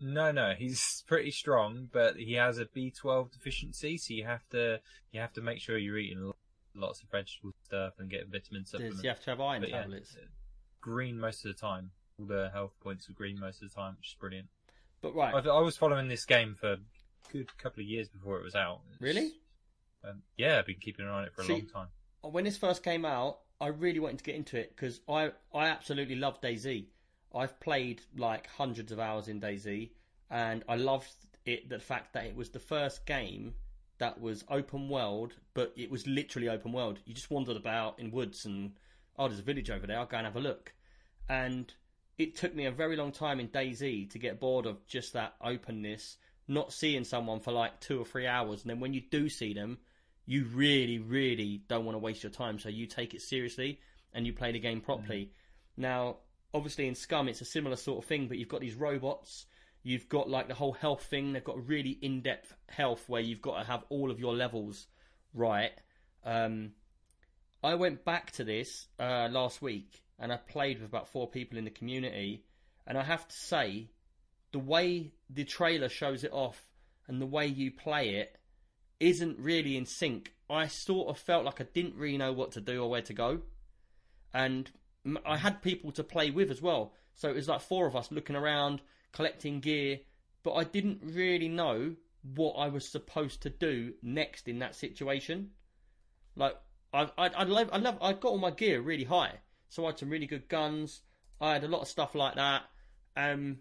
No, no, he's pretty strong, but he has a B12 deficiency, so you have to you have to make sure you're eating lots of vegetable stuff and getting vitamin supplements. Does you have to have iron But yeah, tablets? green most of the time. All the health points are green most of the time, which is brilliant. But right, I, I was following this game for a good couple of years before it was out. It's- really? Um, yeah, I've been keeping an eye on it for a See- long time. When this first came out, I really wanted to get into it because I I absolutely love DayZ. I've played like hundreds of hours in DayZ, and I loved it. The fact that it was the first game that was open world, but it was literally open world. You just wandered about in woods and oh, there's a village over there. I'll go and have a look. And it took me a very long time in DayZ to get bored of just that openness, not seeing someone for like two or three hours, and then when you do see them, you really, really don't want to waste your time. So you take it seriously and you play the game properly. Now, obviously in Scum, it's a similar sort of thing, but you've got these robots. You've got like the whole health thing. They've got really in-depth health where you've got to have all of your levels right. Um, I went back to this uh, last week and I played with about four people in the community, and I have to say, the way the trailer shows it off and the way you play it isn't really in sync. I sort of felt like I didn't really know what to do or where to go, and I had people to play with as well. So it was like four of us looking around, collecting gear, but I didn't really know what I was supposed to do next in that situation. Like I, I, I love, I love, I got all my gear really high, so I had some really good guns. I had a lot of stuff like that. Um,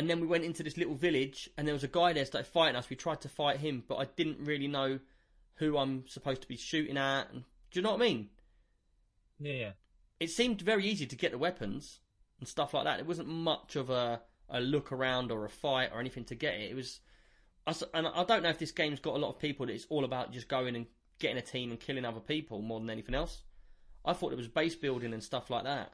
and then we went into this little village, and there was a guy there started fighting us. We tried to fight him, but I didn't really know who I'm supposed to be shooting at. And, do you know what I mean? Yeah, yeah. It seemed very easy to get the weapons and stuff like that. It wasn't much of a, a look around or a fight or anything to get it. It was, and I don't know if this game's got a lot of people that it's all about just going and getting a team and killing other people more than anything else. I thought it was base building and stuff like that.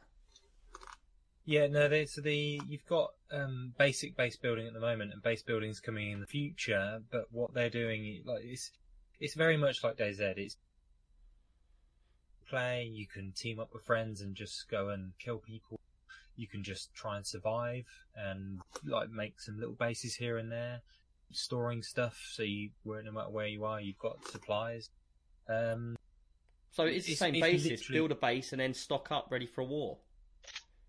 Yeah, no, they, so the you've got um, basic base building at the moment, and base building's coming in the future. But what they're doing, like it's it's very much like DayZ. It's play. You can team up with friends and just go and kill people. You can just try and survive and like make some little bases here and there, storing stuff. So you, no matter where you are, you've got supplies. Um, So it's the It's- same it's basis. literally- Build a base and then stock up, ready for a war.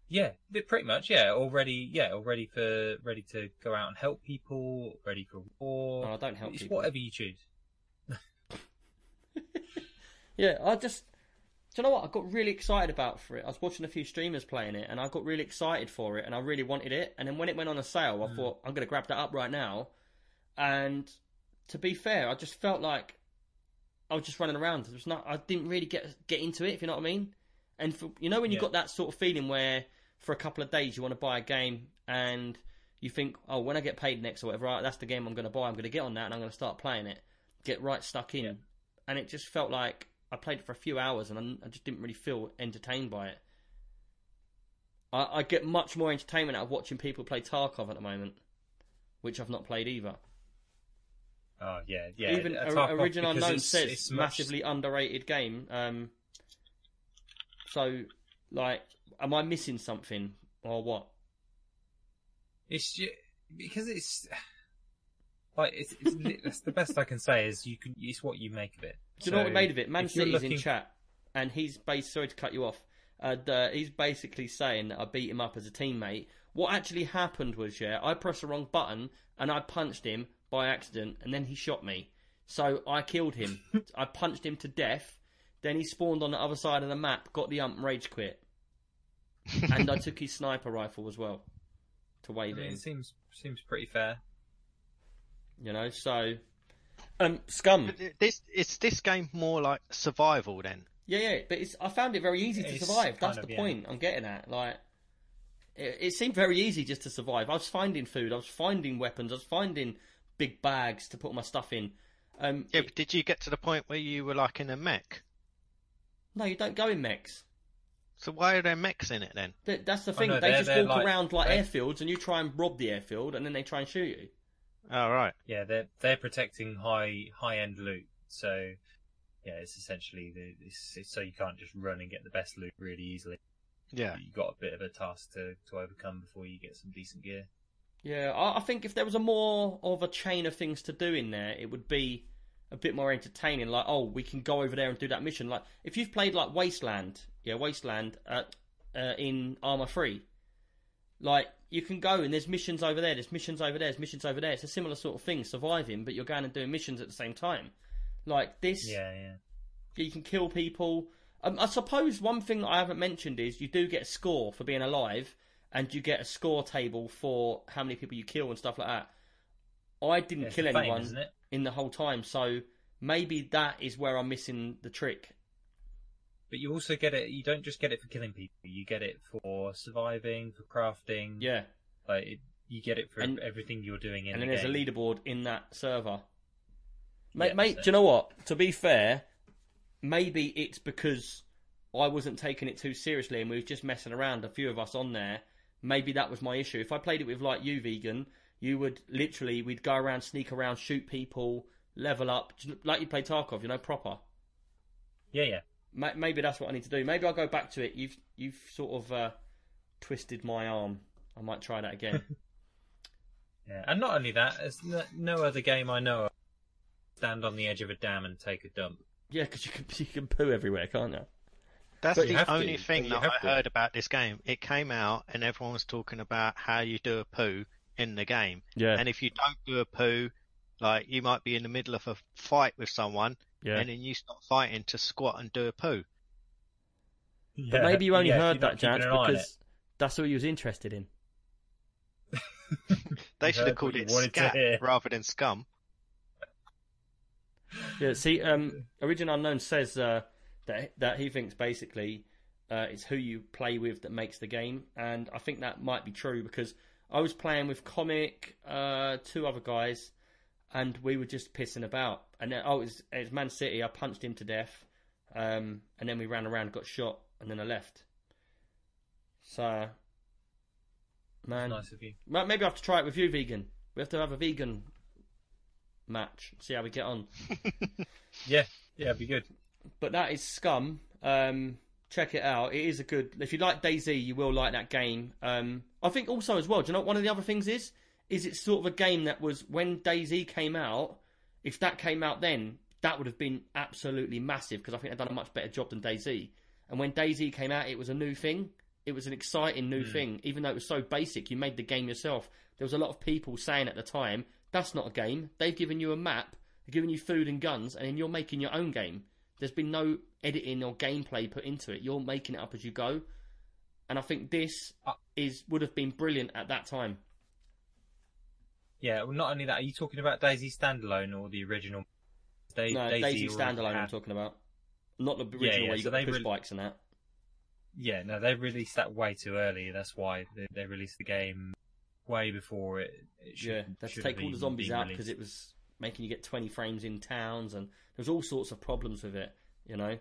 Yeah, pretty much. Yeah, already. Yeah, already for ready to go out and help people, ready for war. No, I don't help it's people. whatever you choose. Yeah, I just. Do you know what? I got really excited about for it. I was watching a few streamers playing it, and I got really excited for it, and I really wanted it. And then when it went on a sale, I hmm. thought I'm going to grab that up right now. And to be fair, I just felt like I was just running around. There was not. I didn't really get get into it. If you know what I mean. And for, you know when you Yeah. got that sort of feeling where for a couple of days you want to buy a game and you think, oh, when I get paid next or whatever, right, that's the game I'm going to buy. I'm going to get on that and I'm going to start playing it, get right stuck in. Yeah. And it just felt like I played it for a few hours and I, just didn't really feel entertained by it. I, I get much more entertainment out of watching people play Tarkov at the moment, which I've not played either. Oh yeah, yeah. Even a O- Tarkov, Origin Unknown it's- says it's much- massively underrated game. Um, so, like, am I missing something or what? It's ju- because it's like it's, it's that's the best I can say is you can. It's what you make of it. Do you know what we made of it? Man if you're in chat, and he's bas sorry to cut you off. Uh, the, he's basically saying that I beat him up as a teammate. What actually happened was, yeah, I pressed the wrong button and I punched him by accident, and then he shot me. So I killed him. I punched him to death. Then he spawned on the other side of the map, got the ump, rage quit, and I took his sniper rifle as well to I wave mean, at him. it seems seems pretty fair. You know, so um, scum. But this is this game more like survival then? Yeah, yeah, but it's, I found it very easy to It's survive. That's of, the yeah. point I'm getting at. Like, it, it seemed very easy just to survive. I was finding food, I was finding weapons, I was finding big bags to put my stuff in. Um, Yeah, it- but did you get to the point where you were like in a mech? no, you don't go in mechs. So why are there mechs in it then? Th- That's the Oh, thing. no, they just walk like- around like they- airfields, and you try and rob the airfield, and then they try and shoot you. Oh right. Yeah, they're they're protecting high high end loot. So yeah, it's essentially the it's, it's so you can't just run and get the best loot really easily. Yeah. You got a bit of a task to to overcome before you get some decent gear. Yeah, I, I think if there was a more of a chain of things to do in there, it would be a bit more entertaining. Like, oh, we can go over there and do that mission. Like, if you've played like Wasteland, yeah, Wasteland uh, uh, in Arma 3, like you can go and there's missions over there, there's missions over there, there's missions over there. It's a similar sort of thing, surviving, but you're going and doing missions at the same time. Like this, Yeah, yeah. you can kill people. Um, I suppose one thing that I haven't mentioned is you do get a score for being alive, and you get a score table for how many people you kill and stuff like that. I didn't Yeah, kill the fame, anyone in the whole time, so maybe that is where I'm missing the trick. But you also get it. You don't just get it for killing people. You get it for surviving, for crafting. Yeah, Like it, you get it for And- everything you're doing in and the then there's a leaderboard in that server. Mate, Yeah, mate, do you know what? To be fair, maybe it's because I wasn't taking it too seriously and we were just messing around. A few of us on there. Maybe that was my issue. If I played it with like you, vegan, you would literally we'd go around, sneak around, shoot people, level up, like you play Tarkov, you know, proper. Yeah, yeah. Ma- Maybe that's what I need to do. Maybe I'll go back to it. You've you've sort of uh, twisted my arm. I might try that again. Yeah, and not only that, there's no, no other game I know of stand on the edge of a dam and take a dump. yeah, because you can you can poo everywhere, can't you? That's But the have to, only thing you that have I to. heard about this game. It came out and everyone was talking about how you do a poo in the game. Yeah, And if you don't do a poo, like you might be in the middle of a fight with someone yeah. and then you stop fighting to squat and do a poo. Yeah. But maybe you only Yeah, heard that, not keeping Jats, an eye on because that's what you was interested in. They should have called it wanted scat rather than scum. Yeah, see, um, Origin Unknown says uh, that that he thinks basically uh, it's who you play with that makes the game, and I think that might be true because I was playing with Comic, uh, two other guys, and we were just pissing about. And then, oh, it was, it was Man City. I punched him to death, um, and then we ran around, got shot, and then I left. So Man, Nice of you. Maybe I have to try it with you, vegan. We have to have a vegan match. See how we get on. Yeah, yeah, it'd be good. But that is Scum. Um, check it out. It is a good. If you like DayZ, you will like that game. Um, I think also as well. Do you know what one of the other things is? Is it's sort of a game that was when DayZ came out. If that came out then, that would have been absolutely massive because I think they've done a much better job than DayZ. And when DayZ came out, it was a new thing. It was an exciting new hmm. thing, even though it was so basic. You made the game yourself. There was a lot of people saying at the time, "That's not a game. They've given you a map, they've given you food and guns, and then you're making your own game." There's been no editing or gameplay put into it. You're making it up as you go. And I think this is would have been brilliant at that time. Yeah, well, not only that, are you talking about DayZ standalone or the original? Da- No, DayZ DayZ standalone. I'm talking about, not the original Yeah, yeah, where you so got push really- bikes and that. Yeah, no, they released that way too early. That's why they, they released the game way before it. it should, yeah, they had to should take all the zombies out because it was making you get 20 frames in towns, and there was all sorts of problems with it. You know.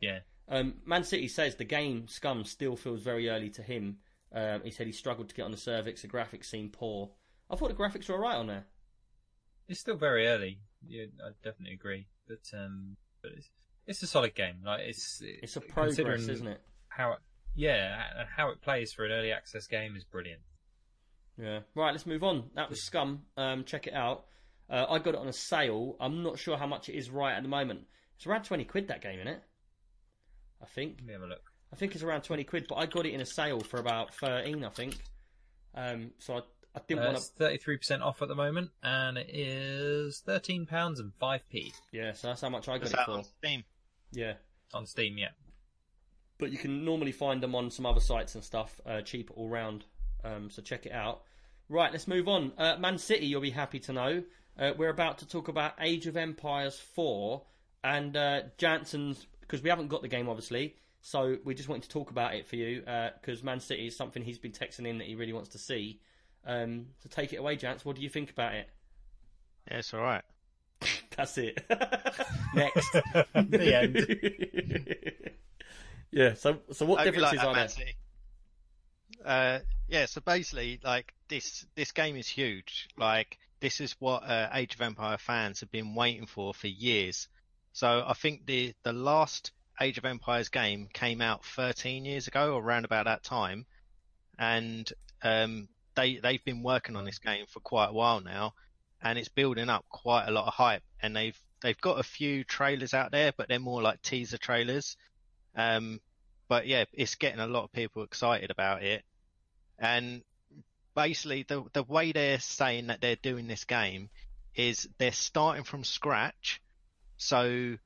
Yeah, Um, Man City says the game Scum still feels very early to him. Um, he said he struggled to get on the cervix. The graphics seem poor. I thought the graphics were alright on there. it's still very early. Yeah, I definitely agree. But um, but it's it's a solid game. Like it's It's a progress, isn't it? How it, yeah, and how it plays for an early access game is brilliant. Yeah. Right, let's move on. That was Scum. Um, check it out. Uh, I got it on a sale. I'm not sure how much it is right at the moment. It's around 20 quid that game, isn't it? I think. Let me have a look. I think it's around 20 quid, but I got it in a sale for about 13, I think. Um, so I, I didn't Uh, want it's to. thirty three percent off at the moment, and it is thirteen pounds and five p Yeah, so that's how much I got Is it that for. on Steam? Yeah. on Steam. Yeah, but you can normally find them on some other sites and stuff, uh, cheaper all round. Um, so check it out. Right, let's move on. Uh, Man City, you'll be happy to know. Uh, we're about to talk about Age of Empires 4 and uh, Jansen's, because we haven't got the game obviously, so we just wanted to talk about it for you, because Man City is something he's been texting in that he really wants to see. Um, so take it away, Jans. What do you think about it? Yeah, it's all right. That's it. Next. the end. yeah, so so what differences like that, are there? Uh, yeah, so basically, like this, this game is huge. Like this is what uh, Age of Empire fans have been waiting for for years. So I think the the last Age of Empires game came out 13 years ago, or around about that time, and um, they they've been working on this game for quite a while now, and it's building up quite a lot of hype. And they've they've got a few trailers out there, but they're more like teaser trailers. Um, but yeah, it's getting a lot of people excited about it. And basically, the the way they're saying that they're doing this game is they're starting from scratch, so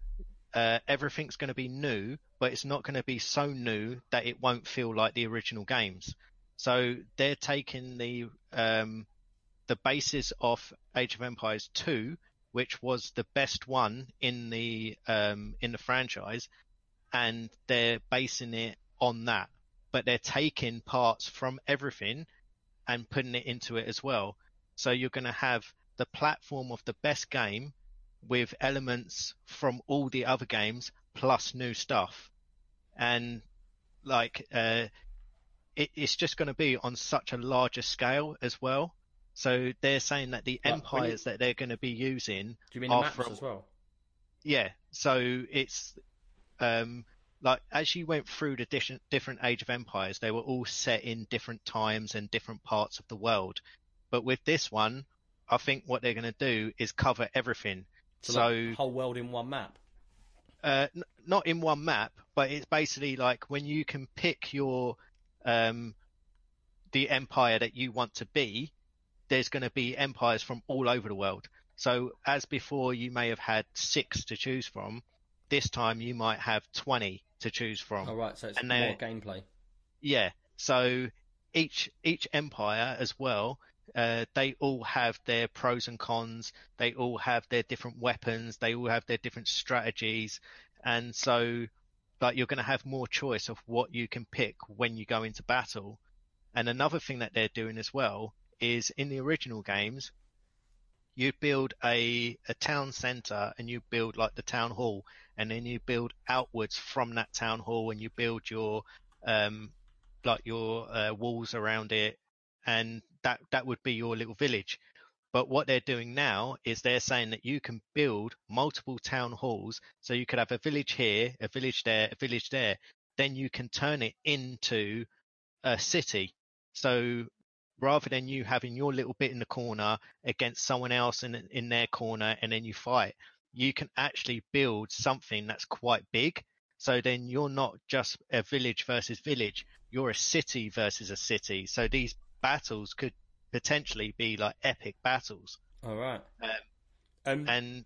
uh, everything's going to be new, but it's not going to be so new that it won't feel like the original games. So they're taking the um, the basis of Age of Empires 2, which was the best one in the um, in the franchise, and they're basing it on that. But they're taking parts from everything and putting it into it as well. So you're going to have the platform of the best game with elements from all the other games plus new stuff. And like, uh, it, it's just going to be on such a larger scale as well. So they're saying that the Like, when you- empires that they're going to be using Do you mean maps from as well? yeah, so it's um like as you went through the different different Age of Empires, they were all set in different times and different parts of the world. But with this one, I think what they're going to do is cover everything. So, So, like, whole world in one map. uh, n- not in one map, but it's basically like when you can pick your um the empire that you want to be, there's going to be empires from all over the world. So as before, you may have had six to choose from. This time, you might have twenty to choose from. Oh right, so it's And more gameplay. Yeah. So each each empire as well, uh, they all have their pros and cons. They all have their different weapons. They all have their different strategies, and so like you're going to have more choice of what you can pick when you go into battle. And another thing that they're doing as well is in the original games, you build a a town center and you build like the town hall, and then you build outwards from that town hall and you build your um like your uh, walls around it and that that would be your little village. But what they're doing now is they're saying that you can build multiple town halls. So you could have a village here, a village there, a village there. Then you can turn it into a city. So rather than you having your little bit in the corner against someone else in in their corner and then you fight, you can actually build something that's quite big. So then you're not just a village versus village, you're a city versus a city. So these battles could potentially be like epic battles. All right. Um, Um, and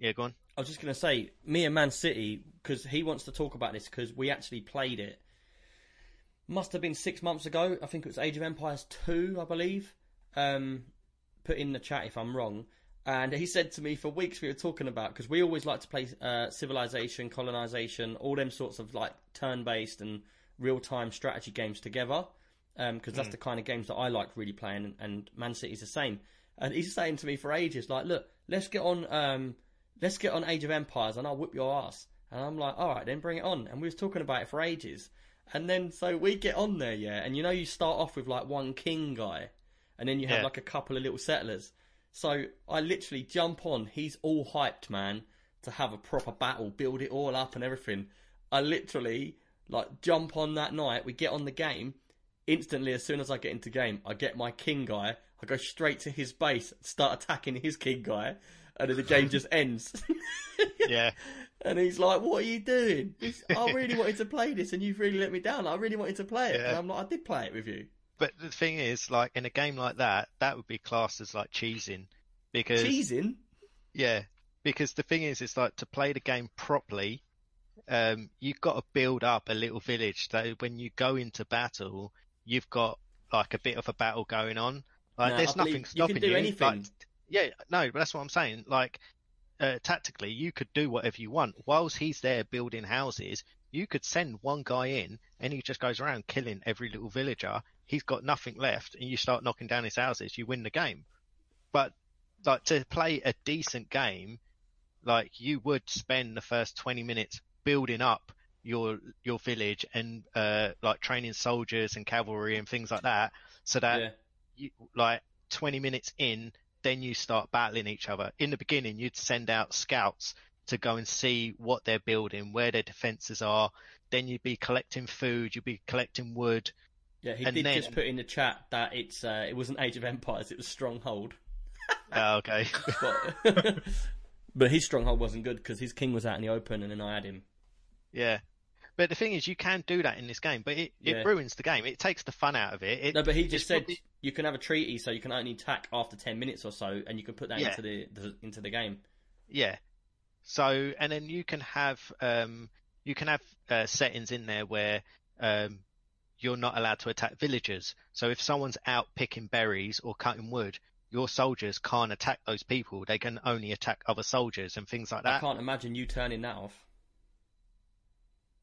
yeah, go on. I was just going to say, me and Man City, because he wants to talk about this because we actually played it. Must have been six months ago. I think it was Age of Empires 2, I believe. Um, put in the chat if I'm wrong. And he said to me for weeks we were talking about, because we always like to play uh, Civilization, Colonization, all them sorts of like turn based and real time strategy games together. Because that's the kind of games that I like really playing, and, and Man City's the same. And he's saying to me for ages, like, look, let's get on, um, let's get on Age of Empires, and I'll whip your ass. And I'm like, all right, then bring it on. And we was talking about it for ages. And then so we get on there, yeah. And you know, you start off with like one king guy, and then you have Yeah. like a couple of little settlers. So I literally jump on. He's all hyped, man, to have a proper battle, build it all up and everything. I literally like jump on that night. We get on the game. Instantly, as soon as I get into game, I get my king guy. I go straight to his base, start attacking his king guy, and then the game just ends. Yeah, And he's like, "What are you doing? This, I really wanted to play this, and you've really let me down. I really wanted to play it." Yeah. And I'm like, "I did play it with you." but the thing is, like in a game like that, that would be classed as like cheesing, because Cheesing. yeah, because the thing is, it's like to play the game properly, um, you've got to build up a little village. So when you go into battle, you've got like a bit of a battle going on. Like No, there's I nothing you can stopping do anything. Like, yeah, no, but that's what I'm saying. Like uh, tactically, you could do whatever you want. Whilst he's there building houses, you could send one guy in, and he just goes around killing every little villager. He's got nothing left, and you start knocking down his houses. You win the game. But like to play a decent game, like you would spend the first 20 minutes building up your your village and uh like training soldiers and cavalry and things like that so that Yeah. you like 20 minutes in then you start battling each other in the beginning you'd send out scouts to go and see what they're building where their defenses are then you'd be collecting food you'd be collecting wood Yeah, he And did then- just put in the chat that it's uh, it wasn't Age of Empires, it was Stronghold. oh, okay But but his Stronghold wasn't good because his king was out in the open, and then I had him. yeah but the thing is you can do that in this game but it, Yeah. it ruins the game it takes the fun out of it, it No, but he just said probably- you can have a treaty, so you can only attack after ten minutes or so, and you can put that Yeah. into the, the into the game. Yeah. So, and then you can have um, you can have uh, settings in there where um, you're not allowed to attack villagers. So if someone's out picking berries or cutting wood, your soldiers can't attack those people. They can only attack other soldiers and things like that. I can't imagine you turning that off.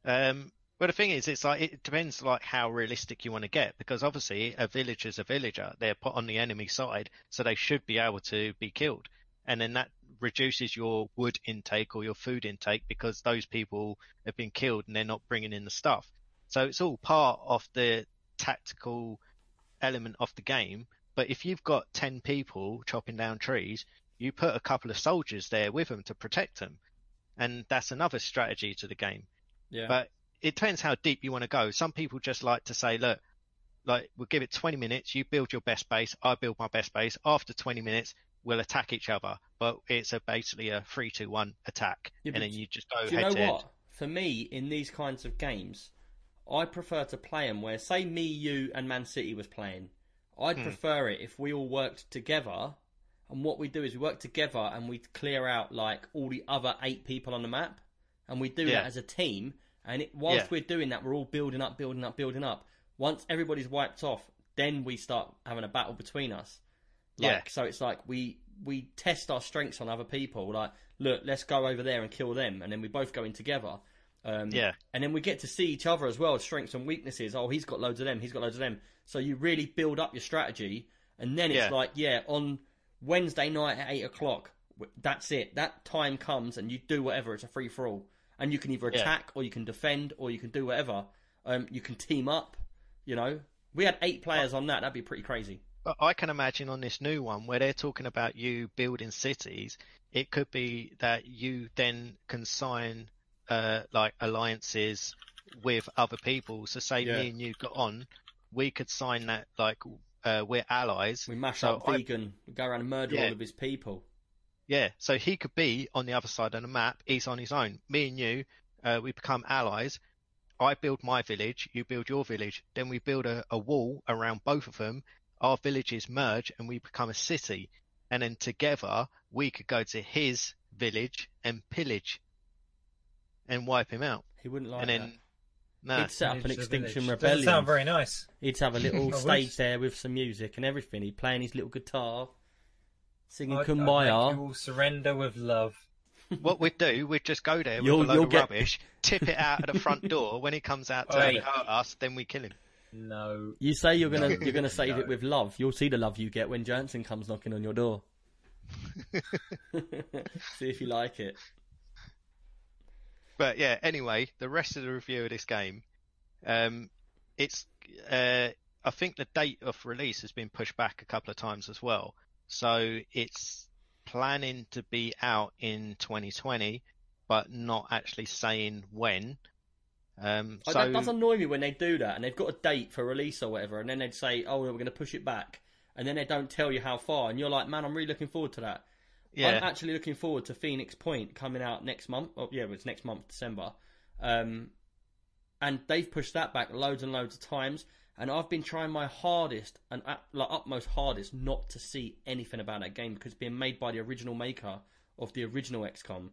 Um, but the thing is, it's like it depends like how realistic you want to get because obviously a villager's a villager. They're put on the enemy side, so they should be able to be killed, and then that reduces your wood intake or your food intake because those people have been killed and they're not bringing in the stuff. So it's all part of the tactical element of the game. But if you've got ten people chopping down trees, you put a couple of soldiers there with them to protect them, and that's another strategy to the game. Yeah, But it depends how deep you want to go. Some people just like to say, look, like we'll give it 20 minutes. You build your best base. I build my best base. After 20 minutes, we'll attack each other. But it's a basically a three, two, one attack, Yeah, and then you just go Do you know to head. what? For me, in these kinds of games, I prefer to play them where, say, me, you, and Man City was playing. I'd Hmm. prefer it if we all worked together. And what we do is we work together and we clear out like all the other eight people on the map, and we do Yeah. that as a team. And it, whilst Yeah. we're doing that, we're all building up, building up, building up. Once everybody's wiped off, then we start having a battle between us. Like, Yeah. So it's like we we test our strengths on other people. Like, look, let's go over there and kill them, and then we both go in together. Um, Yeah. And then we get to see each other as well, strengths and weaknesses. Oh, he's got loads of them. He's got loads of them. So you really build up your strategy, and then it's Yeah. like, yeah, on Wednesday night at eight o'clock, that's it. That time comes, and you do whatever. It's a free for all, and you can either Yeah. attack or you can defend or you can do whatever. Um, you can team up, you know. We had eight players on that. That'd be pretty crazy. I can imagine on this new one where they're talking about you building cities, it could be that you then can sign uh, like alliances with other people. So say Yeah. me and you got on, we could sign that like uh, we're allies. We mash So up I- vegan, we go around and murder Yeah. all of his people. Yeah, so he could be on the other side of the map. He's on his own. Me and you, uh, we become allies. I build my village, you build your village. Then we build a, a wall around both of them. Our villages merge and we become a city. And then together we could go to his village and pillage and wipe him out. He wouldn't like and then, that. no, He'd set up an extinction village. rebellion. Doesn't sound very nice. He'd have a little stage there with some music and everything. He'd play his little guitar, singing I'd- I'd "Kumbaya." you all surrender with love. what we'd do, we'd just go there with You'll- a load you'll of get- rubbish, tip it out at the front door. When he comes out to Oi. hurt us, then we kill him. No. You say you're gonna you're gonna save No. it with love. You'll see the love you get when Jansen comes knocking on your door. see if you like it. But yeah, anyway, the rest of the review of this game, um, it's uh, I think the date of release has been pushed back a couple of times as well. So it's planning to be out in 2020, but not actually saying when. Um, Oh, so that does annoy me when they do that and they've got a date for release or whatever, and then they'd say, "Oh, we're going to push it back," and then they don't tell you how far, and you're like, "Man, I'm really looking forward to that." Yeah. I'm actually looking forward to Phoenix Point coming out next month. Oh, yeah, it's next month, December. Um, and they've pushed that back loads and loads of times. And I've been trying my hardest and like utmost hardest not to see anything about that game because it's being made by the original maker of the original XCOM,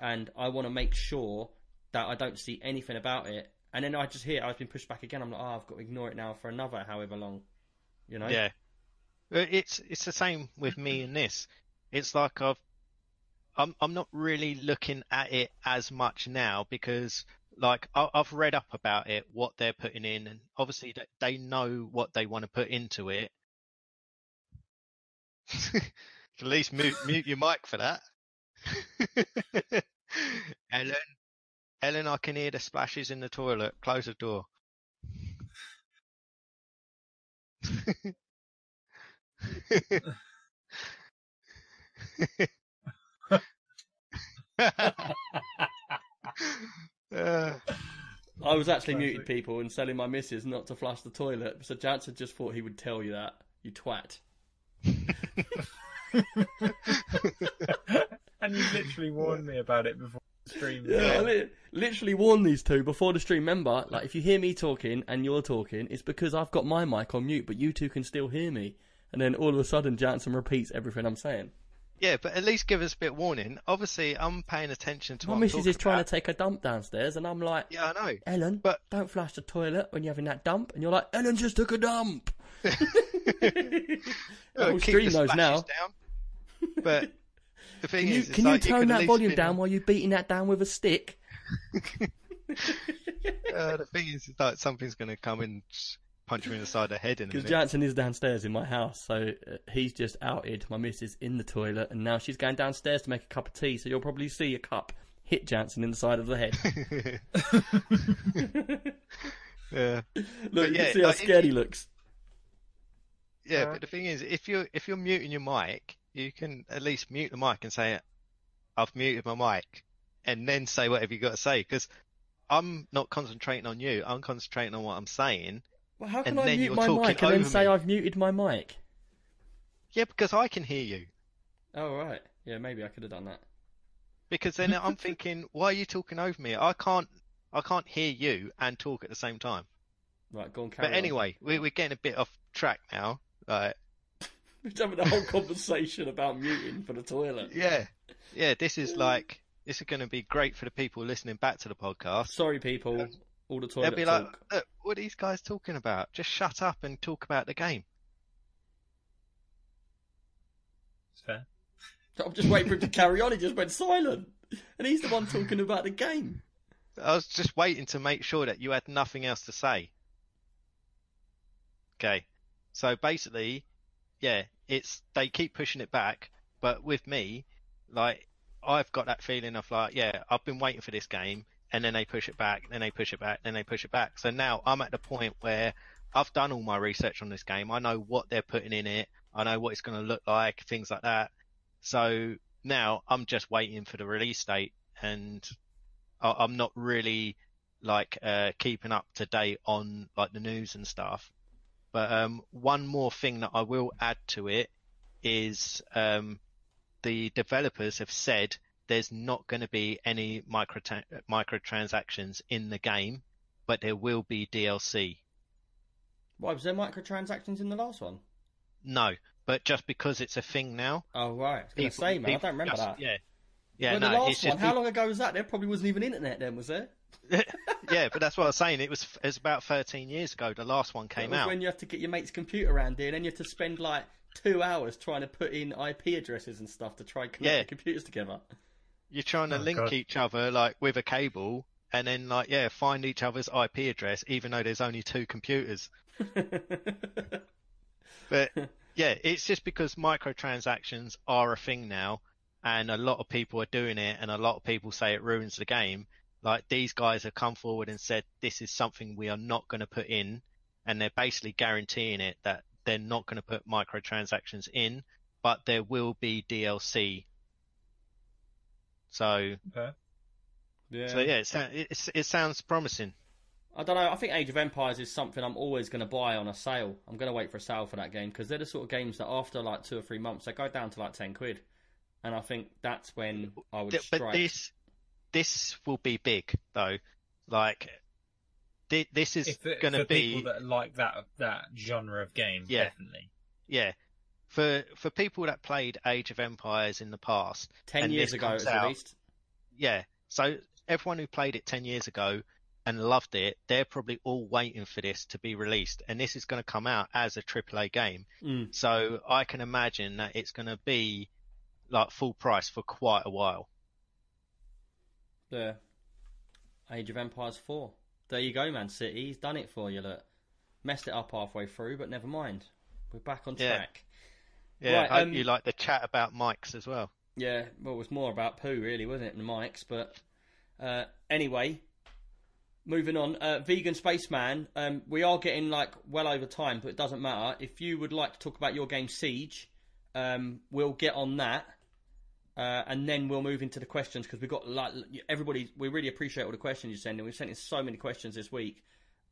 and I want to make sure that I don't see anything about it. And then I just hear I've been pushed back again. I'm like, oh, I've got to ignore it now for another however long. You know? yeah. Uh, It's it's the same with me in this. It's like I've I'm I'm not really looking at it as much now because like I've read up about it, what they're putting in, and obviously they know what they want to put into it. At least mute mute your mic for that. Ellen, Ellen, I can hear the splashes in the toilet. Close the door. Uh, I was actually Classic. muting people and telling my missus not to flush the toilet. So Jansen just thought he would tell you that. You twat. and you literally warned me about it before the stream. Yeah, I li- literally warned these two before the stream. Remember, like if you hear me talking and you're talking, it's because I've got my mic on mute, but you two can still hear me. And then all of a sudden, Jansen repeats everything I'm saying. Yeah, but at least give us a bit of warning. Obviously, I'm paying attention to My missus is trying about. to take a dump downstairs, and I'm like, Yeah, I know. Ellen, But- don't flush the toilet when you're having that dump. And you're like, Ellen just took a dump. Whole keep stream knows now. Down. But the thing Can you, is, can you like turn could at that volume down while you're beating that down with a stick? Uh, the thing is, it's like something's going to come and punch me in the side of the head in Because. Jansen is downstairs in my house, so uh, he's just outed my missus in the toilet, and now she's going downstairs to make a cup of tea. So you'll probably see a cup hit Jansen in the side of the head. yeah, Look, you yeah, can see how like, scared he looks. yeah. Uh, But the thing is, if you're if you're muting your mic, you can at least mute the mic and say, "I've muted my mic," and then say whatever you got to say. Because I'm not concentrating on you. I'm concentrating on what I'm saying. Well, how can and I mute my mic and then say me. I've muted my mic? Yeah, because I can hear you. Oh right, yeah, maybe I could have done that. Because then I'm thinking, why are you talking over me? I can't, I can't hear you and talk at the same time. Right, go on, But on. anyway, we, we're getting a bit off track now. Right. we're having a whole conversation about muting for the toilet. yeah, yeah. This is like, this is going to be great for the people listening back to the podcast. Sorry, people, all the They'll toilet be like, talk. Look, what are these guys talking about? Just shut up and talk about the game. It's fair. I'm just waiting for him to carry on. He just went silent, and he's the one talking about the game. I was just waiting to make sure that you had nothing else to say. Okay. So basically, yeah, it's they keep pushing it back, but with me, like I've got that feeling of like, yeah, I've been waiting for this game, and then they push it back, then they push it back, then they push it back. So now I'm at the point where I've done all my research on this game. I know what they're putting in it. I know what it's going to look like, things like that. So now I'm just waiting for the release date, and I- I'm not really like uh, keeping up to date on like the news and stuff. But um, one more thing that I will add to it is um, the developers have said there's not going to be any micro microtransactions in the game, but there will be DLC. Why was there microtransactions in the last one? No, but just because it's a thing now. Oh right, I was people- say man, I don't remember just- that. Yeah, yeah. Well, no, the it's last just how long ago was that? There probably wasn't even internet then, was there? yeah, but that's what I was saying. It was it was about 13 years ago. The last one came out. when you have to get your mate's computer around here, and then you have to spend like two hours trying to put in IP addresses and stuff to try and connect Yeah. the computers together. You're trying to Oh, link God. each other like with a cable, and then like yeah, find each other's IP address, even though there's only two computers. But yeah, it's just because microtransactions are a thing now, and a lot of people are doing it, and a lot of people say it ruins the game. Like these guys have come forward and said this is something we are not going to put in, and they're basically guaranteeing it that they're not going to put microtransactions in, but there will be DLC. So, Okay. yeah. so yeah, it, it, it sounds promising. I don't know. I think Age of Empires is something I'm always going to buy on a sale. I'm going to wait for a sale for that game because they're the sort of games that after like two or three months they go down to like ten quid, and I think that's when I would Th- strike. But this, this will be big though. Like, thi- this is going to for be people that like that that genre of game, Yeah. definitely. yeah. For for people that played Age of Empires in the past, ten years ago it was out- released. yeah. So everyone who played it ten years ago and loved it, they're probably all waiting for this to be released, and this is going to come out as a AAA game. Mm. So I can imagine that it's going to be like full price for quite a while. Yeah. Age of Empires 4. There you go, Man City. He's done it for you, look. Messed it up halfway through, but never mind. We're back on Yeah. track. Yeah, Right, I hope um, you like the chat about mics as well. Yeah, well, it was more about poo, really, wasn't it, than mics? But uh, anyway, moving on. Uh, Vegan Spaceman, um, we are getting like well over time, but it doesn't matter. If you would like to talk about your game Siege, um, we'll get on that. Uh, and then we'll move into the questions because we've got like everybody. We really appreciate all the questions you send in. We've sent in so many questions this week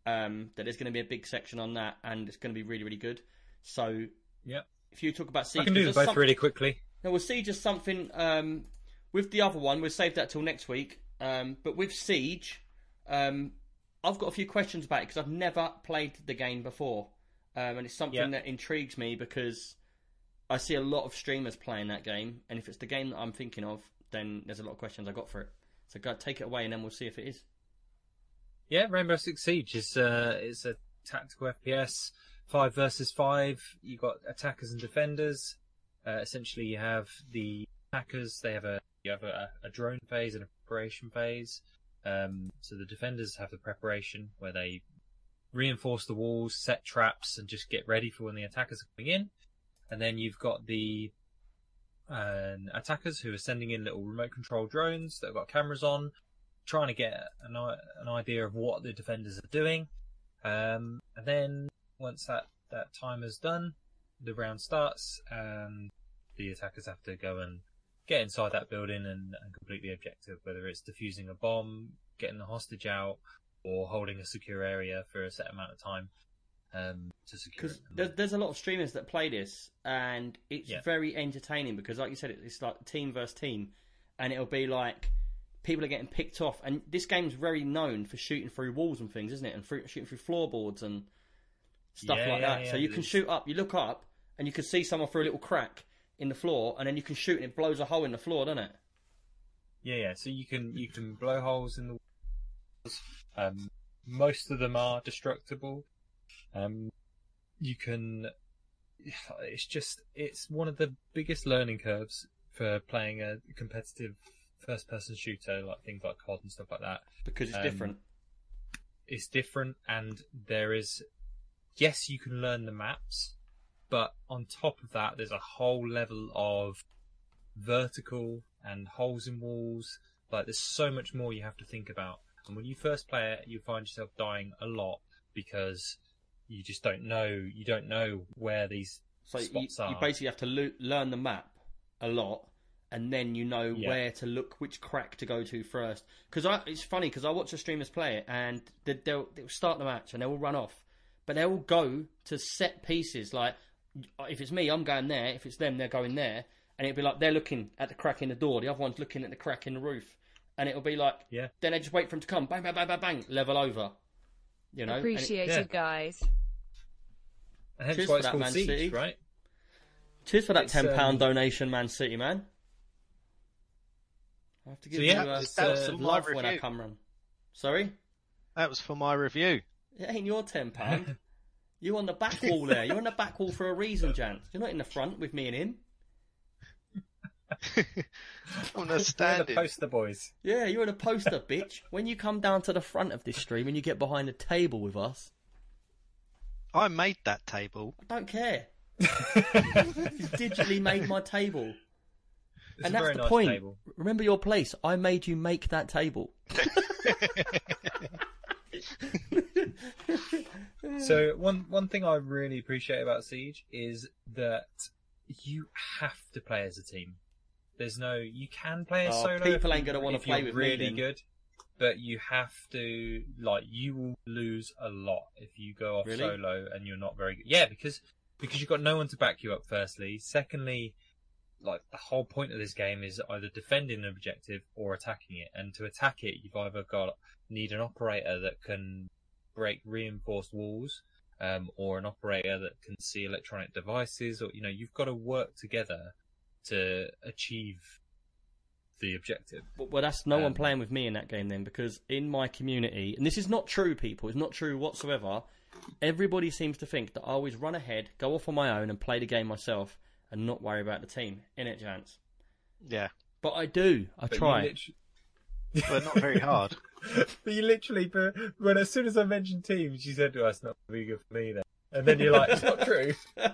um, that there's going to be a big section on that, and it's going to be really, really good. So Yep. If you talk about Siege, I can do both some- really quickly. now we'll see just something um, with the other one. We'll save that till next week. Um, but with Siege, um, I've got a few questions about it because I've never played the game before, um, and it's something Yeah. that intrigues me because I see a lot of streamers playing that game, and if it's the game that I'm thinking of, then there's a lot of questions I got for it. So go take it away, and then we'll see if it is. Yeah, Rainbow Six Siege is uh, it's a tactical FPS, five versus five. You've got attackers and defenders. Uh, essentially, you have the attackers. They have a you have a, a drone phase and a preparation phase. Um, so the defenders have the preparation where they reinforce the walls, set traps, and just get ready for when the attackers are coming in. And then you've got the um, attackers who are sending in little remote control drones that have got cameras on, trying to get an, an idea of what the defenders are doing. Um, and then once that, that timer's done, the round starts and the attackers have to go and get inside that building and, and complete the objective, whether it's defusing a bomb, getting the hostage out, or holding a secure area for a set amount of time um, to secure Because there's, there's a lot of streamers that play this, and it's Yeah. very entertaining because, like you said, it's like team versus team, and it'll be like people are getting picked off. And this game's very known for shooting through walls and things, isn't it? And through, shooting through floorboards and stuff Yeah, like yeah, that. yeah, so you can is. shoot up, you look up, and you can see someone through a little crack in the floor, and then you can shoot, and it blows a hole in the floor, doesn't it? Yeah, yeah. So you can you can blow holes in the walls. Um, most of them are destructible. Um, you can. It's just it's one of the biggest learning curves for playing a competitive first-person shooter, like things like COD and stuff like that. Because it's Um, different. It's different, and there is. Yes, you can learn the maps, but on top of that, there's a whole level of vertical and holes in walls. Like there's so much more you have to think about. And when you first play it, you find yourself dying a lot because you just don't know. You don't know where these So you, spots you are. basically have to lo- learn the map a lot, and then you know Yeah. where to look, which crack to go to first. Because it's funny because I watch the streamers play it, and they- they'll, they'll start the match and they'll all run off, but they'll go to set pieces. Like if it's me, I'm going there. If it's them, they're going there, and it'll be like they're looking at the crack in the door, the other one's looking at the crack in the roof, and it'll be like Yeah. Then they just wait for him to come, bang, bang, bang, bang, bang, level over. You know, and it- Appreciate yeah. you guys. And hence Cheers why for it's that, called Man Siege, City. right? Cheers for that It's, ten pound um, donation, Man City, man. I have to give yeah, you uh, it's, uh, some my love when I review. come run. Sorry, That was for my review. It ain't your ten pound. you on the back wall there. You're on the back wall for a reason, Jan. You're not in the front with me and him. I'm We're the standing. the poster boys. Yeah, you're in a poster, bitch. When you come down to the front of this stream and you get behind the table with us, I made that table. I don't care. You digitally made my table. It's and that's the nice point. table. Remember your place. I made you make that table. So one one thing I really appreciate about Siege is that you have to play as a team. There's no you can play as Oh, solo. people ain't gonna wanna if play with really then. good, but you have to like you will lose a lot if you go off Really? solo and you're not very good. Yeah, because because you've got no one to back you up. Firstly, secondly, like the whole point of this game is either defending an objective or attacking it. And to attack it, you've either got need an operator that can break reinforced walls, um, or an operator that can see electronic devices, or you know, you've got to work together to achieve the objective. Well, well, that's no one Um, playing with me in that game then, because in my community, and this is not true, people, it's not true whatsoever. Everybody seems to think that I always run ahead, go off on my own, and play the game myself, and not worry about the team. In it, Chance. Yeah, But I do. I But try. You literally, but not very hard. but you literally, but when as soon as I mentioned teams, you said, "Oh, it's not very good for me." Then, and then you're like, "It's not true."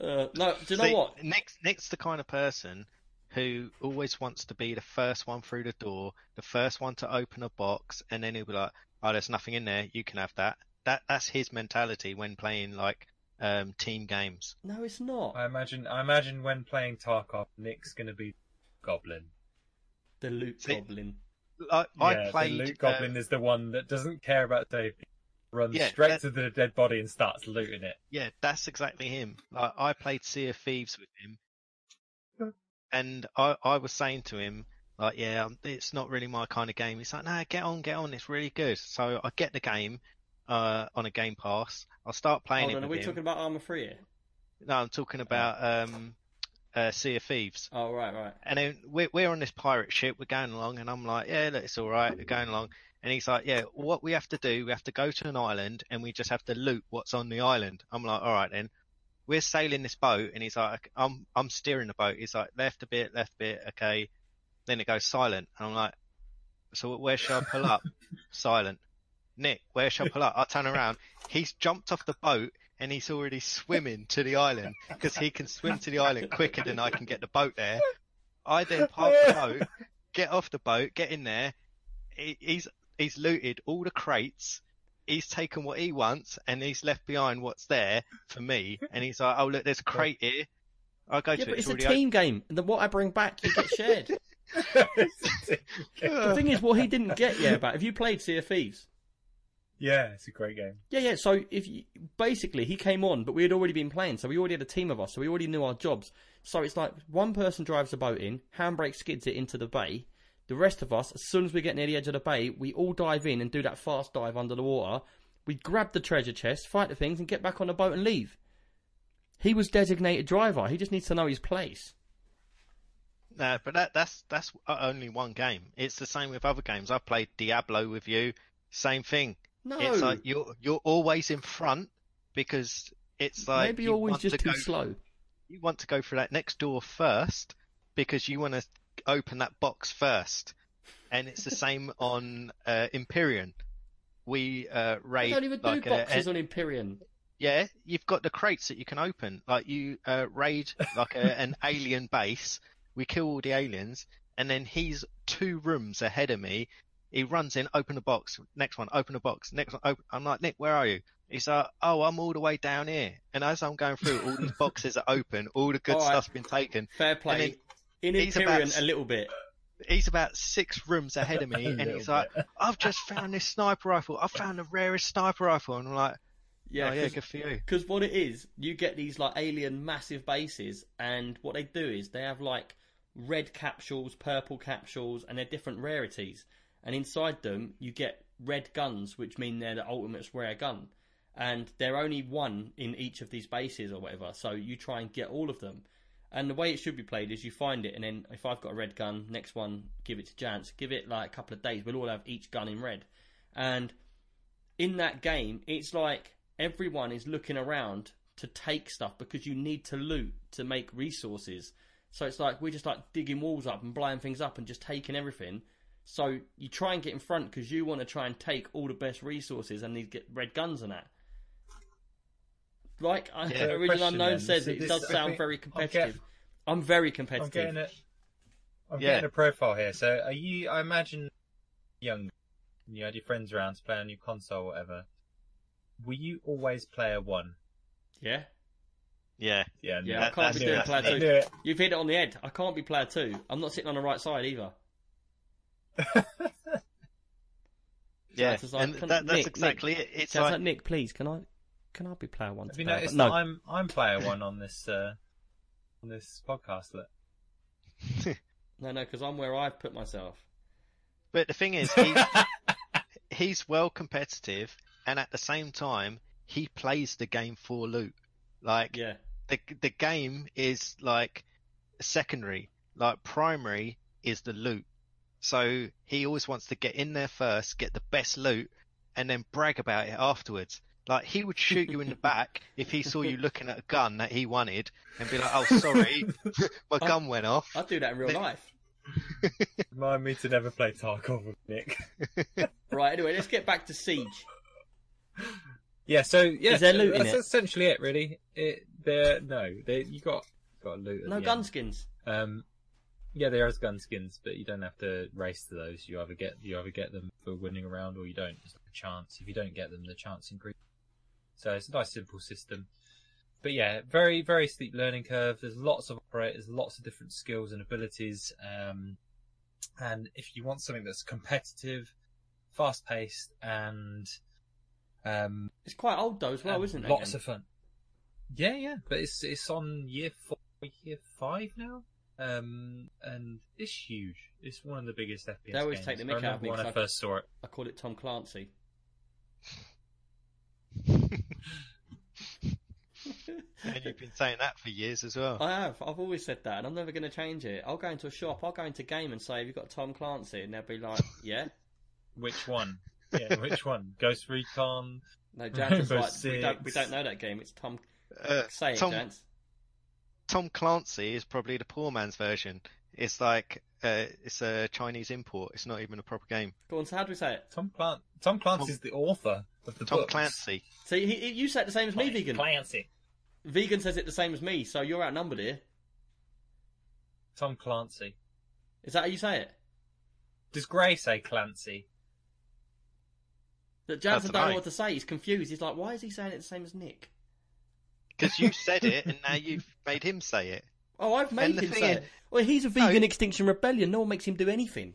Uh, no, do you know See, what? Nick's, Nick's the kind of person who always wants to be the first one through the door, the first one to open a box, and then he'll be like, "Oh, there's nothing in there. You can have that." That that's his mentality when playing like um, team games. No, it's not. I imagine. I imagine when playing Tarkov, Nick's going to be Goblin. The loot See- goblin. I, yeah, played. the loot uh, Goblin is the one that doesn't care about safety. Runs Yeah, straight that- to the dead body and starts looting it. Yeah, that's exactly him. Like, I played Sea of Thieves with him, and I, I was saying to him, like, yeah, um, it's not really my kind of game. He's like, no, get on, get on, it's really good. So I get the game uh, on a Game Pass. I'll start playing Hold on, it are we him. talking about Arma 3 here? No, I'm talking about um, uh, Sea of Thieves. Oh, right, right. And then we're, we're on this pirate ship, we're going along, and I'm like, yeah, look, it's all right, we're going along. And he's like, yeah, what we have to do, we have to go to an island, and we just have to loot what's on the island. I'm like, all right then. We're sailing this boat, and he's like, I'm I'm steering the boat. He's like, left a bit, left a bit, okay. Then it goes silent, and I'm like, so where should I pull up? silent. Nick, where should I pull up? I turn around. He's jumped off the boat and he's already swimming to the island because he can swim to the island quicker than I can get the boat there. I then park the boat, get off the boat, get in there. He, he's he's looted all the crates. He's taken what he wants and he's left behind what's there for me. And he's like, "Oh look, there's a crate here." I go Yeah, to but it. it's a already team game. The, what I bring back, you get shared. the thing is, what he didn't get yeah about. Have you played Sea of Thieves? Yeah, it's a great game. Yeah, yeah. So if you, basically he came on, but we had already been playing, so we already had a team of us, so we already knew our jobs. So it's like one person drives the boat in, handbrake skids it into the bay. The rest of us, as soon as we get near the edge of the bay, we all dive in and do that fast dive under the water. We grab the treasure chest, fight the things, and get back on the boat and leave. He was designated driver. He just needs to know his place. No, but that that's that's only one game. It's the same with other games. I've played Diablo with you. Same thing. No, It's like you're you're always in front because it's like maybe you you're always just to too go, slow. You want to go through that next door first because you want to open that box first, and it's the same on uh, Imperium. We uh, raid don't even like a- boxes on Imperium. yeah, you've got the crates that you can open. Like you uh, raid like a, an alien base. We kill all the aliens, and then he's two rooms ahead of me. He runs in, open the box. Next one, open the box. Next one, open. I'm like, Nick, where are you? He's like, oh, I'm all the way down here, and as I'm going through, all these boxes are open, all the good All right. stuff's been taken. Fair play. In he's about- a little bit. He's about six rooms ahead of me, and little he's like. I've just found this sniper rifle. I found the rarest sniper rifle, and I'm like, Yeah, oh yeah, 'cause- good for you. Because what it is, you get these like alien massive bases, and what they do is they have like red capsules, purple capsules, and they're different rarities. And inside them, you get red guns, which mean they're the ultimate rare gun. And they're only one in each of these bases or whatever, so you try and get all of them. And the way it should be played is you find it, and then if I've got a red gun, next one, give it to Jance. Give it like a couple of days. We'll all have each gun in red. And in that game, it's like everyone is looking around to take stuff because you need to loot to make resources. So it's like we're just like digging walls up and blowing things up and just taking everything. So you try and get in front because you want to try and take all the best resources and these get red guns and that. Like I, Yeah. Original Question Unknown then. says, So it this- does sound think- very I'm competitive. get- I'm very competitive. I'm competitive. getting it. I'm Yeah. getting a profile here. So are you? I imagine young. You had your friends around to play on your console, or whatever. Were you always player one? Yeah, Yeah, Yeah, Yeah, I can't be doing that's player two. You've hit it on the head. I can't be player two. I'm not sitting on the right side either. yeah, it's like, and can- that, that's Nick, exactly it. It's So like, like, Nick, please, can I, can I be player one? Have you noticed one? that I'm I'm player one on this uh, on this podcast? Look. No, no, because I'm where I've put myself. but the thing is, he's, he's well competitive, and at the same time, he plays the game for loot. Like Yeah, the the game is like secondary. Like primary is the loot. So he always wants to get in there first, get the best loot, and then brag about it afterwards. Like he would shoot you in the back if he saw you looking at a gun that he wanted, and be like, "Oh, sorry, my gun went off." I'd do that in real life. Remind me to never play Tarkov with Nick. Right. Anyway, let's get back to Siege. Yeah, so yeah, Is there loot in that's it? essentially it, really. It there no, there you got got loot. At No the gun end. skins. Um, yeah, there is gun skins, but you don't have to race to those. You either get you either get them for winning a round, or you don't. It's like a chance. If you don't get them, the chance increases. So it's a nice simple system. But yeah, very very steep learning curve. There's lots of operators, lots of different skills and abilities. Um, and if you want something that's competitive, fast paced, and um, It's quite old though as well, isn't it? Lots of fun. Yeah, yeah, but it's it's on year four, year five now, um, and it's huge. It's one of the biggest FPS. They always games. take the I mick out of me when 'cause I I- first saw it. I call it Tom Clancy. and you've been saying that for years as well. I have. I've always said that, and I'm never going to change it. I'll go into a shop. I'll go into game and say, "Have you got Tom Clancy?" And they'll be like, "Yeah." Which one? yeah, which one? Ghost Recon. No, Jance is Rainbow like, "We don't, we don't know that game. It's Tom. Uh, Say it, Tom, Jance." Tom Clancy is probably the poor man's version. It's like uh, it's a Chinese import. It's not even a proper game. Go on. So how do we say it? Tom Clan- Tom Clancy's the author of the Tom books. Clancy. So he, he, you say it the same as me, vegan. Clancy. Vegan says it the same as me, so you're outnumbered here. Tom Clancy. Is that how you say it? Does Gray say Clancy? That Jansen don't know what to say. He's confused. He's like, "Why is he saying it the same as Nick?" Because you said it, and now you've made him say it. Oh, I've made And him say is- it. Well, he's a vegan No. Extinction Rebellion. No one makes him do anything.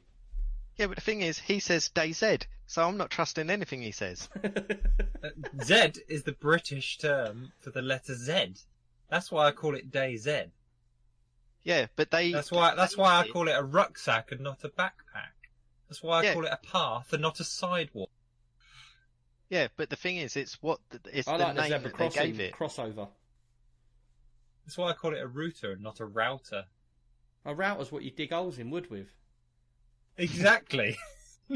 Yeah, but the thing is, he says DayZ, so I'm not trusting anything he says. Uh, Z is the British term for the letter Z. That's why I call it Day Z. Yeah, but they. That's why. That's why I call it a rucksack and not a backpack. That's why I Yeah. call it a path and not a sidewalk. Yeah, but the thing is, it's what it's I the like the name zebra that they gave it. crossover. That's why I call it a router and not a router. A router's what you dig holes in wood with. Exactly.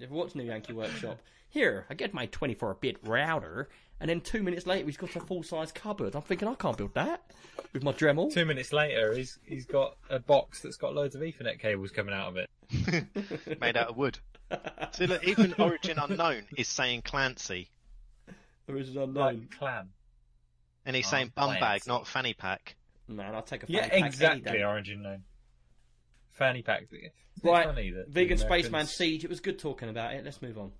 If you watch New Yankee Workshop, here I get my 24-bit router, and then two minutes later he's got a full-size cupboard. I'm thinking I can't build that with my Dremel. Two minutes later, he's he's got a box that's got loads of Ethernet cables coming out of it. made out of wood. So look, even Origin Unknown is saying Clancy, Original Like unknown. clan. and he's Oh, saying bum bag, not fanny pack. Man, I'll take a Yeah, fanny pack Yeah, exactly. Origin name. Fanny pack. Isn't Right, funny Vegan Spaceman Siege. It was good talking about it. Let's move on.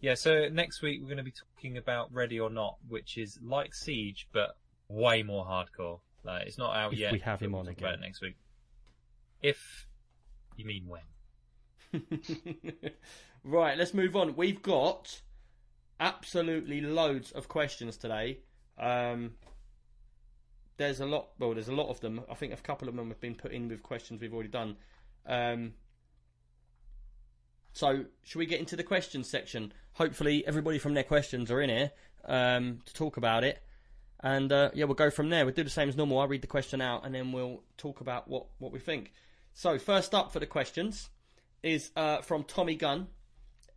Yeah, so next week we're going to be talking about Ready or Not, which is like Siege, but way more hardcore. Like, it's not out If yet. we have him on talk about again. it next week. If you mean when. right, let's move on. We've got absolutely loads of questions today. Um, there's a lot. Well, there's a lot of them. I think a couple of them have been put in with questions we've already done. Um, so, should we get into the questions section? Hopefully, everybody from their questions are in here um, to talk about it. And uh, yeah, we'll go from there. We'll do the same as normal. I'll read the question out and then we'll talk about what, what we think. So, first up for the questions is uh, from Tommy Gunn.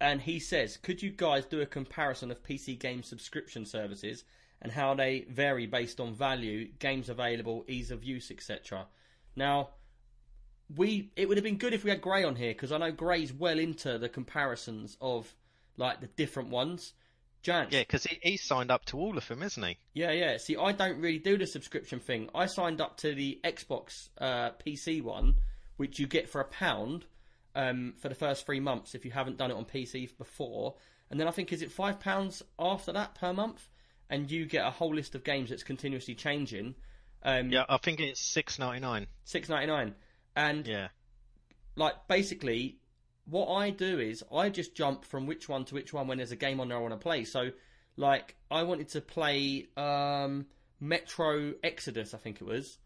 And he says, Could you guys do a comparison of PC game subscription services and how they vary based on value, games available, ease of use, etc.? Now, we it would have been good if we had Gray on here because I know Gray's well into the comparisons of like the different ones. Jance, Yeah, because he, he's signed up to all of them, isn't he? yeah, yeah. See, I don't really do the subscription thing. I signed up to the Xbox uh, PC one, which you get for a pound um, for the first three months if you haven't done it on PC before. And then I think is it five pounds after that per month, and you get a whole list of games that's continuously changing. Um, Yeah, I think it's six ninety nine. six ninety nine. And Yeah, like basically what I do is I just jump from which one to which one when there's a game on there I want to play. So like I wanted to play um, Metro Exodus, I think it was.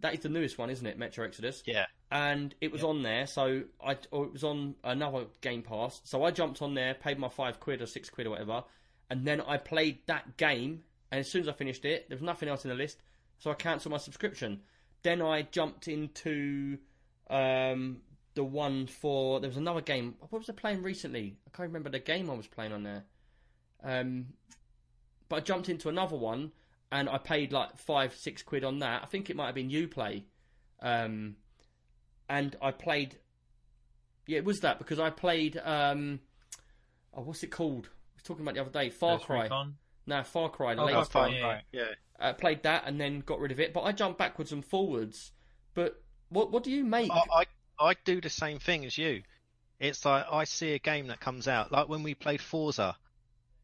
That is the newest one, isn't it? Metro Exodus. yeah. And it was on there, so I or it was on another Game Pass. So I jumped on there, paid my five quid or six quid or whatever, and then I played that game. And as soon as I finished it, there was nothing else in the list, so I cancelled my subscription. Then I jumped into um, the one for there was another game. What was I playing recently? I can't remember the game I was playing on there. Um, but I jumped into another one and I paid like five, six quid on that. I think it might have been UPlay. Um, and I played. Yeah, it was that because I played. Um, oh, what's it called? I was talking about the other day. Far Ghost Cry. Recon? No, Far Cry. The Oh, latest Far Cry, yeah. yeah. uh, played that and then got rid of it. But I jumped backwards and forwards. But what what do you make? I, I I do the same thing as you. It's like I see a game that comes out, like when we played Forza.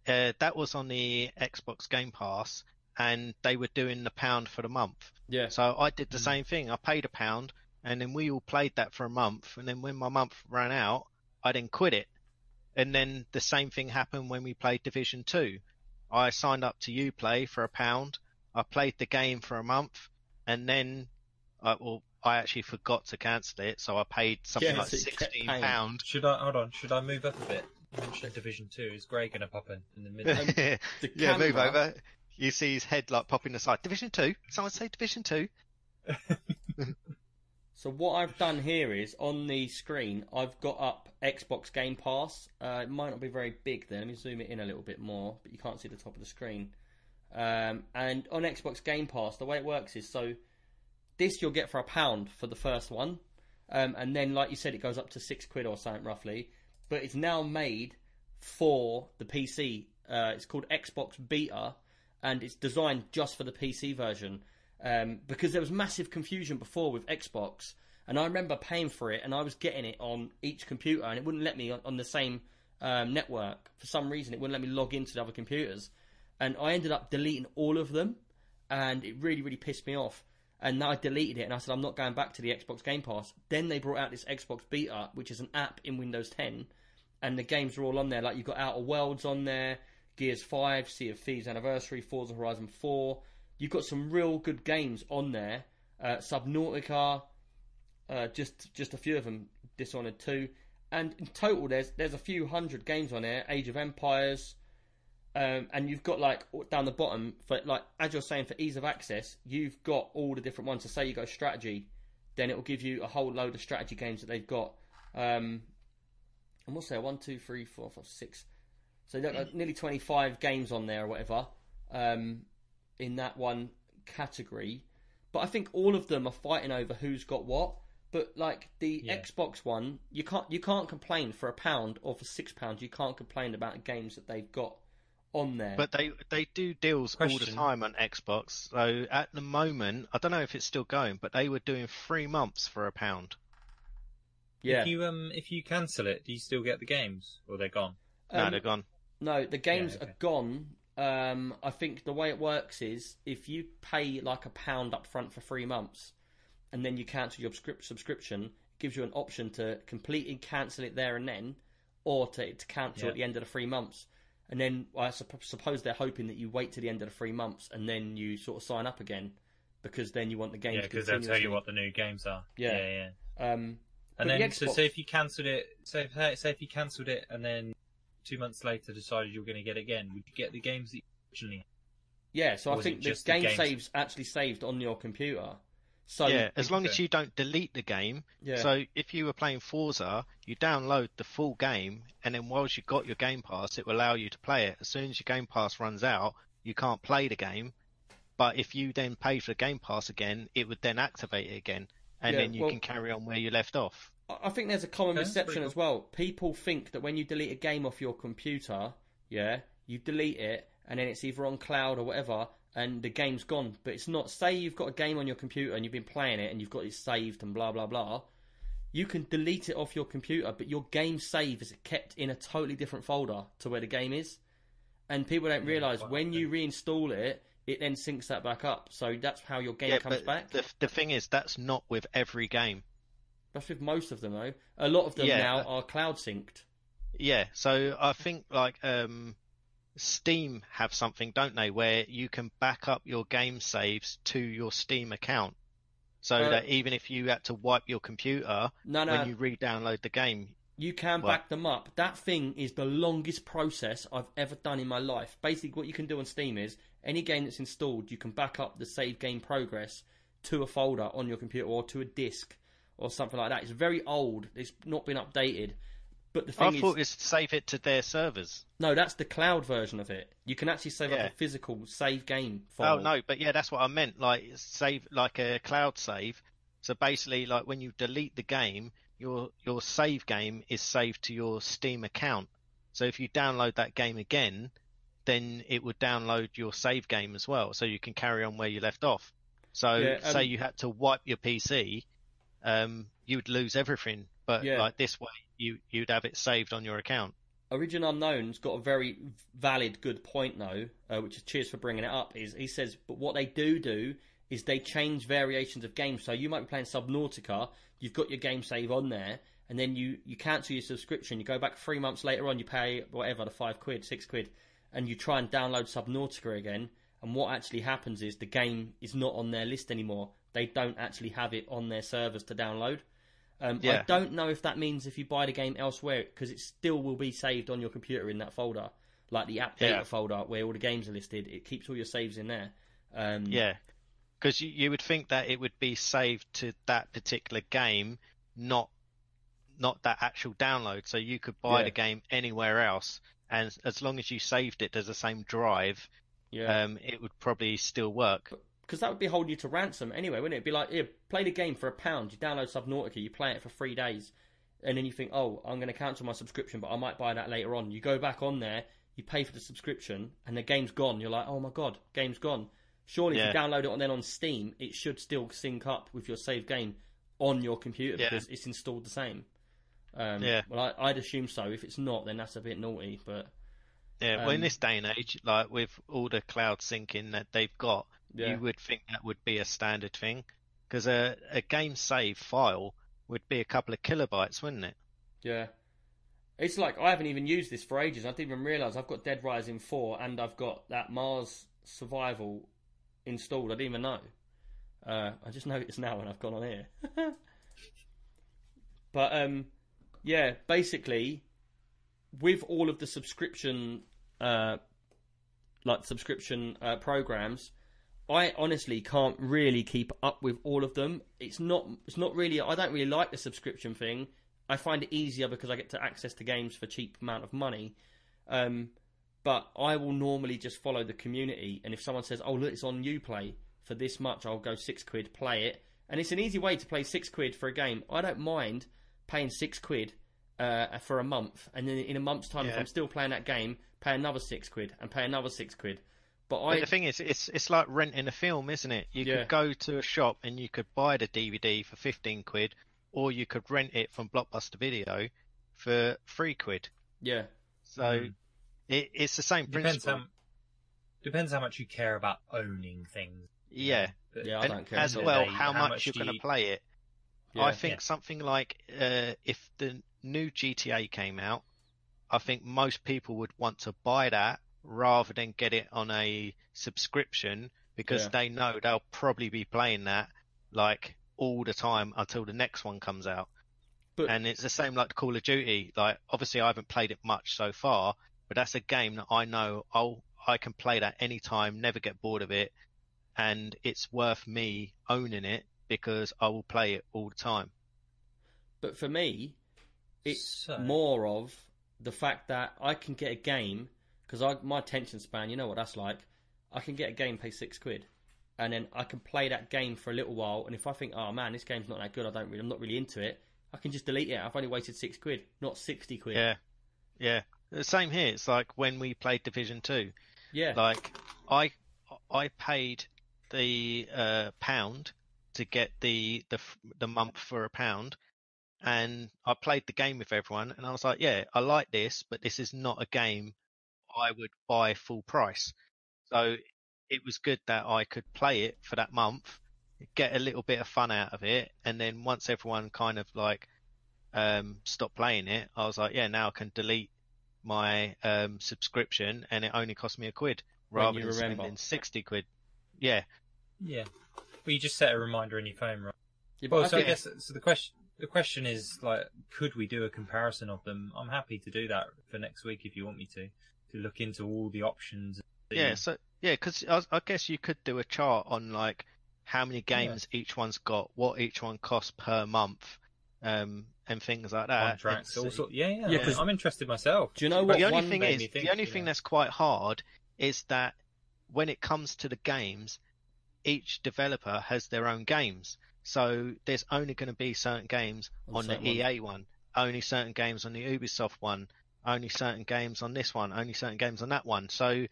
Uh, that was on the Xbox Game Pass, and they were doing the pound for the month. yeah, So I did the same thing. I paid a pound, and then we all played that for a month. And then when my month ran out, I then quit it. And then the same thing happened when we played Division Two. I signed up to UPlay for a pound. I played the game for a month, and then I well, I actually forgot to cancel it, so I paid something Yeah, like so you kept sixteen paying. Should I hold on? Should I move up a bit? You mentioned Division Two. Is Grey going to pop in in the middle? Um, the yeah, move over. You see his head like popping aside. Division Two. Someone say Division Two. So what I've done here is on the screen, I've got up Xbox Game Pass. Uh, it might not be very big there. Let me zoom it in a little bit more, but you can't see the top of the screen. Um, and on Xbox Game Pass, the way it works is so this you'll get for a pound for the first one, um, and then like you said, it goes up to six quid or something roughly. But it's now made for the PC. Uh, it's called Xbox Beta, and it's designed just for the PC version. Um, because there was massive confusion before with Xbox, and I remember paying for it, and I was getting it on each computer, and it wouldn't let me on, on the same um, network for some reason. It wouldn't let me log into the other computers, and I ended up deleting all of them, and it really, really pissed me off. And I deleted it, and I said I'm not going back to the Xbox Game Pass. Then they brought out this Xbox Beta, which is an app in Windows 10, and the games are all on there. Like you've got Outer Worlds on there, Gears 5, Sea of Thieves Anniversary, Forza Horizon 4. You've got some real good games on there. Uh, Subnautica, uh, just just a few of them. Dishonored 2, and in total there's there's a few hundred games on there. Age of Empires, um, and you've got like down the bottom for like as you're saying for ease of access, you've got all the different ones. So say you go strategy, then it will give you a whole load of strategy games that they've got. Um, and what's there? One, two, three, four, five, six. So nearly twenty five games on there or whatever. Um, in that one category, but I think all of them are fighting over who's got what. But like the Yeah. Xbox one, you can't you can't complain for a pound or for six pounds. You can't complain about games that they've got on there. But they they do deals all the time on Xbox. So at the moment, I don't know if it's still going, but they were doing three months for a pound. yeah, If you um if you cancel it, do you still get the games or they're gone? No, Um, they're gone. No, the games okay. are gone. Um, I think the way it works is if you pay like a pound up front for three months, and then you cancel your subscription, it gives you an option to completely cancel it there and then, or to, to cancel Yeah. at the end of the three months. And then I supp- suppose they're hoping that you wait to the end of the three months and then you sort of sign up again, because then you want the game Yeah, because they'll tell you what the new games are. Yeah. yeah, yeah. Um, And then, the so say if you cancelled it, say if, say if you cancelled it, and then two months later decided you were going to get it again, would you get the games that you originally? had? yeah, so Or I think the just the game games? saves actually saved on your computer. So yeah, as long as you don't delete the game. yeah. So if you were playing Forza, you download the full game, and then whilst you've got your Game Pass, it will allow you to play it. As soon as your Game Pass runs out, you can't play the game. But if you then pay for the Game Pass again, it would then activate it again, and Yeah, then you well- can carry on where you left off. I I think there's a common Okay, that's misconception pretty as well. People think that when you delete a game off your computer, yeah, you delete it and then it's either on cloud or whatever, and the game's gone. But it's not. Say you've got a game on your computer and you've been playing it and you've got it saved and blah blah blah. You can delete it off your computer, but your game save is kept in a totally different folder to where the game is. And people don't realise quite when you reinstall it, it then syncs that back up. So that's how your game yeah, comes but back. the the thing is, that's not with every game. That's with most of them though. A lot of them Yeah, now but- are cloud synced. Yeah, so I think like um, Steam have something, don't they, where you can back up your game saves to your Steam account, so Uh, that even if you had to wipe your computer No, no. when you re-download the game, You can What? back them up. That thing is the longest process I've ever done in my life. Basically, what you can do on Steam is any game that's installed, you can back up the save game progress to a folder on your computer or to a disk or something like that. It's very old. It's not been updated. But the thing I thing thought is, save it to their servers. no, that's the cloud version of it. You can actually save Yeah. up a physical save game file. Oh no, but yeah, that's what I meant. Like save, like a cloud save. So basically, like when you delete the game, your your save game is saved to your Steam account. So if you download that game again, then it would download your save game as well, so you can carry on where you left off. So Yeah, um, say you had to wipe your PC, um, you would lose everything. But Yeah. like this way, you you'd have it saved on your account. Origin Unknown's got a very valid, good point though, uh, which is cheers for bringing it up. Is he says, but what they do do is they change variations of games. So you might be playing Subnautica, you've got your game save on there, and then you you cancel your subscription. You go back three months later on, you pay whatever the five quid, six quid, and you try and download Subnautica again. And what actually happens is the game is not on their list anymore. They don't actually have it on their servers to download. Um, I don't know if that means if you buy the game elsewhere, because it still will be saved on your computer in that folder, like the app data Yeah. folder where all the games are listed. It keeps all your saves in there. Um, Yeah, because you, you would think that it would be saved to that particular game, not not that actual download. So you could buy Yeah. the game anywhere else, and as long as you saved it to the same drive, yeah. um, it would probably still work. Because that would be holding you to ransom anyway, wouldn't it? It'd be like, here, play the game for a pound. You download Subnautica, you play it for three days, and then you think, oh, I'm going to cancel my subscription, but I might buy that later on. You go back on there, you pay for the subscription, and the game's gone. You're like, oh my god, game's gone. Surely, if you download it on then on Steam, it should still sync up with your saved game on your computer Yeah. because it's installed the same. Um, Yeah. Well, I, I'd assume so. If it's not, then that's a bit naughty. But Yeah, well, in Um, this day and age, like with all the cloud syncing that they've got, yeah, you would think that would be a standard thing, because a a game save file would be a couple of kilobytes, wouldn't it? Yeah. It's like I haven't even used this for ages. I didn't even realise I've got Dead Rising 4 and I've got that Mars Survival installed. I didn't even know. Uh, I just noticed now when I've gone on here. but um, yeah, basically, with all of the subscription, uh, like subscription uh, programs, I honestly can't really keep up with all of them. It's not. It's not really. I don't really like the subscription thing. I find it easier because I get to access to games for cheap amount of money. Um, but I will normally just follow the community, and if someone says, "Oh, look, it's on UPlay for this much," I'll go six quid, play it, and it's an easy way to play six quid for a game. I don't mind paying six quid uh, for a month, and then in a month's time, if I'm still playing that game, pay another six quid and pay another six quid. But But I, the thing is, it's it's like renting a film, isn't it? You Yeah. could go to a shop and you could buy the DVD for fifteen quid, or you could rent it from Blockbuster Video for three quid. yeah, So Mm. it, it's the same Depends principle. how depends how much you care about owning things. yeah, But Yeah, I don't care. as well, how, how much, much you're do going to you- play it. Yeah. I think Yeah. something like uh, if the new GTA came out, I think most people would want to buy that rather than get it on a subscription because Yeah. they know they'll probably be playing that like all the time until the next one comes out. But- and it's the same like Call of Duty. Like obviously I haven't played it much so far, but that's a game that I know I'll I can play that anytime, never get bored of it, and it's worth me owning it because I will play it all the time. But for me, it's So- more of the fact that I can get a game because I my attention span, you know what that's like. I can get a game, pay six quid, and then I can play that game for a little while. And if I think, oh man, this game's not that good, I don't really, I'm not really into it. I can just delete it. I've only wasted six quid, not sixty quid. Yeah, yeah. The same here. It's like when we played Division Two. yeah. Like I I paid the uh, pound to get the the the month for a pound, and I played the game with everyone, and I was like, yeah, I like this, but this is not a game I would buy full price. So it was good that I could play it for that month, get a little bit of fun out of it, and then once everyone kind of like um, stopped playing it, I was like, yeah, now I can delete my um, subscription, and it only cost me a quid When rather you than remember. spending sixty quid. Yeah, Yeah. Well, you just set a reminder in your phone, right? Yeah, but Well, I so I guess so. The question, the question is like, could we do a comparison of them? I'm happy to do that for next week if you want me to, to look into all the options. and see- yeah. So yeah, because I, I guess you could do a chart on like how many games each one's got, what each one costs per month, um, and things like that. contracts, all see- sort. Yeah, yeah. Yeah, 'cause- I'm interested myself. do you know But what? the only one thing made is, think, the only thing know. that's quite hard is that when it comes to the games, each developer has their own games. So there's only going to be certain games On on, the certain ones. EA one, only certain games on the Ubisoft one, only certain games on this one, only certain games on that one. So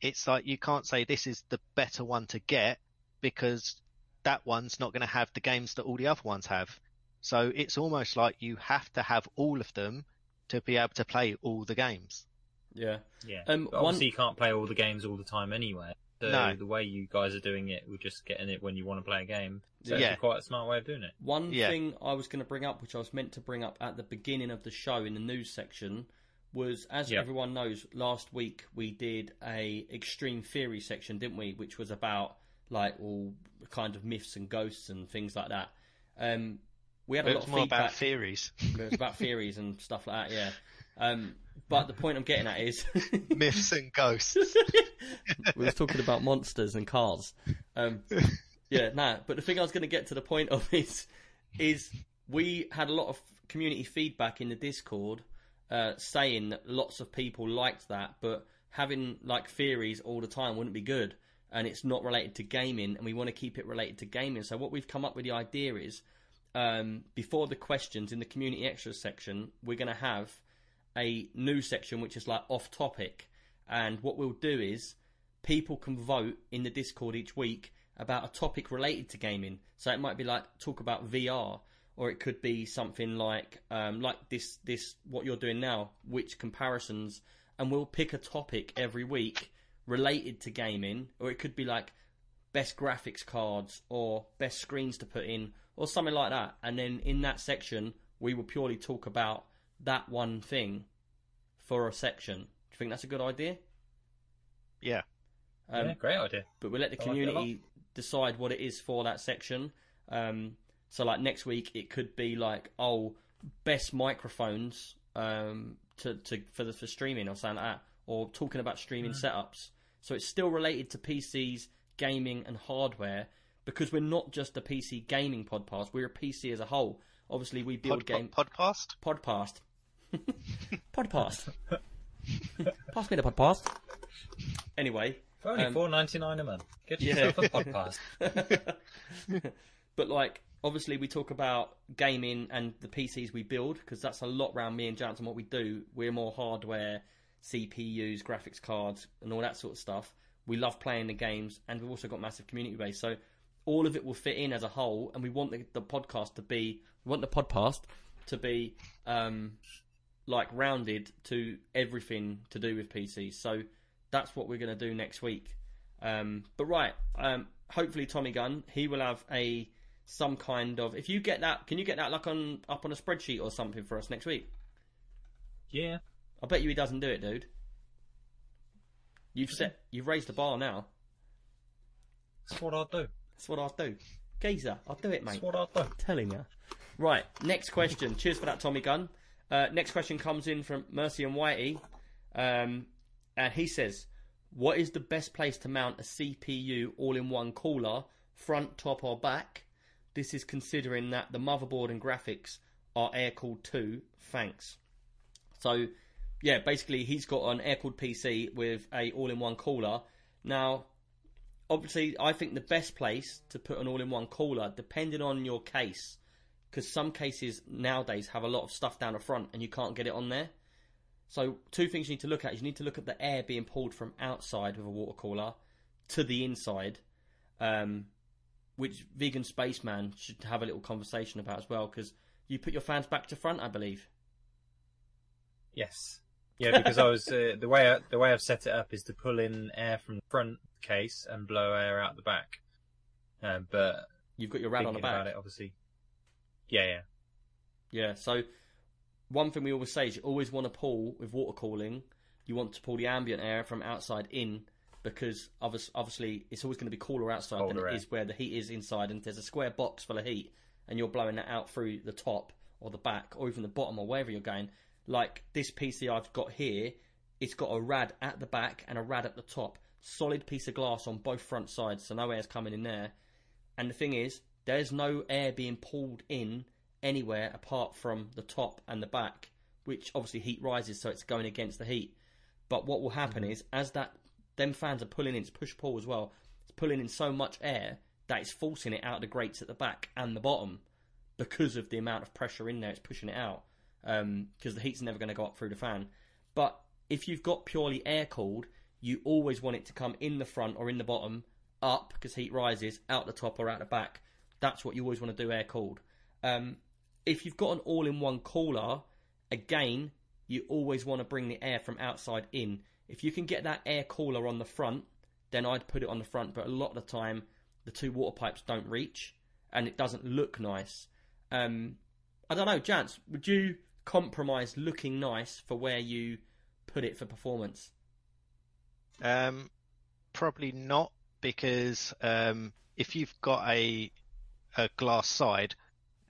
it's like you can't say this is the better one to get because that one's not going to have the games that all the other ones have. So it's almost like you have to have all of them to be able to play all the games. yeah. Yeah. Um, But one- obviously, you can't play all the games all the time anyway. So No. the way you guys are doing it, we're just getting it when you want to play a game. So Yeah. it's quite a smart way of doing it. One Yeah. thing I was going to bring up, which I was meant to bring up at the beginning of the show in the news section, was as Yeah. everyone knows, last week we did a extreme theory section, didn't we? Which was about like all kind of myths and ghosts and things like that. Um, we had a It lot was of more feedback. about theories, it was about theories and stuff like that. Yeah. Um, but the point I'm getting at is myths and ghosts. we was talking about monsters and cars. Um, yeah, no. But the thing I was going to get to the point of is, is we had a lot of community feedback in the Discord uh, saying that lots of people liked that, but having like theories all the time wouldn't be good, and it's not related to gaming, and we want to keep it related to gaming. So what we've come up with the idea is, um, before the questions in the community extras section, we're going to have a new section which is like off topic. And what we'll do is people can vote in the Discord each week about a topic related to gaming. So it might be like talk about VR, or it could be something like um, like this this what you're doing now, which comparisons, and we'll pick a topic every week related to gaming, or it could be like best graphics cards or best screens to put in or something like that. And then in that section, we will purely talk about that one thing for a section. Do you think that's a good idea? Yeah. Um, yeah, great idea. but we'll let the I like it a lot. community decide what it is for that section. Um, so like next week, it could be like oh, best microphones um, to, to for the for streaming or something like that, or talking about streaming setups. So it's still related to PCs, gaming, and hardware because we're not just a PC gaming podcast. We're a PC as a whole. Obviously, we build Pod, game pod, podcast? podcast. podcast. Pass me the podcast. Anyway, For only Um, four ninety nine a month. Get yeah. yourself a podcast. but like, obviously, we talk about gaming and the PCs we build because that's a lot around me and Jansen. What we do, we're more hardware, CPUs, graphics cards, and all that sort of stuff. We love playing the games, and we've also got massive community base. So all of it will fit in as a whole, and we want the, the podcast to be, we want the podcast to be um, like rounded to everything to do with PCs. So that's what we're going to do next week. Um, but right, um, hopefully Tommy Gunn he will have a some kind of. If you get that, can you get that like on up on a spreadsheet or something for us next week? Yeah. I bet you he doesn't do it, dude. You've set, you've raised the bar now. That's what I'll do. That's what I'll do. Geezer, I'll do it, mate. That's what I'll do. telling you. Right, next question. Cheers for that, Tommy Gunn. Uh, next question comes in from Mercy and Whitey, um, and he says, "What is the best place to mount a CPU all-in-one cooler, front, top, or back? This is considering that the motherboard and graphics are air-cooled too. Thanks." So, yeah, basically he's got an air-cooled PC with a all-in-one cooler. Now, obviously, I think the best place to put an all-in-one cooler, depending on your case, because some cases nowadays have a lot of stuff down the front and you can't get it on there. So, two things you need to look at is you need to look at the air being pulled from outside with a water cooler to the inside, um, which Vegan Spaceman should have a little conversation about as well, because you put your fans back to front, I believe. Yes. Yeah, because I was uh, the way I, the way I've set it up is to pull in air from the front case and blow air out the back. Uh, but You've got your rad on the thinking about back. it, obviously. Yeah, yeah. Yeah, so one thing we always say is you always want to pull with water cooling. You want to pull the ambient air from outside in because obviously it's always going to be cooler outside Colder than it is where the heat is inside. And there's a square box full of heat, and you're blowing that out through the top or the back or even the bottom or wherever you're going. Like this PC I've got here, it's got a rad at the back and a rad at the top. Solid piece of glass on both front sides, so no air's coming in there. And the thing is, there's no air being pulled in anywhere apart from the top and the back, which obviously heat rises, so it's going against the heat. But what will happen mm-hmm. is, as that them fans are pulling in, it's push pull as well. It's pulling in so much air that it's forcing it out the grates at the back and the bottom because of the amount of pressure in there. It's pushing it out because the heat's never going to go up through the fan. But if you've got purely air cooled, you always want it to come in the front or in the bottom, up because heat rises, out the top or out the back. That's what you always want to do air cooled. Um, if you've got an all in one cooler, again, you always want to bring the air from outside in. If you can get that air cooler on the front, then I'd put it on the front. But a lot of the time, the two water pipes don't reach and it doesn't look nice. Um, I don't know, Jance, would you compromise looking nice for where you put it for performance? Um, probably not because um, if you've got a a glass side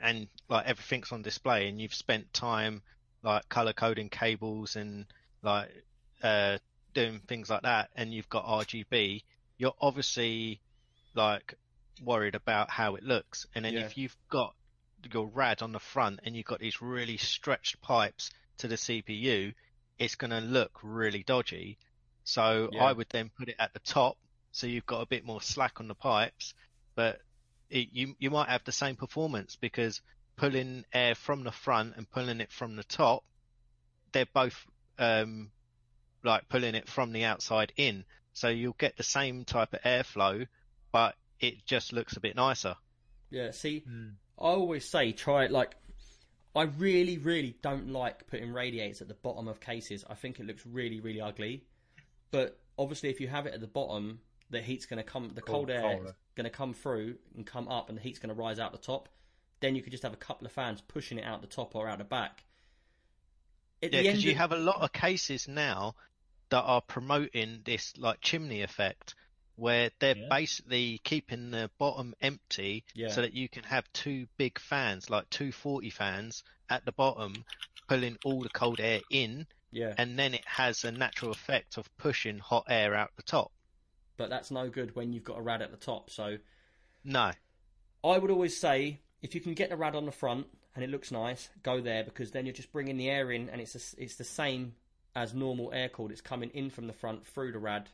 and like everything's on display and you've spent time like color coding cables and like uh, doing things like that and you've got RGB, you're obviously like worried about how it looks. And then Yeah. if you've got your rad on the front and you've got these really stretched pipes to the CPU, it's going to look really dodgy. So Yeah. I would then put it at the top, so you've got a bit more slack on the pipes, but it, you you might have the same performance because pulling air from the front and pulling it from the top, they're both um, like pulling it from the outside in, so you'll get the same type of airflow, but it just looks a bit nicer. Yeah, see, Mm. I always say try it like. I really, really don't like putting radiators at the bottom of cases. I think it looks really, really ugly. But obviously, if you have it at the bottom, the heat's going to come, the cold Cold- air is going to come through and come up, and the heat's going to rise out the top. Then you could just have a couple of fans pushing it out the top or out the back. At Yeah, because you of- have a lot of cases now that are promoting this like chimney effect, where they're Yeah. basically keeping the bottom empty Yeah. so that you can have two big fans, like two 40 fans at the bottom, pulling all the cold air in, yeah, and then it has a natural effect of pushing hot air out the top. but that's no good when you've got a rad at the top. So No, I would always say if you can get the rad on the front and it looks nice, go there because then you're just bringing the air in and it's a, it's the same as normal air cooled. It's coming in from the front through the rad,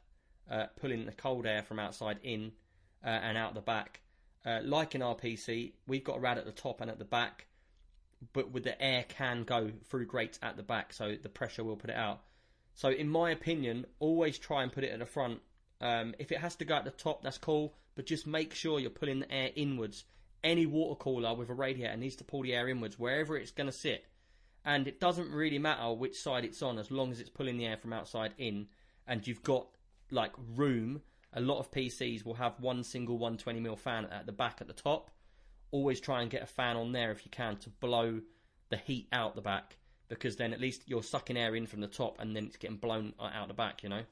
uh, pulling the cold air from outside in uh, and out the back. Uh, like in our PC, we've got a rad at the top and at the back, but with the air can go through grates at the back, so the pressure will put it out. So in my opinion, always try and put it at the front. Um, if it has to go at the top, that's cool, but just make sure you're pulling the air inwards. Any water cooler with a radiator needs to pull the air inwards wherever it's going to sit. And it doesn't really matter which side it's on as long as it's pulling the air from outside in, and you've got like room. A lot of PCs will have one single 120mm fan at the back at the top. Always try and get a fan on there if you can to blow the heat out the back because then at least you're sucking air in from the top and then it's getting blown out the back, you know.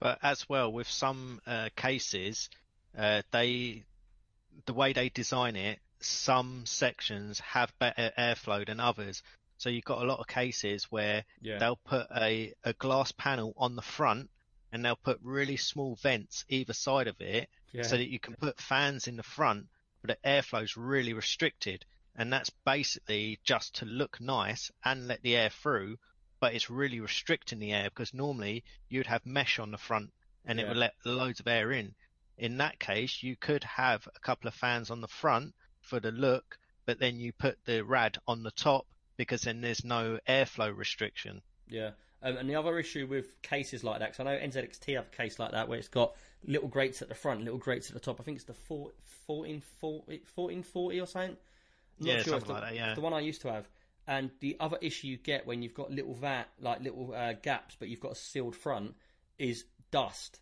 But as well with some uh, cases, uh, they the way they design it, some sections have better airflow than others. So you've got a lot of cases where Yeah. they'll put a, a glass panel on the front and they'll put really small vents either side of it Yeah. so that you can put fans in the front, but the airflow's really restricted. And that's basically just to look nice and let the air through, but it's really restricting the air because normally you'd have mesh on the front and it would let loads of air in. In that case, you could have a couple of fans on the front for the look, but then you put the rad on the top because then there's no airflow restriction. Yeah. Um, and the other issue with cases like that, because I know NZXT have a case like that where it's got little grates at the front, little grates at the top. I think it's the 4, 1440, 1440 or something. I'm Yeah, not sure. Something the, like that, yeah. the one I used to have. And the other issue you get when you've got little vat, like little uh, gaps, but you've got a sealed front, is dust.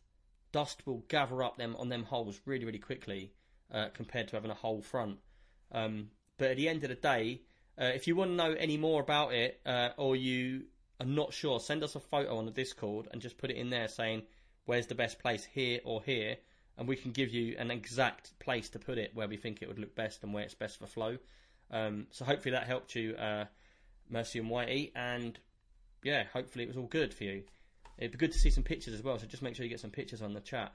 Dust will gather up them on them holes really, really quickly uh, compared to having a whole front. Um, but at the end of the day, uh, if you want to know any more about it, uh, or you are not sure, send us a photo on the Discord and just put it in there saying where's the best place here or here, and we can give you an exact place to put it where we think it would look best and where it's best for flow. Um, so hopefully that helped you, uh, Mercy and Whitey, and yeah, hopefully it was all good for you. It'd be good to see some pictures as well, so just make sure you get some pictures on the chat.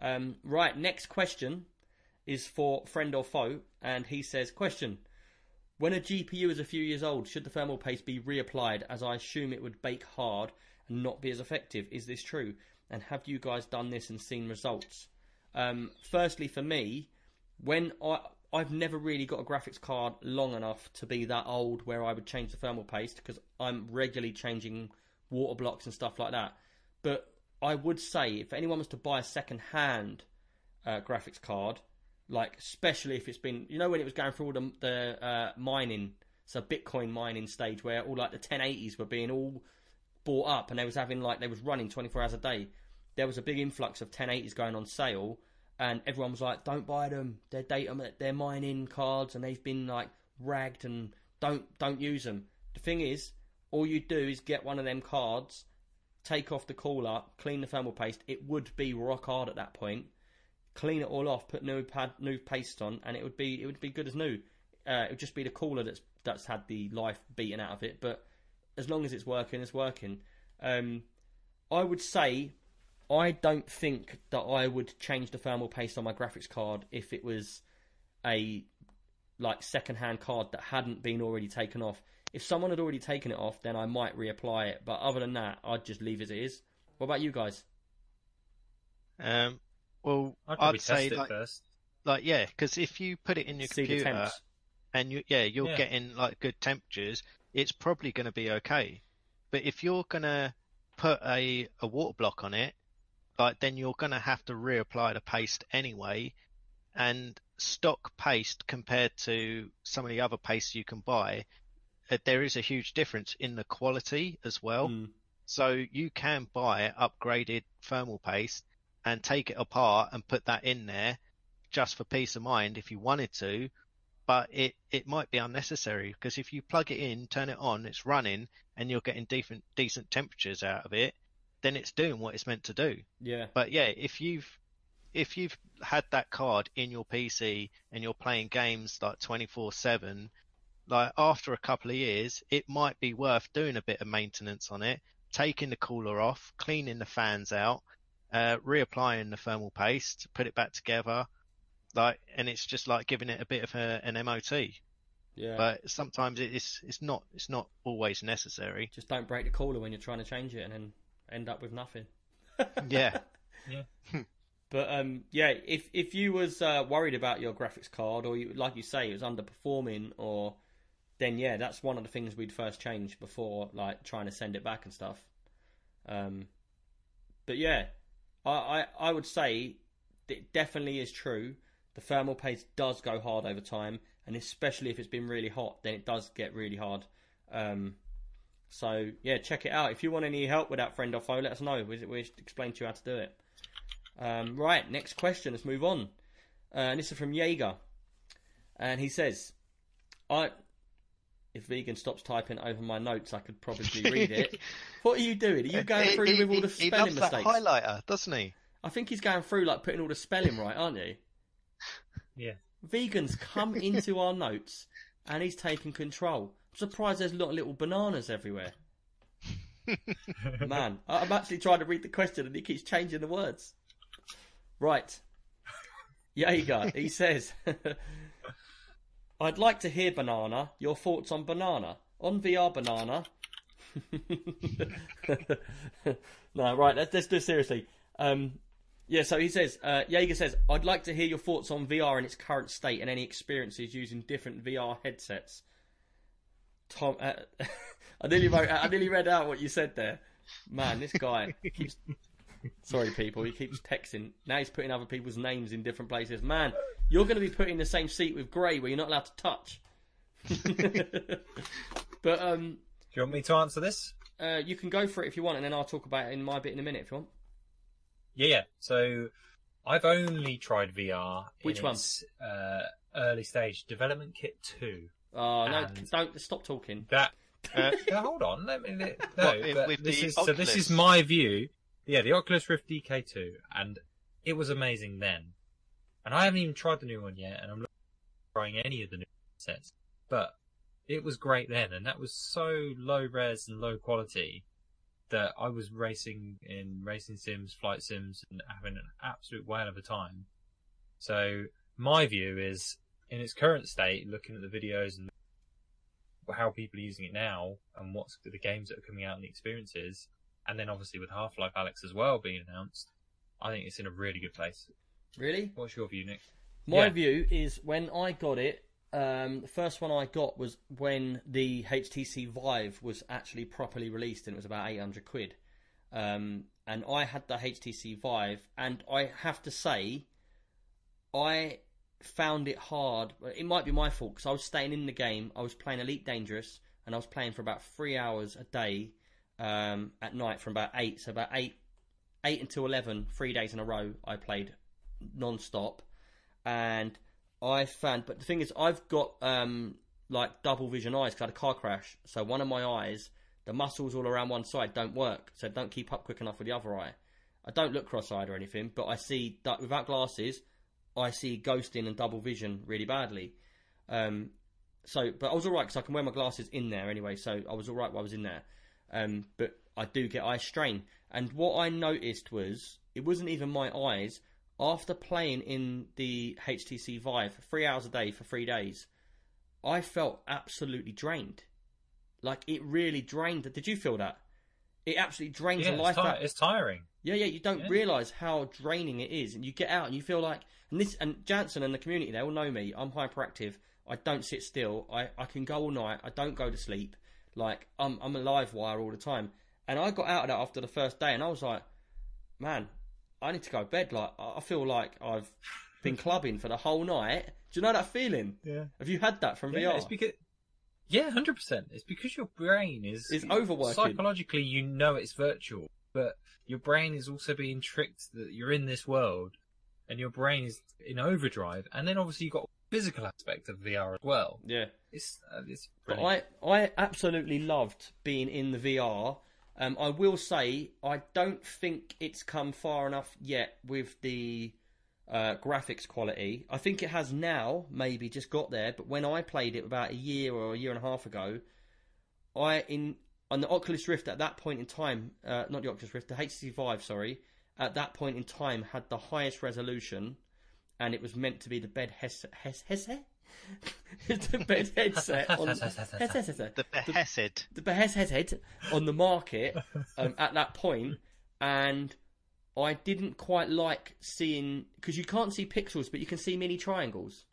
Um, right, next question is for friend or foe, and he says, Question. When a GPU is a few years old, should the thermal paste be reapplied as I assume it would bake hard and not be as effective? Is this true? And have you guys done this and seen results? Um, firstly, for me, when I I've never really got a graphics card long enough to be that old where I would change the thermal paste because I'm regularly changing water blocks and stuff like that. But I would say if anyone was to buy a second hand uh, graphics card, like especially if it's been, you know, when it was going through all the, the uh, mining, so Bitcoin mining stage where all like the 1080s were being all bought up and they was having like they was running 24 hours a day. There was a big influx of 1080s going on sale, and everyone was like, "Don't buy them. They're data, they're mining cards, and they've been like ragged, and don't don't use them." The thing is, all you do is get one of them cards, take off the cooler, clean the thermal paste. It would be rock hard at that point. Clean it all off, put new pad, new paste on, and it would be it would be good as new. Uh, it would just be the cooler that's that's had the life beaten out of it, but as long as it's working, it's working. Um, I would say I don't think that I would change the thermal paste on my graphics card if it was a like second-hand card that hadn't been already taken off. If someone had already taken it off, then I might reapply it. But other than that, I'd just leave as it is. What about you guys? Um, well, I'd I'd, say it like, first. like yeah, because if you put it in your See computer and you yeah you're Yeah. getting like good temperatures, it's probably going to be okay. But if you're going to put a a water block on it, like then you're going to have to reapply the paste anyway, and stock paste compared to some of the other pastes you can buy, uh, there is a huge difference in the quality as well. Mm. So you can buy upgraded thermal paste and take it apart and put that in there just for peace of mind if you wanted to, but it, it might be unnecessary because if you plug it in, turn it on, it's running and you're getting decent, decent temperatures out of it, then it's doing what it's meant to do. Yeah, But yeah, if you've, if you've had that card in your PC and you're playing games like 24 seven, like after a couple of years, it might be worth doing a bit of maintenance on it, taking the cooler off, cleaning the fans out, uh, reapplying the thermal paste, put it back together, like, and it's just like giving it a bit of a, an MOT. yeah. But sometimes it's it's not it's not always necessary. just don't break the cooler when you're trying to change it, and then end up with nothing. Yeah, yeah. But um, yeah, if if you was uh, worried about your graphics card, or you, like you say, it was underperforming, or then yeah, that's one of the things we'd first change before like trying to send it back and stuff. Um, but yeah, I, I I would say it definitely is true. The thermal paste does go hard over time, and especially if it's been really hot, then it does get really hard. Um, so yeah, check it out. If you want any help with that friend or foe, let us know. We we explain to you how to do it. Um, right, next question. Let's move on. Uh, and this is from Jaeger, and he says, "I." If vegan stops typing over my notes, I could probably read it. what are you doing? Are you going through he, with all the he- he spelling loves mistakes? that highlighter, doesn't he? I think he's going through like putting all the spelling right, aren't you? Yeah. Vegans come into our notes and he's taking control. I'm surprised there's not little bananas everywhere. Man, I- I'm actually trying to read the question and he keeps changing the words. Right. Jaeger, he says, I'd like to hear Banana, your thoughts on Banana. On VR Banana. no, right, let's, let's do it seriously. Um, yeah, so he says, uh, Jaeger says, I'd like to hear your thoughts on VR in its current state and any experiences using different VR headsets. Tom, uh, I nearly wrote, I nearly read out what you said there. Man, this guy keeps. Sorry, people. He keeps texting. Now he's putting other people's names in different places. Man, you're going to be put in the same seat with Gray, where you're not allowed to touch. but um, Do you want me to answer this? uh, you can go for it if you want, and then I'll talk about it in my bit in a minute if you want. Yeah, yeah. So I've only tried VR. Which in one? its, Uh, early stage development kit two. Oh no! And- Don't stop talking. That. Uh, Yeah, hold on. Let me. No, What, with- but with this the is so. This is my view. Yeah, the Oculus Rift DK2, and it was amazing then. And I haven't even tried the new one yet, and I'm not trying any of the new sets. But it was great then, and that was so low res and low quality that I was racing in racing sims, flight sims, and having an absolute whale of a time. So my view is, in its current state, looking at the videos and how people are using it now, and what's the games that are coming out and the experiences, and then obviously with Half Life Alyx as well being announced, I think it's in a really good place. Really? What's your view, Nick? My Yeah. view is when I got it, um, the first one I got was when the HTC Vive was actually properly released, and it was about eight hundred quid. Um, and I had the HTC Vive, and I have to say, I found it hard. It might be my fault because I was staying in the game. I was playing Elite Dangerous, and I was playing for about three hours a day um, at night from about eight. So about eight, eight until eleven, three days in a row. I played non-stop and I found, but the thing is, I've got um, like double vision eyes because I had a car crash. So one of my eyes, the muscles all around one side don't work, so don't keep up quick enough with the other eye. I don't look cross-eyed or anything, but I see that without glasses, I see ghosting and double vision really badly. Um, so, but I was alright because I can wear my glasses in there anyway, so I was alright while I was in there. Um, but I do get eye strain, and what I noticed was it wasn't even my eyes after playing in the HTC Vive for three hours a day for three days, I felt absolutely drained. Like it really drained. Did you feel that? It absolutely drains Yeah, the it's, life ti- out. it's tiring. Yeah, yeah. You don't Yeah. realise how draining it is, and you get out and you feel like, and this, and Jansen and the community, they all know me. I'm hyperactive. I don't sit still. I, I can go all night. I don't go to sleep. Like I'm I'm a live wire all the time. And I got out of that after the first day, and I was like, man, I need to go to bed. Like I feel like I've been clubbing for the whole night. Do you know that feeling? Yeah. Have you had that from Yeah, VR? it's because yeah, hundred percent. It's because your brain is Is overworking. Psychologically, you know it's virtual, but your brain is also being tricked that you're in this world, and your brain is in overdrive. And then obviously you've got physical aspect of VR as well. yeah. It's uh, it's But brilliant. I, I absolutely loved being in the VR. Um, I will say I don't think it's come far enough yet with the uh, graphics quality. I think it has now, maybe just got there. But when I played it about a year or a year and a half ago, I in on the Oculus Rift at that point in time, uh, not the Oculus Rift, the HTC Vive, sorry, at that point in time had the highest resolution, and it was meant to be the bed headset. Hes- headset? the bed headset on The Behesed. the best headset on the market um, at that point, and I didn't quite like seeing because you can't see pixels, but you can see mini triangles.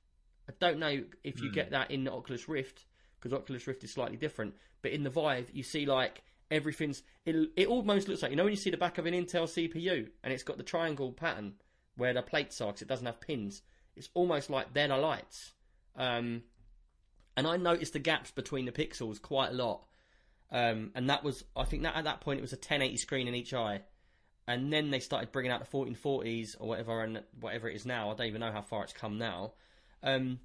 I don't know if you get that in the Oculus Rift because Oculus Rift is slightly different, but in the Vive you see like everything's it. It almost looks like you know when you see the back of an Intel CPU and it's got the triangle pattern where the plates are 'cause it doesn't have pins. It's almost like they're the lights. Um, and I noticed the gaps between the pixels quite a lot. Um, and that was, I think that at that point it was a 1080 screen in each eye, and then they started bringing out the 1440s or whatever, and whatever it is now. I don't even know how far it's come now. Um,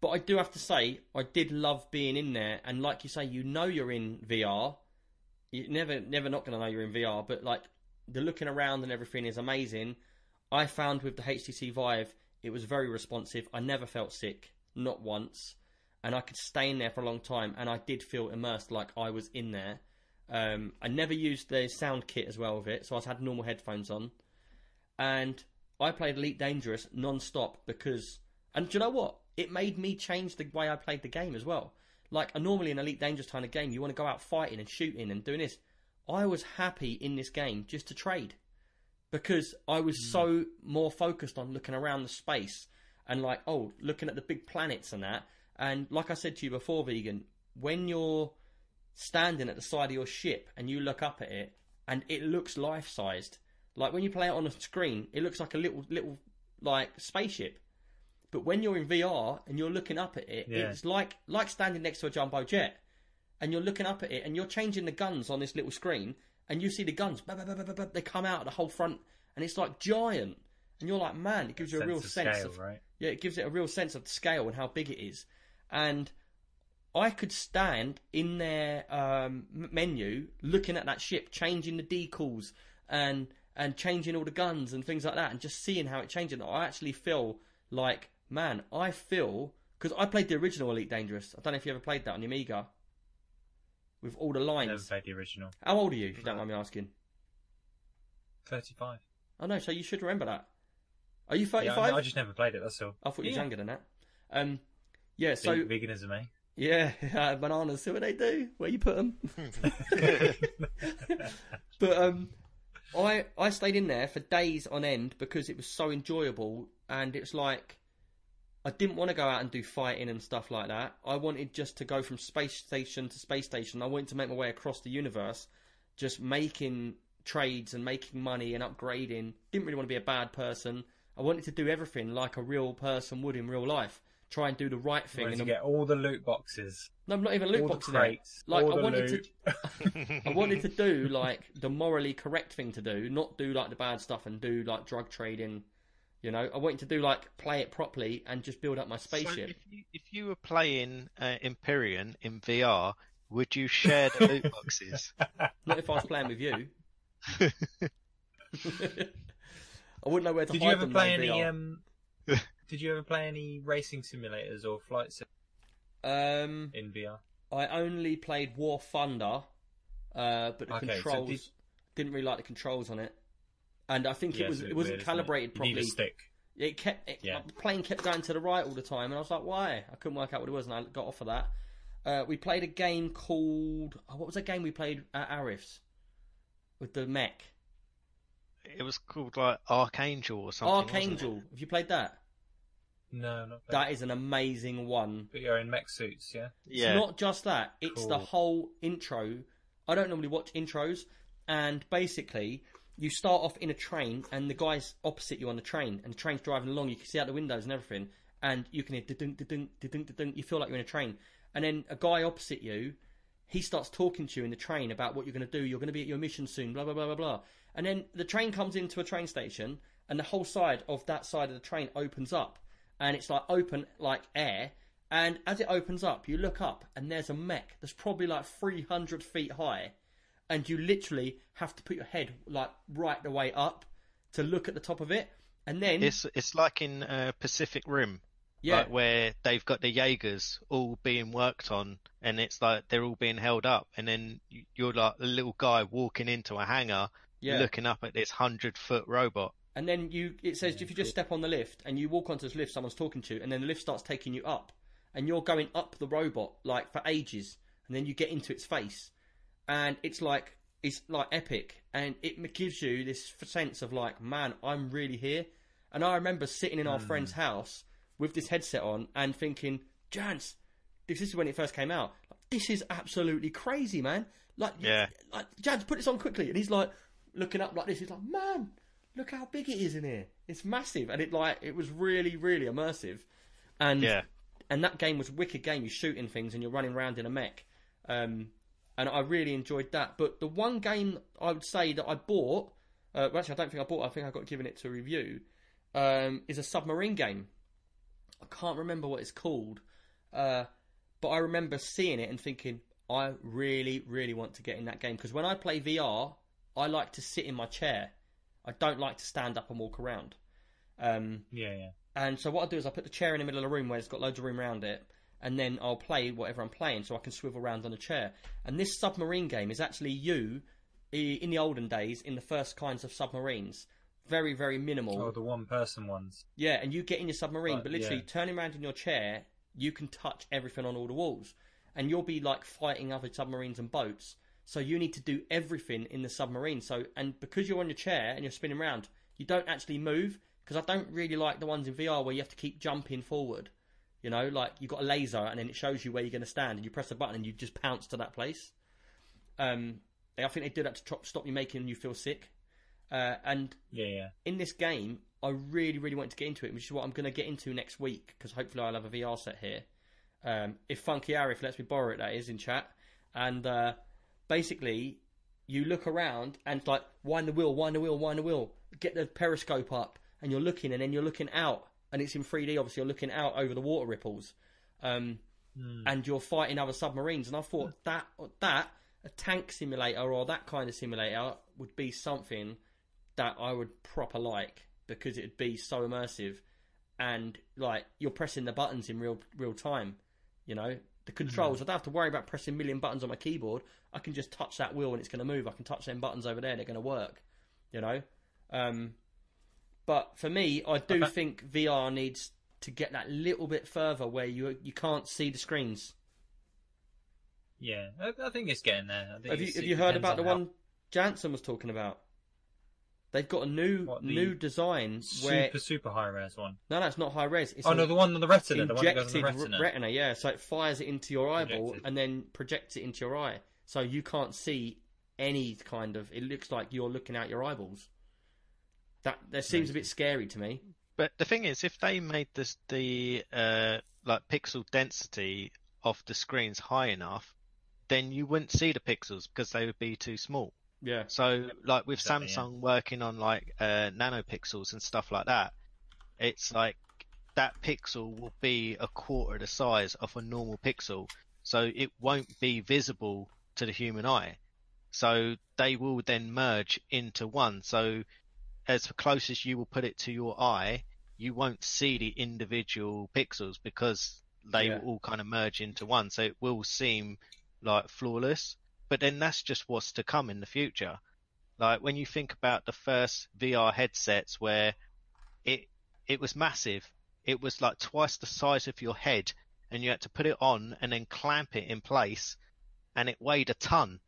but I do have to say, I did love being in there, and like you say, you know you're in VR. You're never, never not going to know you're in VR, but like the looking around and everything is amazing. I found with the HTC Vive, it was very responsive. I never felt sick, not once, and I could stay in there for a long time, and I did feel immersed like I was in there. Um, I never used the sound kit as well with it, so I had normal headphones on, and I played Elite Dangerous non-stop because, and do you know what? It made me change the way I played the game as well. Like normally in Elite Dangerous kind of game, you want to go out fighting and shooting and doing this. I was happy in this game just to trade because I was hmm. so more focused on looking around the space and like oh looking at the big planets and that. And like I said to you before vegan when you're standing at the side of your ship and you look up at it and it looks life sized like when you play it on a screen it looks like a little little like spaceship. But when you're in VR and you're looking up at it Yeah. it's like like standing next to a jumbo jet and you're looking up at it and you're changing the guns on this little screen and you see the guns bah, bah, bah, they come out of the whole front and it's like giant. And you're like man it gives you a real of sense scale, of right? yeah it gives it a real sense of scale and how big it is. And I could stand in their um, menu looking at that ship changing the decals and and changing all the guns and things like that and just seeing how it changes. I actually feel like man I feel because I played the original Elite Dangerous. I don't know if you ever played that on the Amiga with all the Never lines played the original. how old are you if you don't mind me asking Thirty-five. Oh no so you should remember that are you Yeah, 35 I, I just never played it. That's all. I thought you were Yeah. younger than that um yeah so Ve- veganism, eh? Yeah, uh, bananas. See what they do? Where you put them? but um, I I stayed in there for days on end because it was so enjoyable, and it's like I didn't want to go out and do fighting and stuff like that. I wanted just to go from space station to space station. I wanted to make my way across the universe, just making trades and making money and upgrading. Didn't really want to be a bad person. I wanted to do everything like a real person would in real life. Try and do the right thing. And get all the loot boxes, no, I'm not even loot all the boxes. there. crates, Like all I the wanted loot. to, I wanted to do like the morally correct thing to do, not do like the bad stuff and do like drug trading. You know, I wanted to do like play it properly and just build up my So spaceship. if you if you were playing uh, Empyrion in VR, would you share the loot boxes? Not if I was playing with you. I wouldn't know where to Did you ever them. play any? Um, did you ever play any racing simulators or flight sim Um, in VR? I only played War Thunder, uh, but the Okay, so controls did- didn't really like the controls on it, and I think Yeah, it was it wasn't weird, isn't it? calibrated You need properly. a stick. It kept it, Yeah. the plane kept going to the right all the time, and I was like, why? I couldn't work out what it was, and I got off of that. Uh, we played a game called oh, what was that game we played at Arif's with the mech It was called like Archangel or something. wasn't it? Archangel. Have you played that? No, not That is an amazing one. But you're in mech suits, yeah. Yeah. It's not just that; it's the whole intro. I don't normally watch intros, and basically, you start off in a train, and the guy's opposite you on the train, and the train's driving along. You can see out the windows and everything, and you can hear dun dun dun dun You feel like you're in a train, and then a guy opposite you, he starts talking to you in the train about what you're going to do. You're going to be at your mission soon. Blah blah blah blah blah. And then the train comes into a train station, and the whole side of that side of the train opens up, and it's like open like air. And as it opens up, you look up, and there's a mech that's probably like 300 feet high, and you literally have to put your head like right the way up to look at the top of it, and then It's it's like in uh, Pacific Rim, yeah, like where they've got the Jaegers all being worked on, and it's like they're all being held up, and then you- you're like a little guy walking into a hangar, yeah. looking up at this hundred foot robot. And then you, it says if you just step on the lift and you walk onto this lift, someone's talking to you, and then the lift starts taking you up, and you're going up the robot like for ages, and then you get into its face, and it's like it's like epic, and it gives you this sense of like, man, I'm really here. And I remember sitting in our friend's house with this headset on and thinking, Jance, this is when it first came out. This is absolutely crazy, man. Like, Yeah. like Jance, put this on quickly, and he's like looking up like this. He's like, man, look how big it is in here. It's massive, and it like it was really, really immersive. And Yeah. and that game was wicked game. You're shooting things and you're running around in a mech, um, and I really enjoyed that. But the one game I would say that I bought, uh, well, actually I don't think I bought. I think I got given it to review, um, is a submarine game. I can't remember what it's called, uh, but I remember seeing it and thinking I really, really want to get in that game because when I play VR, I like to sit in my chair. I don't like to stand up and walk around. Um, Yeah, yeah. and so what I'll do is I'll put the chair in the middle of the room where it's got loads of room around it, and then I'll play whatever I'm playing so I can swivel around on a chair. And this submarine game is actually you in the olden days in the first kinds of submarines. Very, very minimal. Oh, the one person ones. Yeah, and you get in your submarine, Right, but literally yeah. turning around in your chair, you can touch everything on all the walls. And you'll be like fighting other submarines and boats. So you need to do everything in the submarine. So and because you're on your chair and you're spinning around, you don't actually move because I don't really like the ones in VR where you have to keep jumping forward. You know, like you've got a laser and then it shows you where you're going to stand and you press a button and you just pounce to that place. Um, I think they do that to stop you making you feel sick. Uh, and Yeah, yeah. in this game, I really, really want to get into it, which is what I'm going to get into next week because hopefully I'll have a VR set here. Um, if Funky Arif lets me borrow it, that is in chat. And uh, basically, you look around and like wind the wheel, wind the wheel, wind the wheel, get the periscope up, and you're looking, and then you're looking out, and it's in 3D. Obviously, you're looking out over the water ripples, um, and you're fighting other submarines. And I thought that that a tank simulator or that kind of simulator would be something that I would proper like because it'd be so immersive and like you're pressing the buttons in real real time. You know, the controls. I don't have to worry about pressing a million buttons on my keyboard. I can just touch that wheel and it's going to move. I can touch them buttons over there; and they're going to work. You know, um, but for me, I do think VR needs to get that little bit further where you you can't see the screens. Yeah, I, I think it's getting there. Have you have you heard about the how- one Jansen was talking about? They've got a new What, new design where super super high res one? no, no, not high res. It's Oh no, the one on the retina, the one that goes on the retina. retina, yeah. So it fires it into your eyeball and then projects it into your eye, so you can't see any kind of. It looks like you're looking out your eyeballs. That that seems a bit scary to me. But the thing is, if they made this the uh, like pixel density of the screens high enough, then you wouldn't see the pixels because they would be too small. Yeah, So, like with Exactly, yeah. Samsung working on like uh, nanopixels and stuff like that, it's like that pixel will be a quarter the size of a normal pixel, so it won't be visible to the human eye. So they will then merge into one. So as close as you will put it to your eye, you won't see the individual pixels because they Yeah. will all kind of merge into one. So it will seem like flawless. But then that's just what's to come in the future. Like when you think about the first VR headsets where it it was massive. It was like twice the size of your head and you had to put it on and then clamp it in place and it weighed a ton.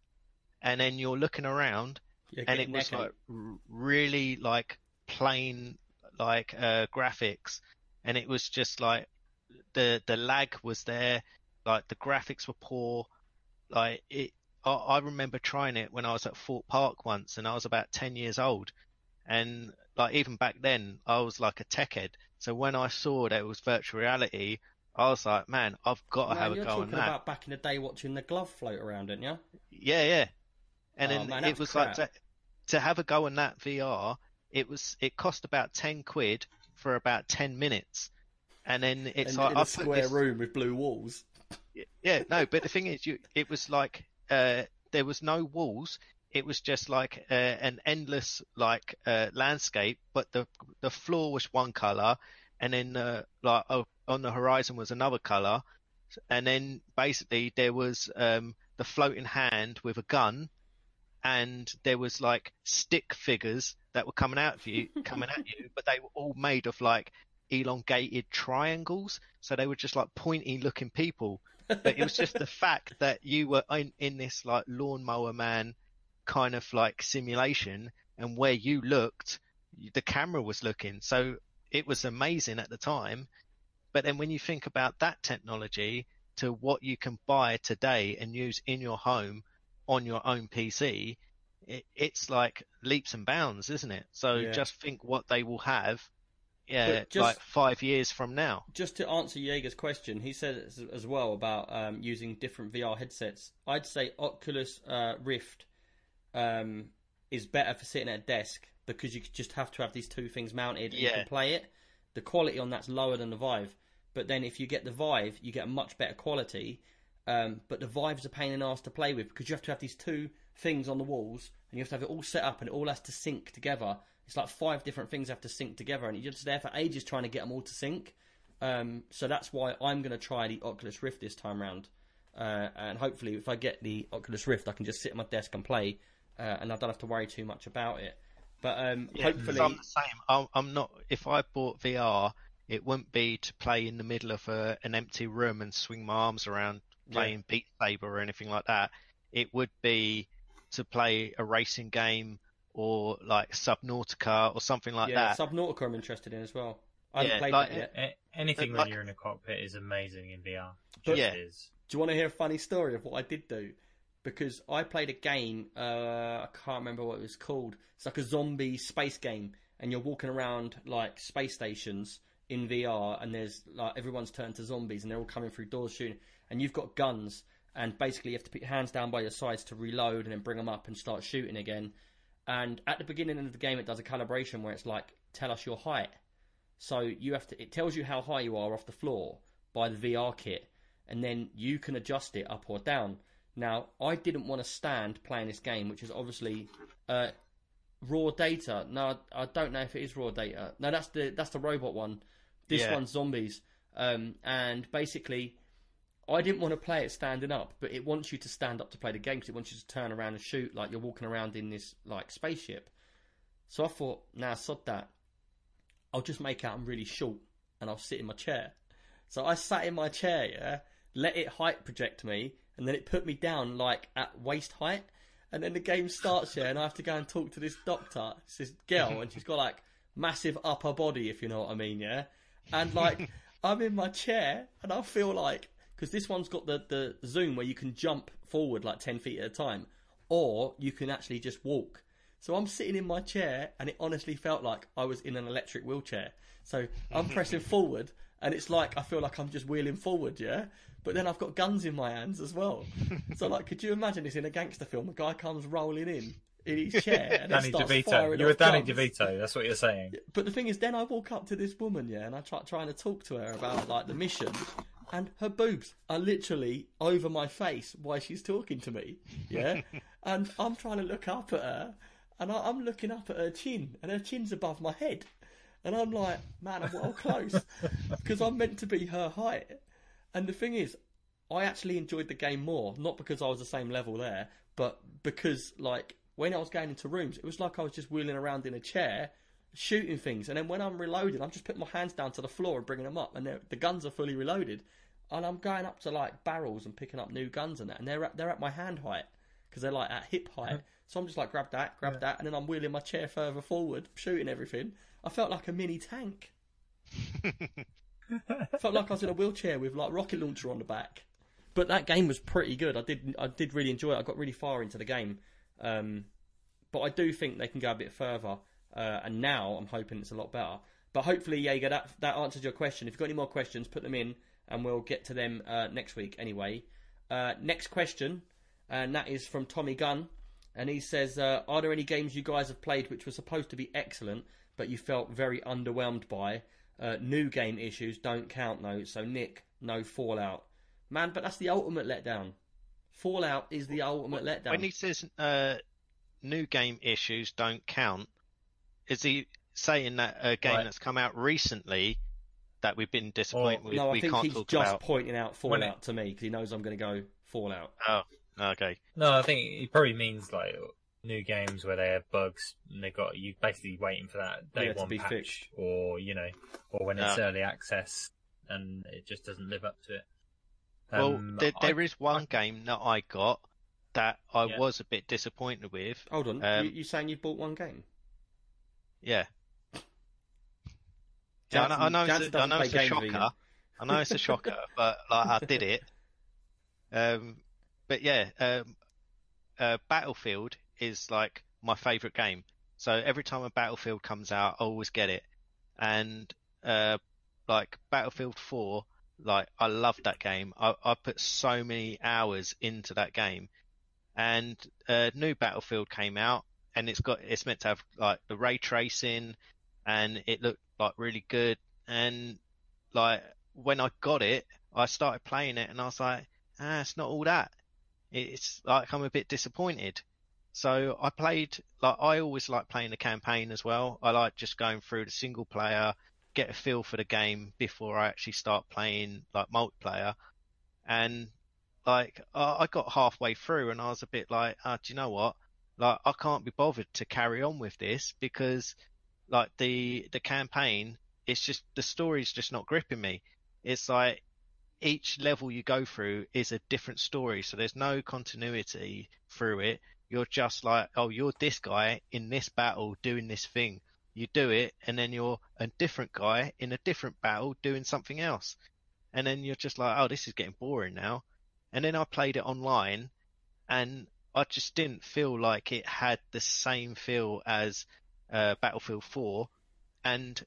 And then you're looking around You're and it was like r- really like plain like uh graphics and it was just like the the lag was there like the graphics were poor like it I, I remember trying it when I was at Fort Park once and I was about 10 years old and like even back then I was like a tech head so when I saw that it was virtual reality I was like man I've got to Man, have a go on that. you're talking about back in the day watching the glove float around, didn't you? yeah, yeah. And Oh, then man, it was crap. like to, to have a go on that VR. It was it cost about ten quid for about ten minutes, and then it's in, like in I a square this- room with blue walls. yeah, no, but the thing is, you it was like uh, there was no walls. It was just like uh, an endless like uh, landscape, but the the floor was one color, and then uh, like oh, on the horizon was another color, and then basically there was um, the floating hand with a gun, and there was like stick figures that were coming out of you, coming at you, but they were all made of like elongated triangles, so they were just like pointy looking people. But it was just the fact that you were in, in this like lawnmower man kind of like simulation, and where you looked, the camera was looking. So it was amazing at the time. But then when you think about that technology to what you can buy today and use in your home on your own PC, it, it's like leaps and bounds, isn't it? So Yeah. just think what they will have yeah, just- like five years from now. just to answer Jaeger's question, he said as, well about um, using different VR headsets. I'd say Oculus uh, Rift um, is better for sitting at a desk because you just have to have these two things mounted and you can play it. The quality on that's lower than the Vive, but then if you get the Vive, you get a much better quality. Um, but the Vive's a pain in the ass to play with because you have to have these two things on the walls and you have to have it all set up and it all has to sync together. It's like five different things have to sync together and you're just there for ages trying to get them all to sync. Um, so that's why I'm going to try the Oculus Rift this time round. Uh, and hopefully, if I get the Oculus Rift, I can just sit at my desk and play, uh, and I don't have to worry too much about it. But um, Yeah, hopefully, I'm the same. I'm, I'm not. If I bought VR, it wouldn't be to play in the middle of a, an empty room and swing my arms around playing Beat Saber or anything like that. It would be to play a racing game or like Subnautica or something like yeah, that. Subnautica I'm interested in as well. I haven't Yeah, played like- that yet. Anything Like- when you're in a cockpit is amazing in VR. But- Yeah. is. Do you want to hear a funny story of what I did do? Because I played a game, uh, I can't remember what it was called. It's like a zombie space game, and you're walking around like space stations in VR, and there's like everyone's turned to zombies, and they're all coming through doors shooting, and you've got guns, and basically you have to put your hands down by your sides to reload, and then bring them up and start shooting again. And at the beginning of the game, it does a calibration where it's like, tell us your height. So you have to. It tells you how high you are off the floor by the VR kit, and then you can adjust it up or down. Now, I didn't want to stand playing this game, which is obviously uh, raw data. No, I don't know if it is raw data. No, that's the that's the robot one. This Yeah. one's zombies. Um, and basically, I didn't want to play it standing up, but it wants you to stand up to play the game because it wants you to turn around and shoot like you're walking around in this like spaceship. So I thought, now nah, sod that. I'll just make out I'm really short and I'll sit in my chair. So I sat in my chair, yeah, let it height project me, and then it put me down like at waist height. And then the game starts, yeah, and I have to go and talk to this doctor. It's this girl, and she's got like massive upper body, if you know what I mean, yeah. And like I'm in my chair, and I feel like because this one's got the the zoom where you can jump forward like ten feet at a time, or you can actually just walk. So I'm sitting in my chair, and it honestly felt like I was in an electric wheelchair. So I'm pressing forward, and it's like I feel like I'm just wheeling forward, yeah. But then I've got guns in my hands as well. so like, could you imagine this in a gangster film? A guy comes rolling in in his chair and Danny starts DeVito. firing You're a Danny guns. DeVito. That's what you're saying. But the thing is, then I walk up to this woman, yeah, and I try trying to talk to her about like the mission, and her boobs are literally over my face while she's talking to me, yeah, and I'm trying to look up at her, and I, I'm looking up at her chin, and her chin's above my head, and I'm like, man, I'm well close, because I'm meant to be her height, and the thing is, I actually enjoyed the game more, not because I was the same level there, but because like when I was going into rooms, it was like I was just wheeling around in a chair, shooting things, and then when I'm reloading, I'm just putting my hands down to the floor and bringing them up, and the guns are fully reloaded, and I'm going up to like barrels and picking up new guns and that, and they're at, they're at my hand height because they're like at hip height. So I'm just like grab that, grab that, and then I'm wheeling my chair further forward, shooting everything. I felt like a mini tank. felt like I was in a wheelchair with like rocket launcher on the back. But that game was pretty good. I did I did really enjoy it. I got really far into the game. Um, but I do think they can go a bit further. Uh, and now I'm hoping it's a lot better. But hopefully, Jaeger, that that answers your question. If you've got any more questions, put them in, and we'll get to them uh, next week. Anyway, uh, next question, and that is from Tommy Gunn, and he says, uh, "Are there any games you guys have played which were supposed to be excellent, but you felt very underwhelmed by? Uh, new game issues don't count though. So Nick, no Fallout, man. But that's the ultimate letdown. Fallout is the ultimate letdown. When he says uh, new game issues don't count, is he saying that a game Right. that's come out recently that we've been disappointed with, no, I we think can't he's just about? pointing out When Fallout to me because he knows I'm going to go Fallout. Oh, okay. No, I think he probably means like new games where they have bugs and they got you basically waiting for that day Yeah, to one be patch, fixed. or you know, or when it's Yeah. early access and it just doesn't live up to it. Well, Um, there, I- there is one game that I got that I Yeah. was a bit disappointed with. Hold on, Um, you, you saying you've bought one game? Yeah. Yeah, I know, I know, it's, a, I know it's a shocker. I know it's a shocker, but like I did it. Um, but yeah, um, uh, Battlefield is like my favourite game. So every time a Battlefield comes out, I always get it. and uh, like Battlefield 4, like I loved that game. I, I put so many hours into that game, and uh, new Battlefield came out, and it's got it's meant to have like the ray tracing, and it looked like really good. And like when I got it, I started playing it, and I was like, ah, it's not all that. It's like I'm a bit disappointed. So I played like I always like playing the campaign as well. I like just going through the single player, get a feel for the game before I actually start playing like multiplayer. And like I got halfway through and I was a bit like, ah, do you know what? Like I can't be bothered to carry on with this because like the the campaign, it's just the story's just not gripping me. It's like each level you go through is a different story, so there's no continuity through it. You're just like, oh, you're this guy in this battle doing this thing. You do it, and then you're a different guy in a different battle doing something else. And then you're just like, oh, this is getting boring now. And then I played it online, and I just didn't feel like it had the same feel as uh, Battlefield 4. And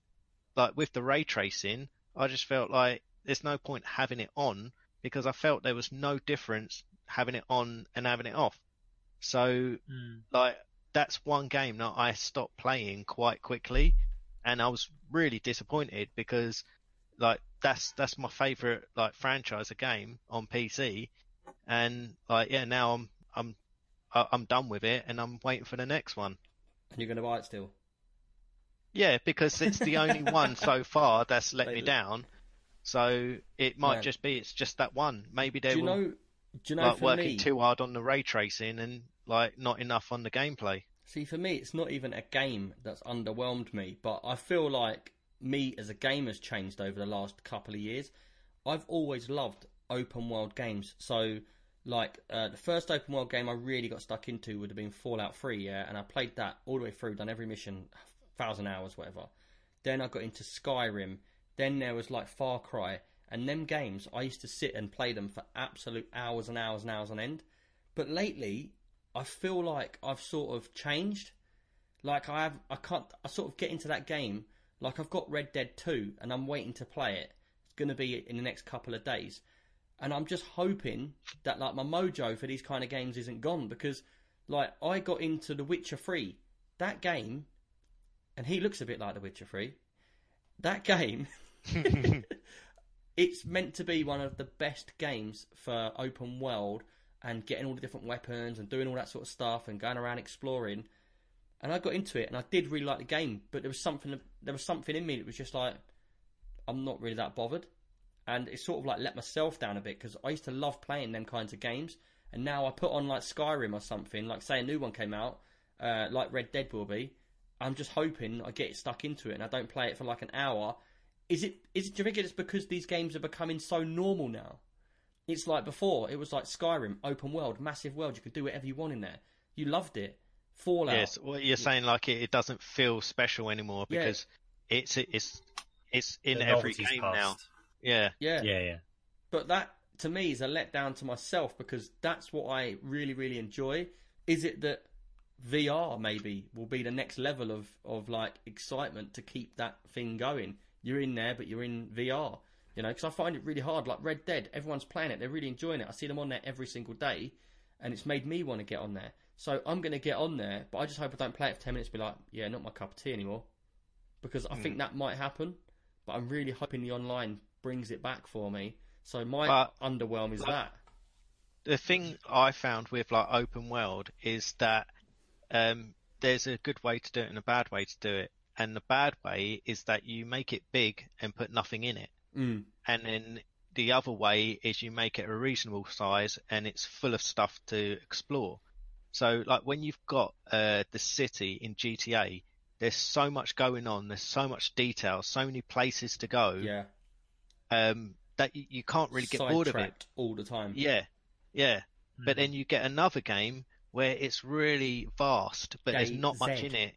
like with the ray tracing, I just felt like there's no point having it on because I felt there was no difference having it on and having it off. So Mm. like that's one game that I stopped playing quite quickly, and I was really disappointed because like that's that's my favorite like franchise of game on PC, and like yeah now I'm I'm I- I'm done with it and I'm waiting for the next one. And you're going to buy it still. Yeah, because it's the only one so far that's let They- me down. So it might Man. just be it's just that one. Maybe they Do you will know? Do you know like working me? too hard on the ray tracing and like not enough on the gameplay. See, for me, it's not even a game that's underwhelmed me, but I feel like me as a gamer's changed over the last couple of years. I've always loved open world games. So, like, uh, the first open world game I really got stuck into would have been Fallout 3, yeah, and I played that all the way through, done every mission, thousand hours, whatever. Then I got into Skyrim. Then there was like Far Cry, and them games I used to sit and play them for absolute hours and hours and hours on end. But lately, I feel like I've sort of changed. Like I have, I can't, I sort of get into that game. Like I've got Red Dead 2 and I'm waiting to play it. It's going to be in the next couple of days. And I'm just hoping that like my mojo for these kind of games isn't gone because like I got into The Witcher 3. That game, and he looks a bit like The Witcher 3. That game, it's meant to be one of the best games for open world and getting all the different weapons and doing all that sort of stuff and going around exploring. And I got into it and I did really like the game, but there was something there was something in me that was just like I'm not really that bothered. And it sort of like let myself down a bit because I used to love playing them kinds of games, and now I put on like Skyrim or something, like say a new one came out, uh, like Red Dead will be. I'm just hoping I get stuck into it and I don't play it for like an hour. Is it? Is it? Do you think it's because these games are becoming so normal now? It's like before. It was like Skyrim, open world, massive world. You could do whatever you want in there. You loved it. Fallout. Yes, what you're saying like it, it doesn't feel special anymore Yeah. because it's it's it's in The every game passed. now. Yeah, Yeah. Yeah, yeah. But that to me is a letdown to myself because that's what I really, really enjoy. Is it that VR maybe will be the next level of, of like excitement to keep that thing going? You're in there, but you're in VR. You know, because I find it really hard. Like Red Dead, everyone's playing it. They're really enjoying it. I see them on there every single day, and it's made me want to get on there. So I'm going to get on there, but I just hope I don't play it for 10 minutes and be like, yeah, not my cup of tea anymore. Because I think mm. that might happen, but I'm really hoping the online brings it back for me. So my But- underwhelm is that. the thing I found with like open world is that um, there's a good way to do it and a bad way to do it. And the bad way is that you make it big and put nothing in it. Mm. And then the other way is you make it a reasonable size and it's full of stuff to explore. So like when you've got uh, the city in GTA, there's so much going on, there's so much detail, so many places to go, Yeah. Um, that you, you can't really get bored of it. All the time. Yeah, yeah. But Mm-hmm. then you get another game where it's really vast, but there's not much in it.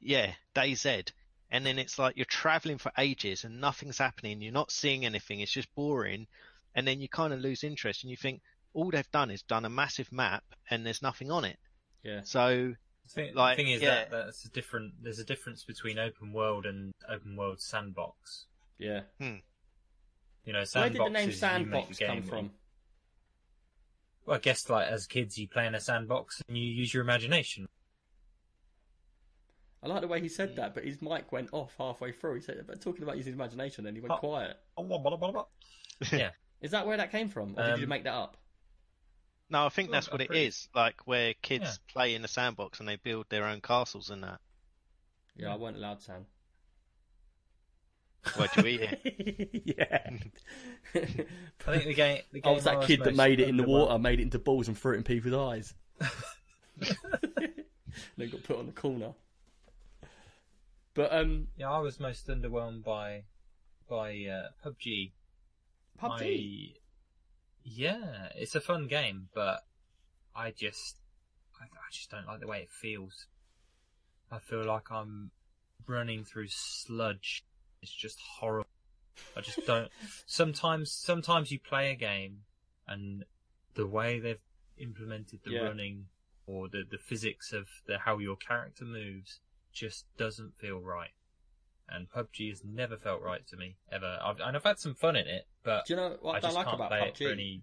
Yeah, DayZ. And then it's like you're traveling for ages and nothing's happening. You're not seeing anything. It's just boring. And then you kind of lose interest and you think all they've done is done a massive map and there's nothing on it. Yeah. So The thing, Like, the thing is yeah. that that's a different. There's a difference between open world and open world sandbox. Yeah. You know, Where did the name sandboxes, you make Sandbox come game- from? Well, I guess like as kids, you play in a sandbox and you use your imagination. I like the way he said that, but his mic went off halfway through. He said, but talking about using imagination, and he went Oh. quiet. yeah, Is that where that came from, or did you Um, make that up? No, I think that's what I'm it pretty- is. Like where kids Yeah. play in the sandbox and they build their own castles and that. Yeah, I weren't allowed, Sam. Why'd you eat yeah. I think the game. The I was that kid that made it in the underwhelmed- water, made it into balls, and threw it in people's eyes. then got put on the corner. But um, Yeah, I was most underwhelmed by by uh, PUBG. PUBG. I- yeah, it's a fun game, but I just I, I just don't like the way it feels. I feel like I'm running through sludge. It's just horrible. I just don't. sometimes, sometimes you play a game, and the way they've implemented the Yeah. running or the the physics of the how your character moves just doesn't feel right. And PUBG has never felt right to me ever. I've, and I've had some fun in it, but Do you know what I I, like about play it for PUBG? any.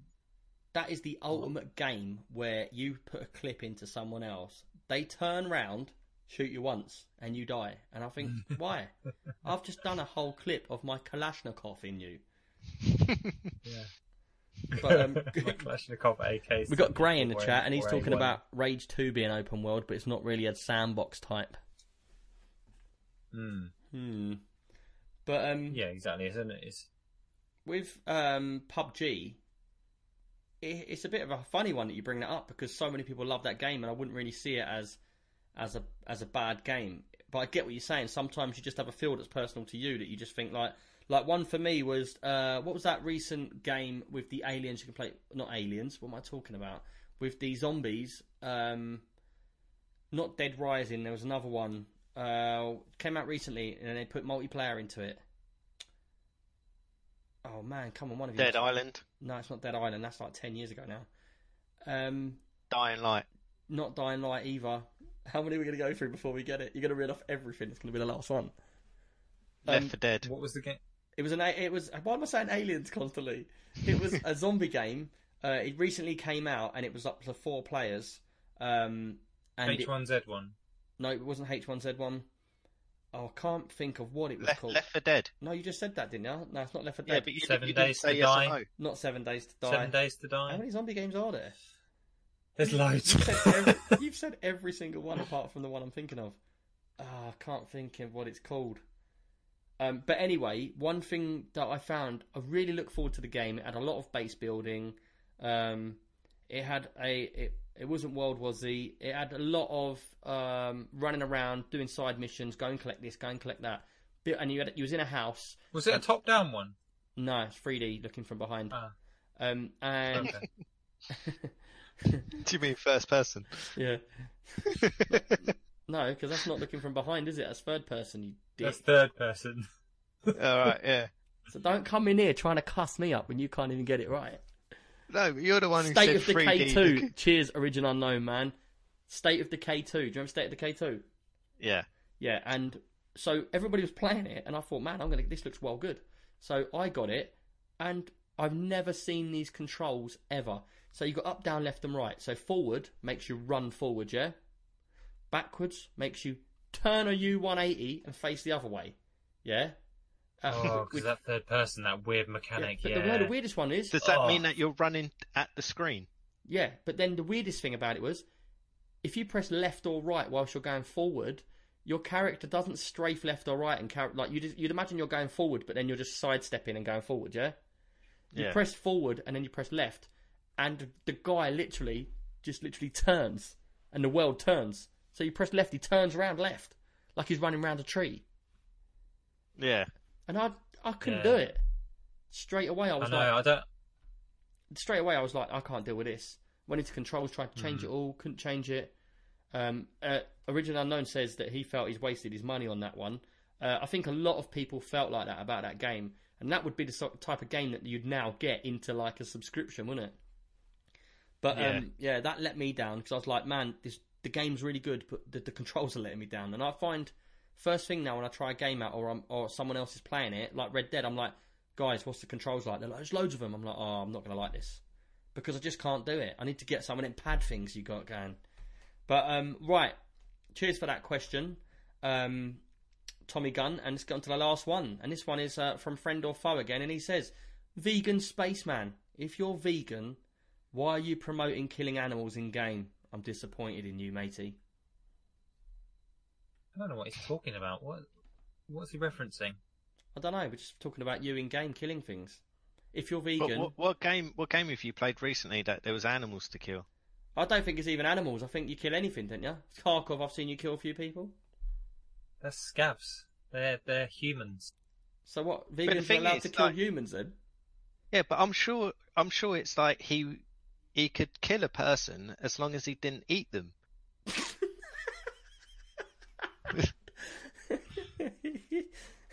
That is the ultimate game where you put a clip into someone else, they turn round, shoot you once, and you die. And I think, why? I've just done a whole clip of my Kalashnikov in you. Yeah. But, um, Kalashnikov AK. We've got Gray in the chat, and he's talking A1. about Rage 2 being open world, but it's not really a sandbox type. Hmm. Hmm. But um, Yeah, exactly. Isn't it? It's with um, PUBG, it's a bit of a funny one that you bring that up because so many people love that game, and I wouldn't really see it as as a as a bad game. But I get what you're saying. Sometimes you just have a feel that's personal to you that you just think like like one for me was uh, what was that recent game with the aliens you can play? Not aliens. What am I talking about? With the zombies. Um, not Dead Rising. There was another one. Uh, came out recently, and they put multiplayer into it. Oh man, come on, one of you. Dead Island, No, it's not Dead Island. That's like ten years ago now. Um, Dying Light. not Dying Light either. How many are we going to go through before we get it? You're going to read off everything. It's going to be the last one. Left Um, for Dead. what was the game? It was an. It was. Why am I saying aliens constantly? It was a zombie game. Uh, it recently came out and it was up to four players. Um, and H1Z1. no, it wasn't H1Z1. Oh, I can't think of what it was Left, called. Left for Dead. No, you just said that, didn't you? No, it's not Left 4 Yeah, Dead. but you, Seven you didn't Days say to yes or Die. no. Not Seven Days to Die. Seven Days to die. How many zombie games are there? There's loads. You've said, every, you've said every single one apart from the one I'm thinking of. Ah, I can't think of what it's called. Um, but anyway, one thing that I found, I really look forward to the game. It had a lot of base building. Um, it had a, it, it wasn't World War Z. It had a lot of um, running around, doing side missions, go and collect this, go and collect that. And you had, you was in a house. was it a top-down one? No, it's 3D, looking from behind. Ah, Um, and okay. Do you mean first person? yeah, no, because that's not looking from behind, is it? That's third person. You dick. That's third person. All right, yeah. So don't come in here trying to cuss me up when you can't even get it right. No, but you're the one who State said of Decay 3D. 2. Cheers, Origin Unknown, man. State of Decay 2. Do you remember State of Decay 2? Yeah. Yeah, and so everybody was playing it, and I thought, man, I'm gonna. This looks well good. So I got it, and I've never seen these controls ever. So you've got up, down, left, and right. So forward makes you run forward, yeah. Backwards makes you turn a U180 and face the other way, yeah. Uh, Oh, because that third person, that weird yeah, mechanic. but Yeah. the, the weirdest one is Does that Oh. mean that you're running at the screen? Yeah, but then the weirdest thing about it was, if you press left or right whilst you're going forward, your character doesn't strafe left or right and char- like you'd, you'd imagine you're going forward, but then you're just sidestepping and going forward. Yeah, you Yeah. press forward and then you press left, and the guy literally just literally turns, and the world turns. So you press left, he turns around left, like he's running around a tree, Yeah. and I I couldn't Yeah. do it. Straight away, I I was know. like, I don't. straight away I was like, I can't deal with this. Went into controls, tried to change it all, couldn't change it. Um, uh, Original Unknown says that he felt he's wasted his money on that one. Uh, I think a lot of people felt like that about that game, and that would be the sort of type of game that you'd now get into like a subscription, wouldn't it? But Yeah. um, yeah, that let me down because I was like, man, this the game's really good, but the, the controls are letting me down. And I find first thing now when I try a game out or I'm, or someone else is playing it, like Red Dead, I'm like, guys, what's the controls like? They're like, there's loads of them. I'm like, oh, I'm not gonna like this because I just can't do it. I need to get some of them pad things you got going. But um, right, cheers for that question, um, Tommy Gunn. And let's get on to the last one. And this one is uh, from friend or foe again, and he says, "Vegan spaceman, if you're vegan, why are you promoting killing animals in game? I'm disappointed in you, matey." I don't know what he's talking about. What what's he referencing? I don't know. We're just talking about you in game killing things. If you're vegan, what, what game? What game have you played recently that there was animals to kill? I don't think it's even animals. I think you kill anything, don't you? Tarkov, I've seen you kill a few people. They're scavs. They're they're humans. So what? Vegans are thing allowed is, to kill like- humans then? Yeah, but I'm sure. I'm sure it's like he he could kill a person as long as he didn't eat them.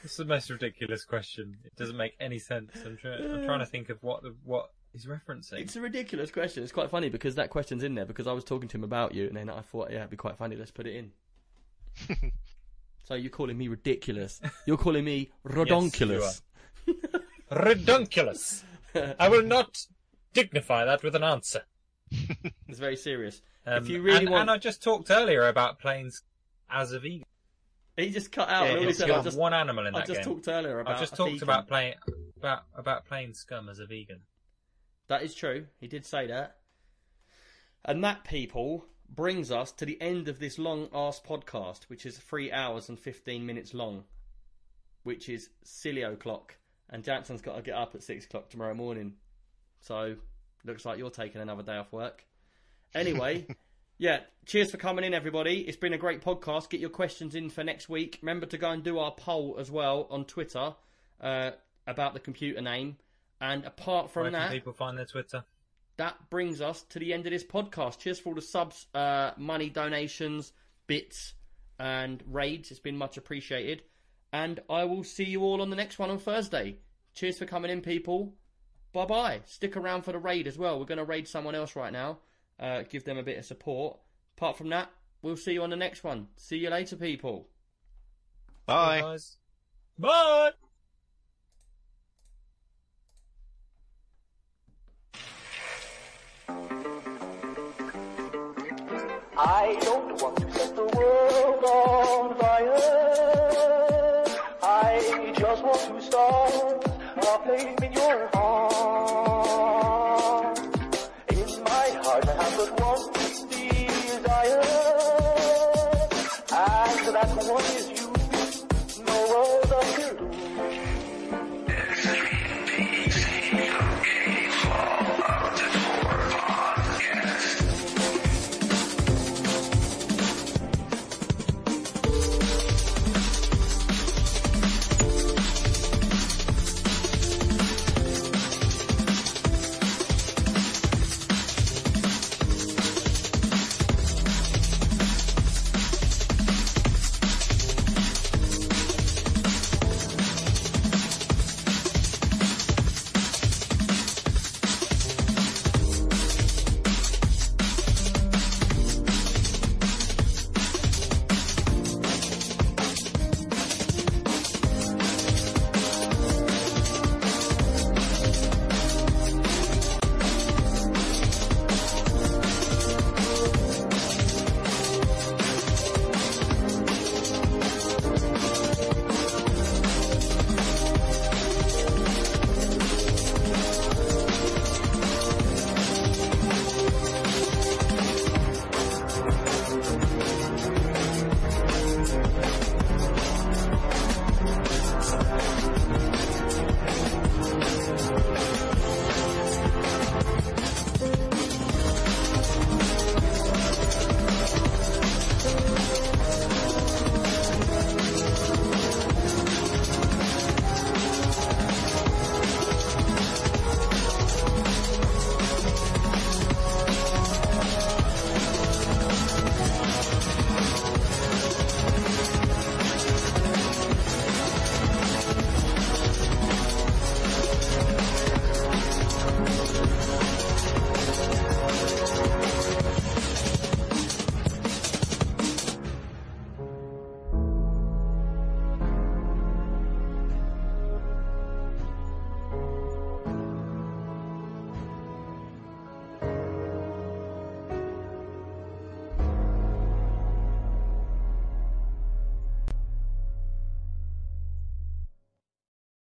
It's the most ridiculous question. It doesn't make any sense. I'm, try- I'm trying to think of what the, what he's referencing. It's a ridiculous question. It's quite funny because that question's in there because I was talking to him about you, and then I thought, yeah, it'd be quite funny. Let's put it in. so you're calling me ridiculous? You're calling me rodonculous? Redunculous. I will not dignify that with an answer. it's very serious. Um, If you really and, want- and I just talked earlier about planes as a vegan. He just cut out. Yeah, and all he it's Got just, one animal in that I just game. talked earlier about. I just a talked vegan. about playing about about playing scum as a vegan. That is true. He did say that. And that, people, brings us to the end of this long ass podcast, which is three hours and 15 minutes long, which is silly o'clock. And Jackson's got to get up at six o'clock tomorrow morning. So, looks like you're taking another day off work. Anyway, yeah, cheers for coming in, everybody. It's been a great podcast. Get your questions in for next week. Remember to go and do our poll as well on Twitter uh, about the computer name. And apart from Where that, people find their Twitter? that brings us to the end of this podcast. Cheers for all the subs, uh, money donations, bits, and raids. It's been much appreciated. And I will see you all on the next one on Thursday. Cheers for coming in, people. Bye bye. Stick around for the raid as well. We're going to raid someone else right now. Uh, give them a bit of support. Apart from that, we'll see you on the next one. See you later, people. Bye. Guys. Bye. I don't want to set the world on fire. I just want to start a flame in your heart.